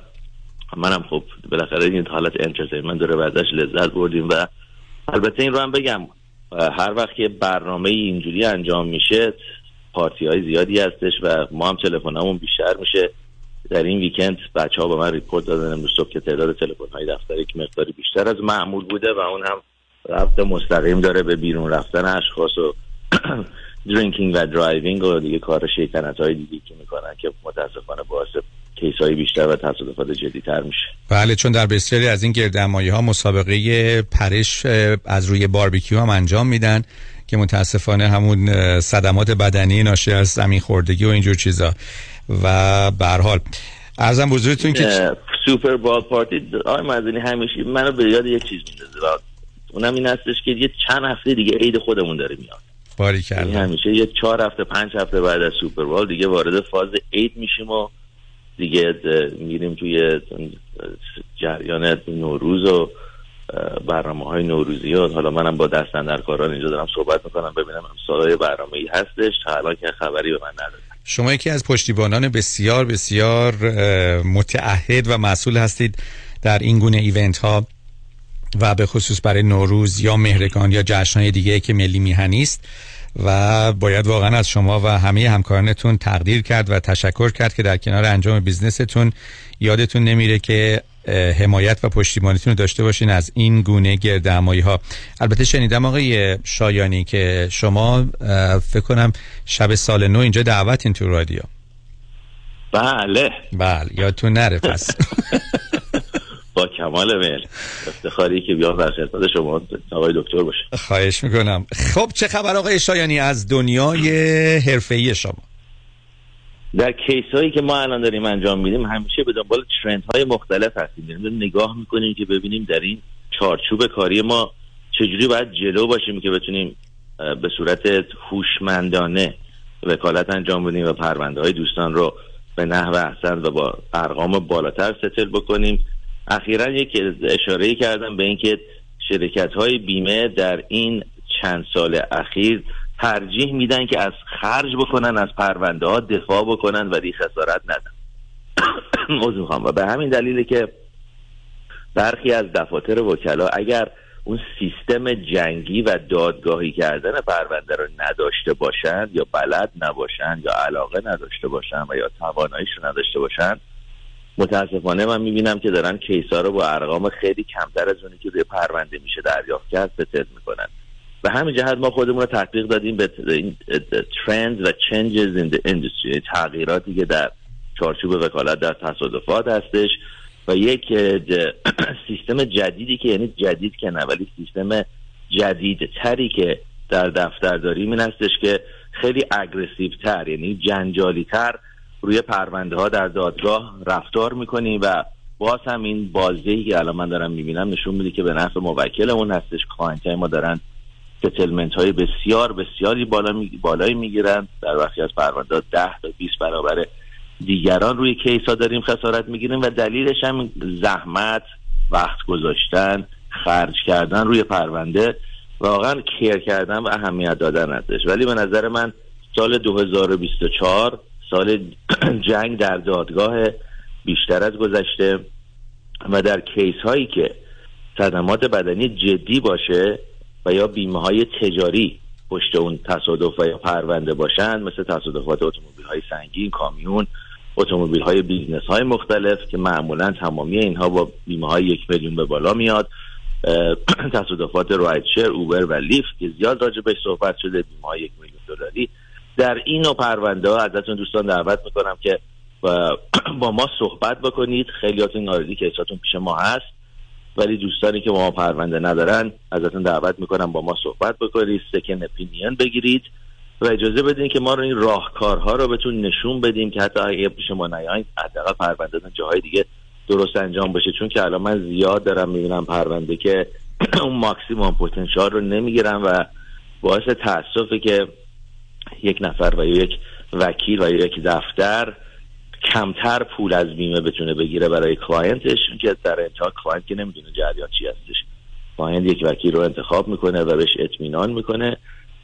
منم خب بالاخره این حالت entertainment داره و ازش لذت بردیم و البته این رو هم بگم هر وقت که برنامه اینجوری انجام میشه پارتی های زیادی هستش و ما هم تلفنمون بیشتر میشه. در این weekend بچه ها به من report دادن امروز صبح که تعداد تلفن های دفتر یک مقداری بیشتر از معمول بوده و اون هم ربط مستقیم داره به بیرون رفتن اشخاص و drinking و driving و دیگه کار شیطنت های دیگه که می‌کنن که متاسفانه باعث case های بیشتر و تصادفات جدی تر میشه. بله چون در بسیاری از این گردهمایی ها مسابقه پرش از روی باربیکیو هم انجام میدن که متاسفانه همون صدمات بدنی ناشی از زمین خوردگی و اینجور چیزا. و به حال عرضم بزرگتون که سوپر بال پارتی آقای مدنی همیشه منو به یاد یه چیز میندازه. اونم این هستش که یه چند هفته دیگه عید خودمون داره میاد. باری یعنی کردم همیشه یه چهار هفته پنج هفته بعد از سوپر بال دیگه وارد فاز عید میشیم و دیگه میریم توی جریان نوروز و برنامه های نوروزی و حالا منم با دستن در کاران اینجا دارم صحبت می‌کنم ببینم امسال برنامه ای هستش. تا الان که خبری به من نداره شما یکی از پشتیبانان بسیار بسیار متعهد و مسئول هستید در این گونه ایونت ها و به خصوص برای نوروز یا مهرگان یا جشنهای دیگه که ملی میهنی است و باید واقعا از شما و همه همکارانتون تقدیر کرد و تشکر کرد که در کنار انجام بیزنستون یادتون نمیره که حمایت و پشتیبانیتون رو داشته باشین از این گونه گردهمایی ها البته شنیدم آقای شایانی که شما فکر کنم شب سال نو اینجا دعوتین تو رادیو. بله. بله یادتون نره پس. با کمال میل افتخاری که بیام در خدمت شما آقای دکتر باشه. خواهش می‌کنم. خب چه خبر آقای شایانی از دنیای حرفه‌ای شما؟ در کیس هایی که ما الان داریم انجام میدیم همیشه به دنبال ترند های مختلف هستیم. داریم نگاه می‌کنیم که ببینیم در این چارچوب کاری ما چجوری باید جلو باشیم که بتونیم به صورت هوشمندانه وکالت انجام بدیم و پرونده های دوستان رو به نحو احسن و با ارقام بالاتر ستل بکنیم. اخیرا یک اشاره کردم به اینکه شرکت های بیمه در این چند سال اخیر ترجیح میدن که از خرج بکنن از پرونده ها دفاع بکنن ولی خسارت ندن. و به همین دلیله که برخی از دفاتر وکلا اگر اون سیستم جنگی و دادگاهی کردن پرونده رو نداشته باشند یا بلد نباشند یا علاقه نداشته باشند و یا تواناییش رو نداشته باشند متاسفانه من می‌بینم که دارن کیس ها رو با ارقام خیلی کمتر از اونی که روی پرونده میشه دریافت کرد ستل می‌کنن. به همین جهت ما خودمون رو تطبیق دادیم به ترند و چنجز این اندستری تغییراتی که در چارچوب وکالت در تصادفات هستش و یک سیستم جدیدی که یعنی جدید که نه ولی سیستم جدید تری که در دفتر داریم این هستش که خیلی aggressive تر یعنی جنجالی تر روی پرونده ها در دادگاه رفتار می‌کنیم و باز هم این بازدهی که الان من دارم می‌بینم نشون میده که به نفع موکلمون هستش. client ما دارن settlement های بسیار بسیاری بالا می... بالایی می‌گیرن. در وقتی از پرونده 10 تا 20 برابر دیگران روی کیس ها داریم خسارت می‌گیریم و دلیلش هم زحمت وقت گذاشتن خرج کردن روی پرونده واقعا کیر کردن و اهمیت دادن هستش ولی به نظر من سال 2024 سال جنگ در دادگاه بیشتر از گذشته و در کیس هایی که صدمات بدنی جدی باشه و یا بیمه های تجاری پشت اون تصادف و یا پرونده باشند مثل تصادفات اتومبیل های سنگین کامیون اتومبیل های business های مختلف که معمولا تمامی اینها با بیمه های یک میلیون به بالا میاد. تصادفات rideshare Uber و Lyft که زیاد راجع بهش صحبت شده بیمه های یک میلیون دلاری. در این نوع پرونده ها ازتون دوستان دعوت می‌کنم که با ما صحبت بکنید. خیلیاتون already که case اتون پیش ما هست. ولی دوستانی که با ما پرونده ندارن ازتون دعوت می‌کنم با ما صحبت بکنید second opinion بگیرید. و اجازه بدین که ما رو این راهکارها رو بهتون نشون بدیم که حتی اگه پیش ما نیاین حداقل پرونده جاهای دیگه درست انجام بشه. چون که الان من زیاد دارم می‌بینم پرونده که اون maximum potential رو نمی‌گیرن و باعث تاسفه که یک نفر و یک وکیل و یک دفتر کمتر پول از بیمه بتونه بگیره برای client ش که در انتها client که نمی‌دونه جریان چی هستش. client یک وکیل رو انتخاب می‌کنه و بهش اطمینان می‌کنه.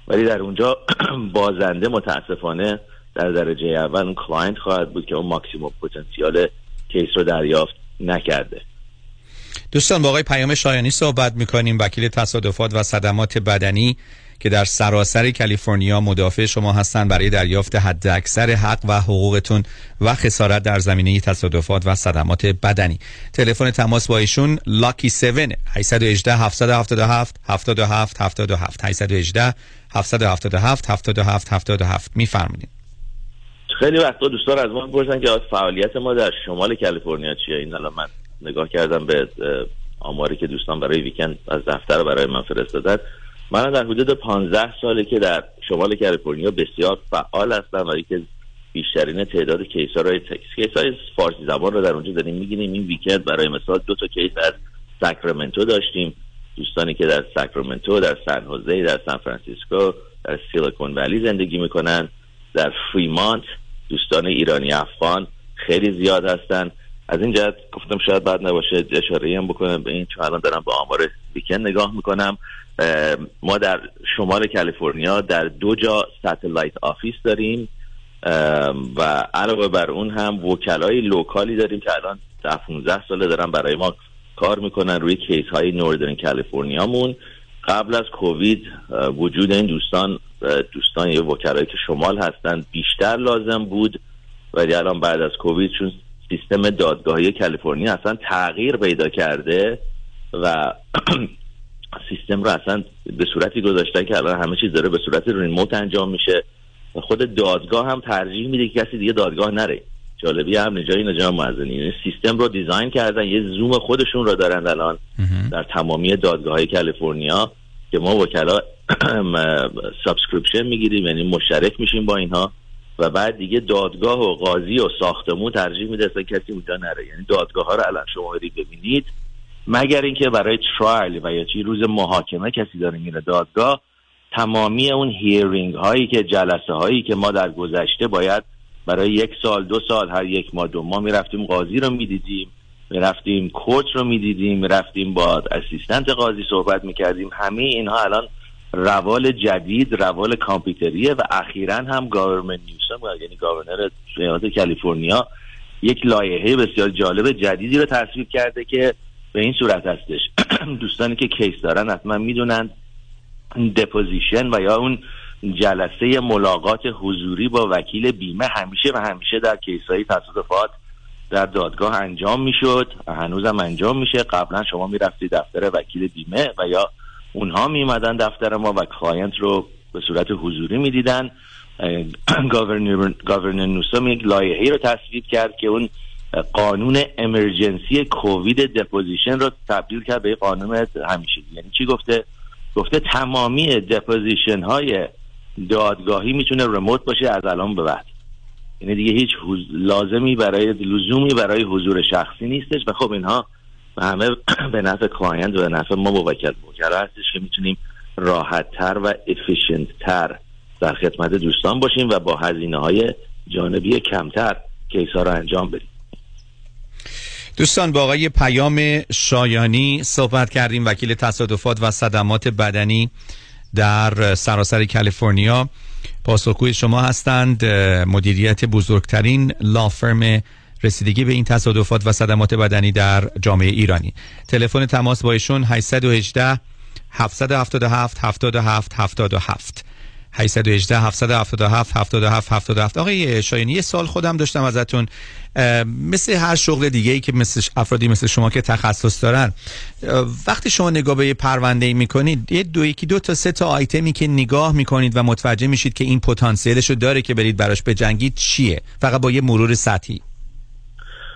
ولی در اونجا بازنده متاسفانه در درجه اول اون client خواهد بود که اون maximum potential case رو دریافت نکرده. دوستان با آقای پیام شایانی صحبت می‌کنیم. وکیل تصادفات و صدمات بدنی که در سراسر کالیفرنیا مدافع شما هستند برای دریافت حداکثر حق و حقوقتون و خسارت در زمینه تصادفات و صدمات بدنی. تلفن تماس با ایشون لاکی 7 818 777 77 77 818 777 77 77 میفرمایید. خیلی وقتا دوستان از ما می‌پرسن که فعالیت ما در شمال کالیفرنیا چیه؟ این الان من نگاه کردم به آماری که دوستان برای ویکند از دفتر برای من فرستادن. من در حدود 15 ساله که در شمال کالیفرنیا بسیار فعال هستم و یکی بیشترین تعداد case های case های فارسی زبان رو در اونجا داریم می‌گیریم. این weekend برای مثال دو تا case از ساکرامنتو داشتیم. دوستانی که در ساکرامنتو در سن هوزه در سان فرانسیسکو در سیلیکون ولی زندگی می‌کنن. در فریمانت دوستان ایرانی افغان خیلی زیاد هستن. از این جهت گفتم شاید بد نباشه اشاره هم بکنم به این چون الان دارم با آمار weekend نگاه می‌کنم ما در شمال کالیفرنیا در دو جا satellite office داریم و علاوه بر اون هم وکلای local ی داریم که الان ده 15 ساله دارن برای ما کار می‌کنن روی case های Northern California مون. قبل از کووید وجود این دوستان دوستان یه وکلایی که شمال هستن بیشتر لازم بود ولی الان بعد از کووید چون سیستم دادگاهی کالیفرنیا اصلا تغییر پیدا کرده و سیستم رو اصلا به صورتی گذاشتن که الان همه چیز داره به صورت remote انجام میشه. خود دادگاه هم ترجیح میده که کسی دیگه دادگاه نره. جالبی هم نجایی نجام معزنی. یعنی سیستم رو design کردن یه زوم خودشون رو دارن الان در تمامی دادگاه های کالیفرنیا که ما وکلا subscription می‌گیریم یعنی مشترک میشیم با اینها. و بعد دیگه دادگاه و قاضی و ساختمون ترجیح میده اصلا کسی اونجا نره. یعنی دادگاه ها رو الان شما ببینید. مگر اینکه برای trial و یا چی روز محاکمه کسی داره میره دادگاه تمامی اون hearing هایی که جلسه هایی که ما در گذشته باید برای یک سال دو سال هر یک ماه دو ماه می‌رفتیم قاضی رو می‌دیدیم می‌رفتیم کوچ رو می‌دیدیم می‌رفتیم با assistant قاضی صحبت می‌کردیم. همه اینها الان روال جدید روال کامپیوتریه و اخیرا هم governor نیوسم یعنی governor ایالت کالیفرنیا یک لایحه بسیار جالب جدیدی رو تصویب کرده که به این صورت هستش. دوستانی که case دارن حتما می‌دونن deposition و یا اون جلسه ملاقات حضوری با وکیل بیمه همیشه و همیشه در case های تصادفات در دادگاه انجام می‌شد هنوزم انجام میشه. قبلا شما می‌رفتی دفتر وکیل بیمه و یا اونها میمدن دفتر ما و client رو به صورت حضوری می‌دیدن. governor نیوسم یک لایحه‌ای رو تصویب کرد که اون قانون emergency کووید deposition رو تبدیل کرد به قانون همیشه. یعنی چی گفته؟ گفته تمامی deposition های دادگاهی می‌تونه remote باشه از الان به بعد. یعنی دیگه هیچ لازمی برای لزومی برای حضور شخصی نیستش و خب اینها همه به نفع client و به نفع ما موکل موکلا هستش که می‌تونیم راحت تر و efficient تر در خدمت دوستان باشیم و با هزینه های جانبی کمتر case ها رو انجام بدیم. دوستان با آقای پیام شایانی صحبت کردیم. وکیل تصادفات و صدمات بدنی در سراسر کالیفرنیا. پاسخگوی شما هستند. مدیریت بزرگترین law firm رسیدگی به این تصادفات و صدمات بدنی در جامعه ایرانی. تلفن تماس با ایشون 818 777 77 77 818 777 77 77 آقای شایانی یه سال خودم داشتم ازتون. مثل هر شغل دیگه ای که مثل افرادی مثل شما که تخصص دارن وقتی شما نگاه به یه پرونده ای می‌کنید یه دو یکی دو تا سه تا آیتمی که نگاه می‌کنید و متوجه میشید که این پتانسیلش رو داره که برید براش بجنگید چیه؟ فقط با یه مرور سطحی.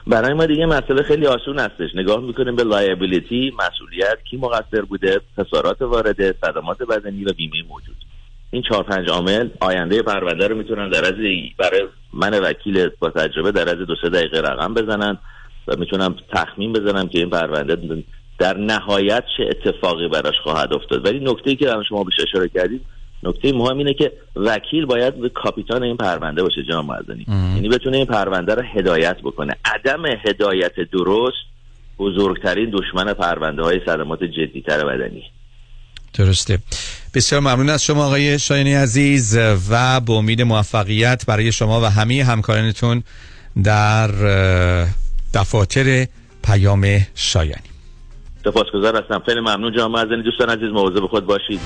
برای ما دیگه مسئله خیلی آسون هستش. نگاه می‌کنیم به لایبیلیتی مسئولیت کی مقصر بوده خسارات وارده صدمات بدنی و بیمه موجود. این چهار پنج عامل آینده پرونده رو می‌تونن در از برای من وکیل با تجربه در از دو سه دقیقه رقم بزنن و می‌تونم تخمین بزنم که این پرونده در نهایت چه اتفاقی براش خواهد افتاد. ولی نکته ای که در شما بهش اشاره کردید نکته مهم اینه که وکیل باید به کاپیتان این پرونده باشه جناب معزنی یعنی بتونه این پرونده رو هدایت بکنه. عدم هدایت درست بزرگترین دشمن پرونده های صدمات جدیتر بدنی. درسته. بسیار ممنون از شما آقای شایانی عزیز و با امید موفقیت برای شما و همه همکارانتون در دفاتر پیام شایانی. سپاسگزار هستم. خیلی ممنون جناب معزنی دوستان عزیز مواظب خود باشید.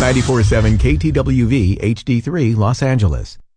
94.7 KTWV HD3 Los Angeles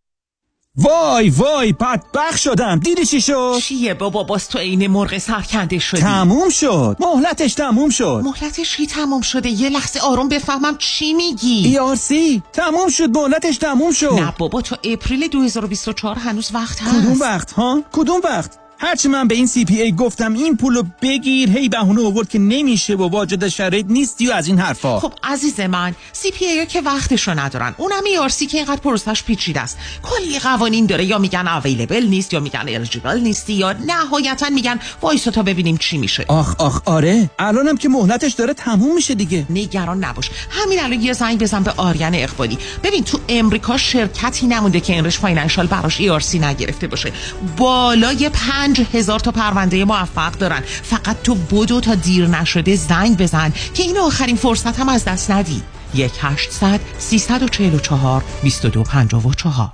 وای وای بدبخت شدم. دیدی چی شد؟ چیه بابا؟ باز تو عین مرغ سرکنده شدی. تموم شد. مهلتش تموم شد. مهلتش کی تموم شده؟ یه لحظه آروم بفهمم چی میگی. ERC تموم شد مهلتش تموم شد. نه بابا تو April 2024 هنوز وقت هست. کدوم وقت ها؟ کدوم وقت؟ هرچی من به این CPA گفتم این پولو بگیر. هی بهونه آورد که نمیشه و واجد شرایط نیستی و از این حرفا. خب عزیز من CPA که وقتشو ندارن. اونم ERC که اینقدر پروسش پیچیده است. کلی قوانین داره. یا میگن available نیست یا میگن eligible نیستی یا نهایتا میگن وایسو تا ببینیم چی میشه. آخ آخ آره. الانم که مهلتش داره تموم میشه دیگه. نگران نباش. همین الان یه زنگ بزن به آریان اقبالی. ببین تو امریکا شرکتی نمونده که Enrich Financial براش ERC نگرفته باشه. بالای پنج هزار تا پرونده موفق دارن. فقط تو بدو تا دیر نشده زنگ بزن که این آخرین فرصت هم از دست ندی. 1800 344 2254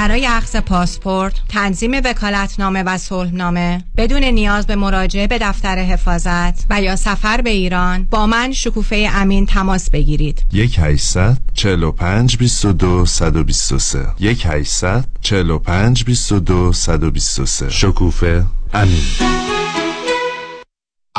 برای اخذ پاسپورت، تنظیم وکالتنامه و صلحنامه بدون نیاز به مراجعه به دفتر حفاظت و یا سفر به ایران با من شکوفه امین تماس بگیرید. یک 800 45 22 123 یک 800 45 22 123 شکوفه امین.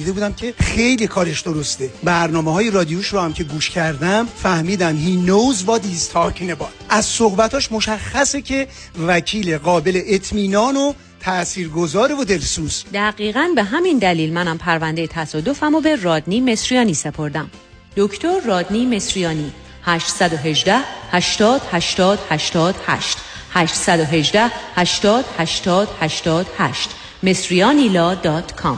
شنیده بودم که خیلی کارش درسته. برنامه های رادیوش رو هم که گوش کردم فهمیدم he knows what he's talking about. از صحبتاش مشخصه که وکیل قابل اطمینان و تاثیرگذار و دلسوز. دقیقا به همین دلیل منم پرونده تصادفم و به رادنی مصریانی سپردم. دکتر رادنی مصریانی 818 80 80 88 818 80 80 88 مصریانیلا دات کام.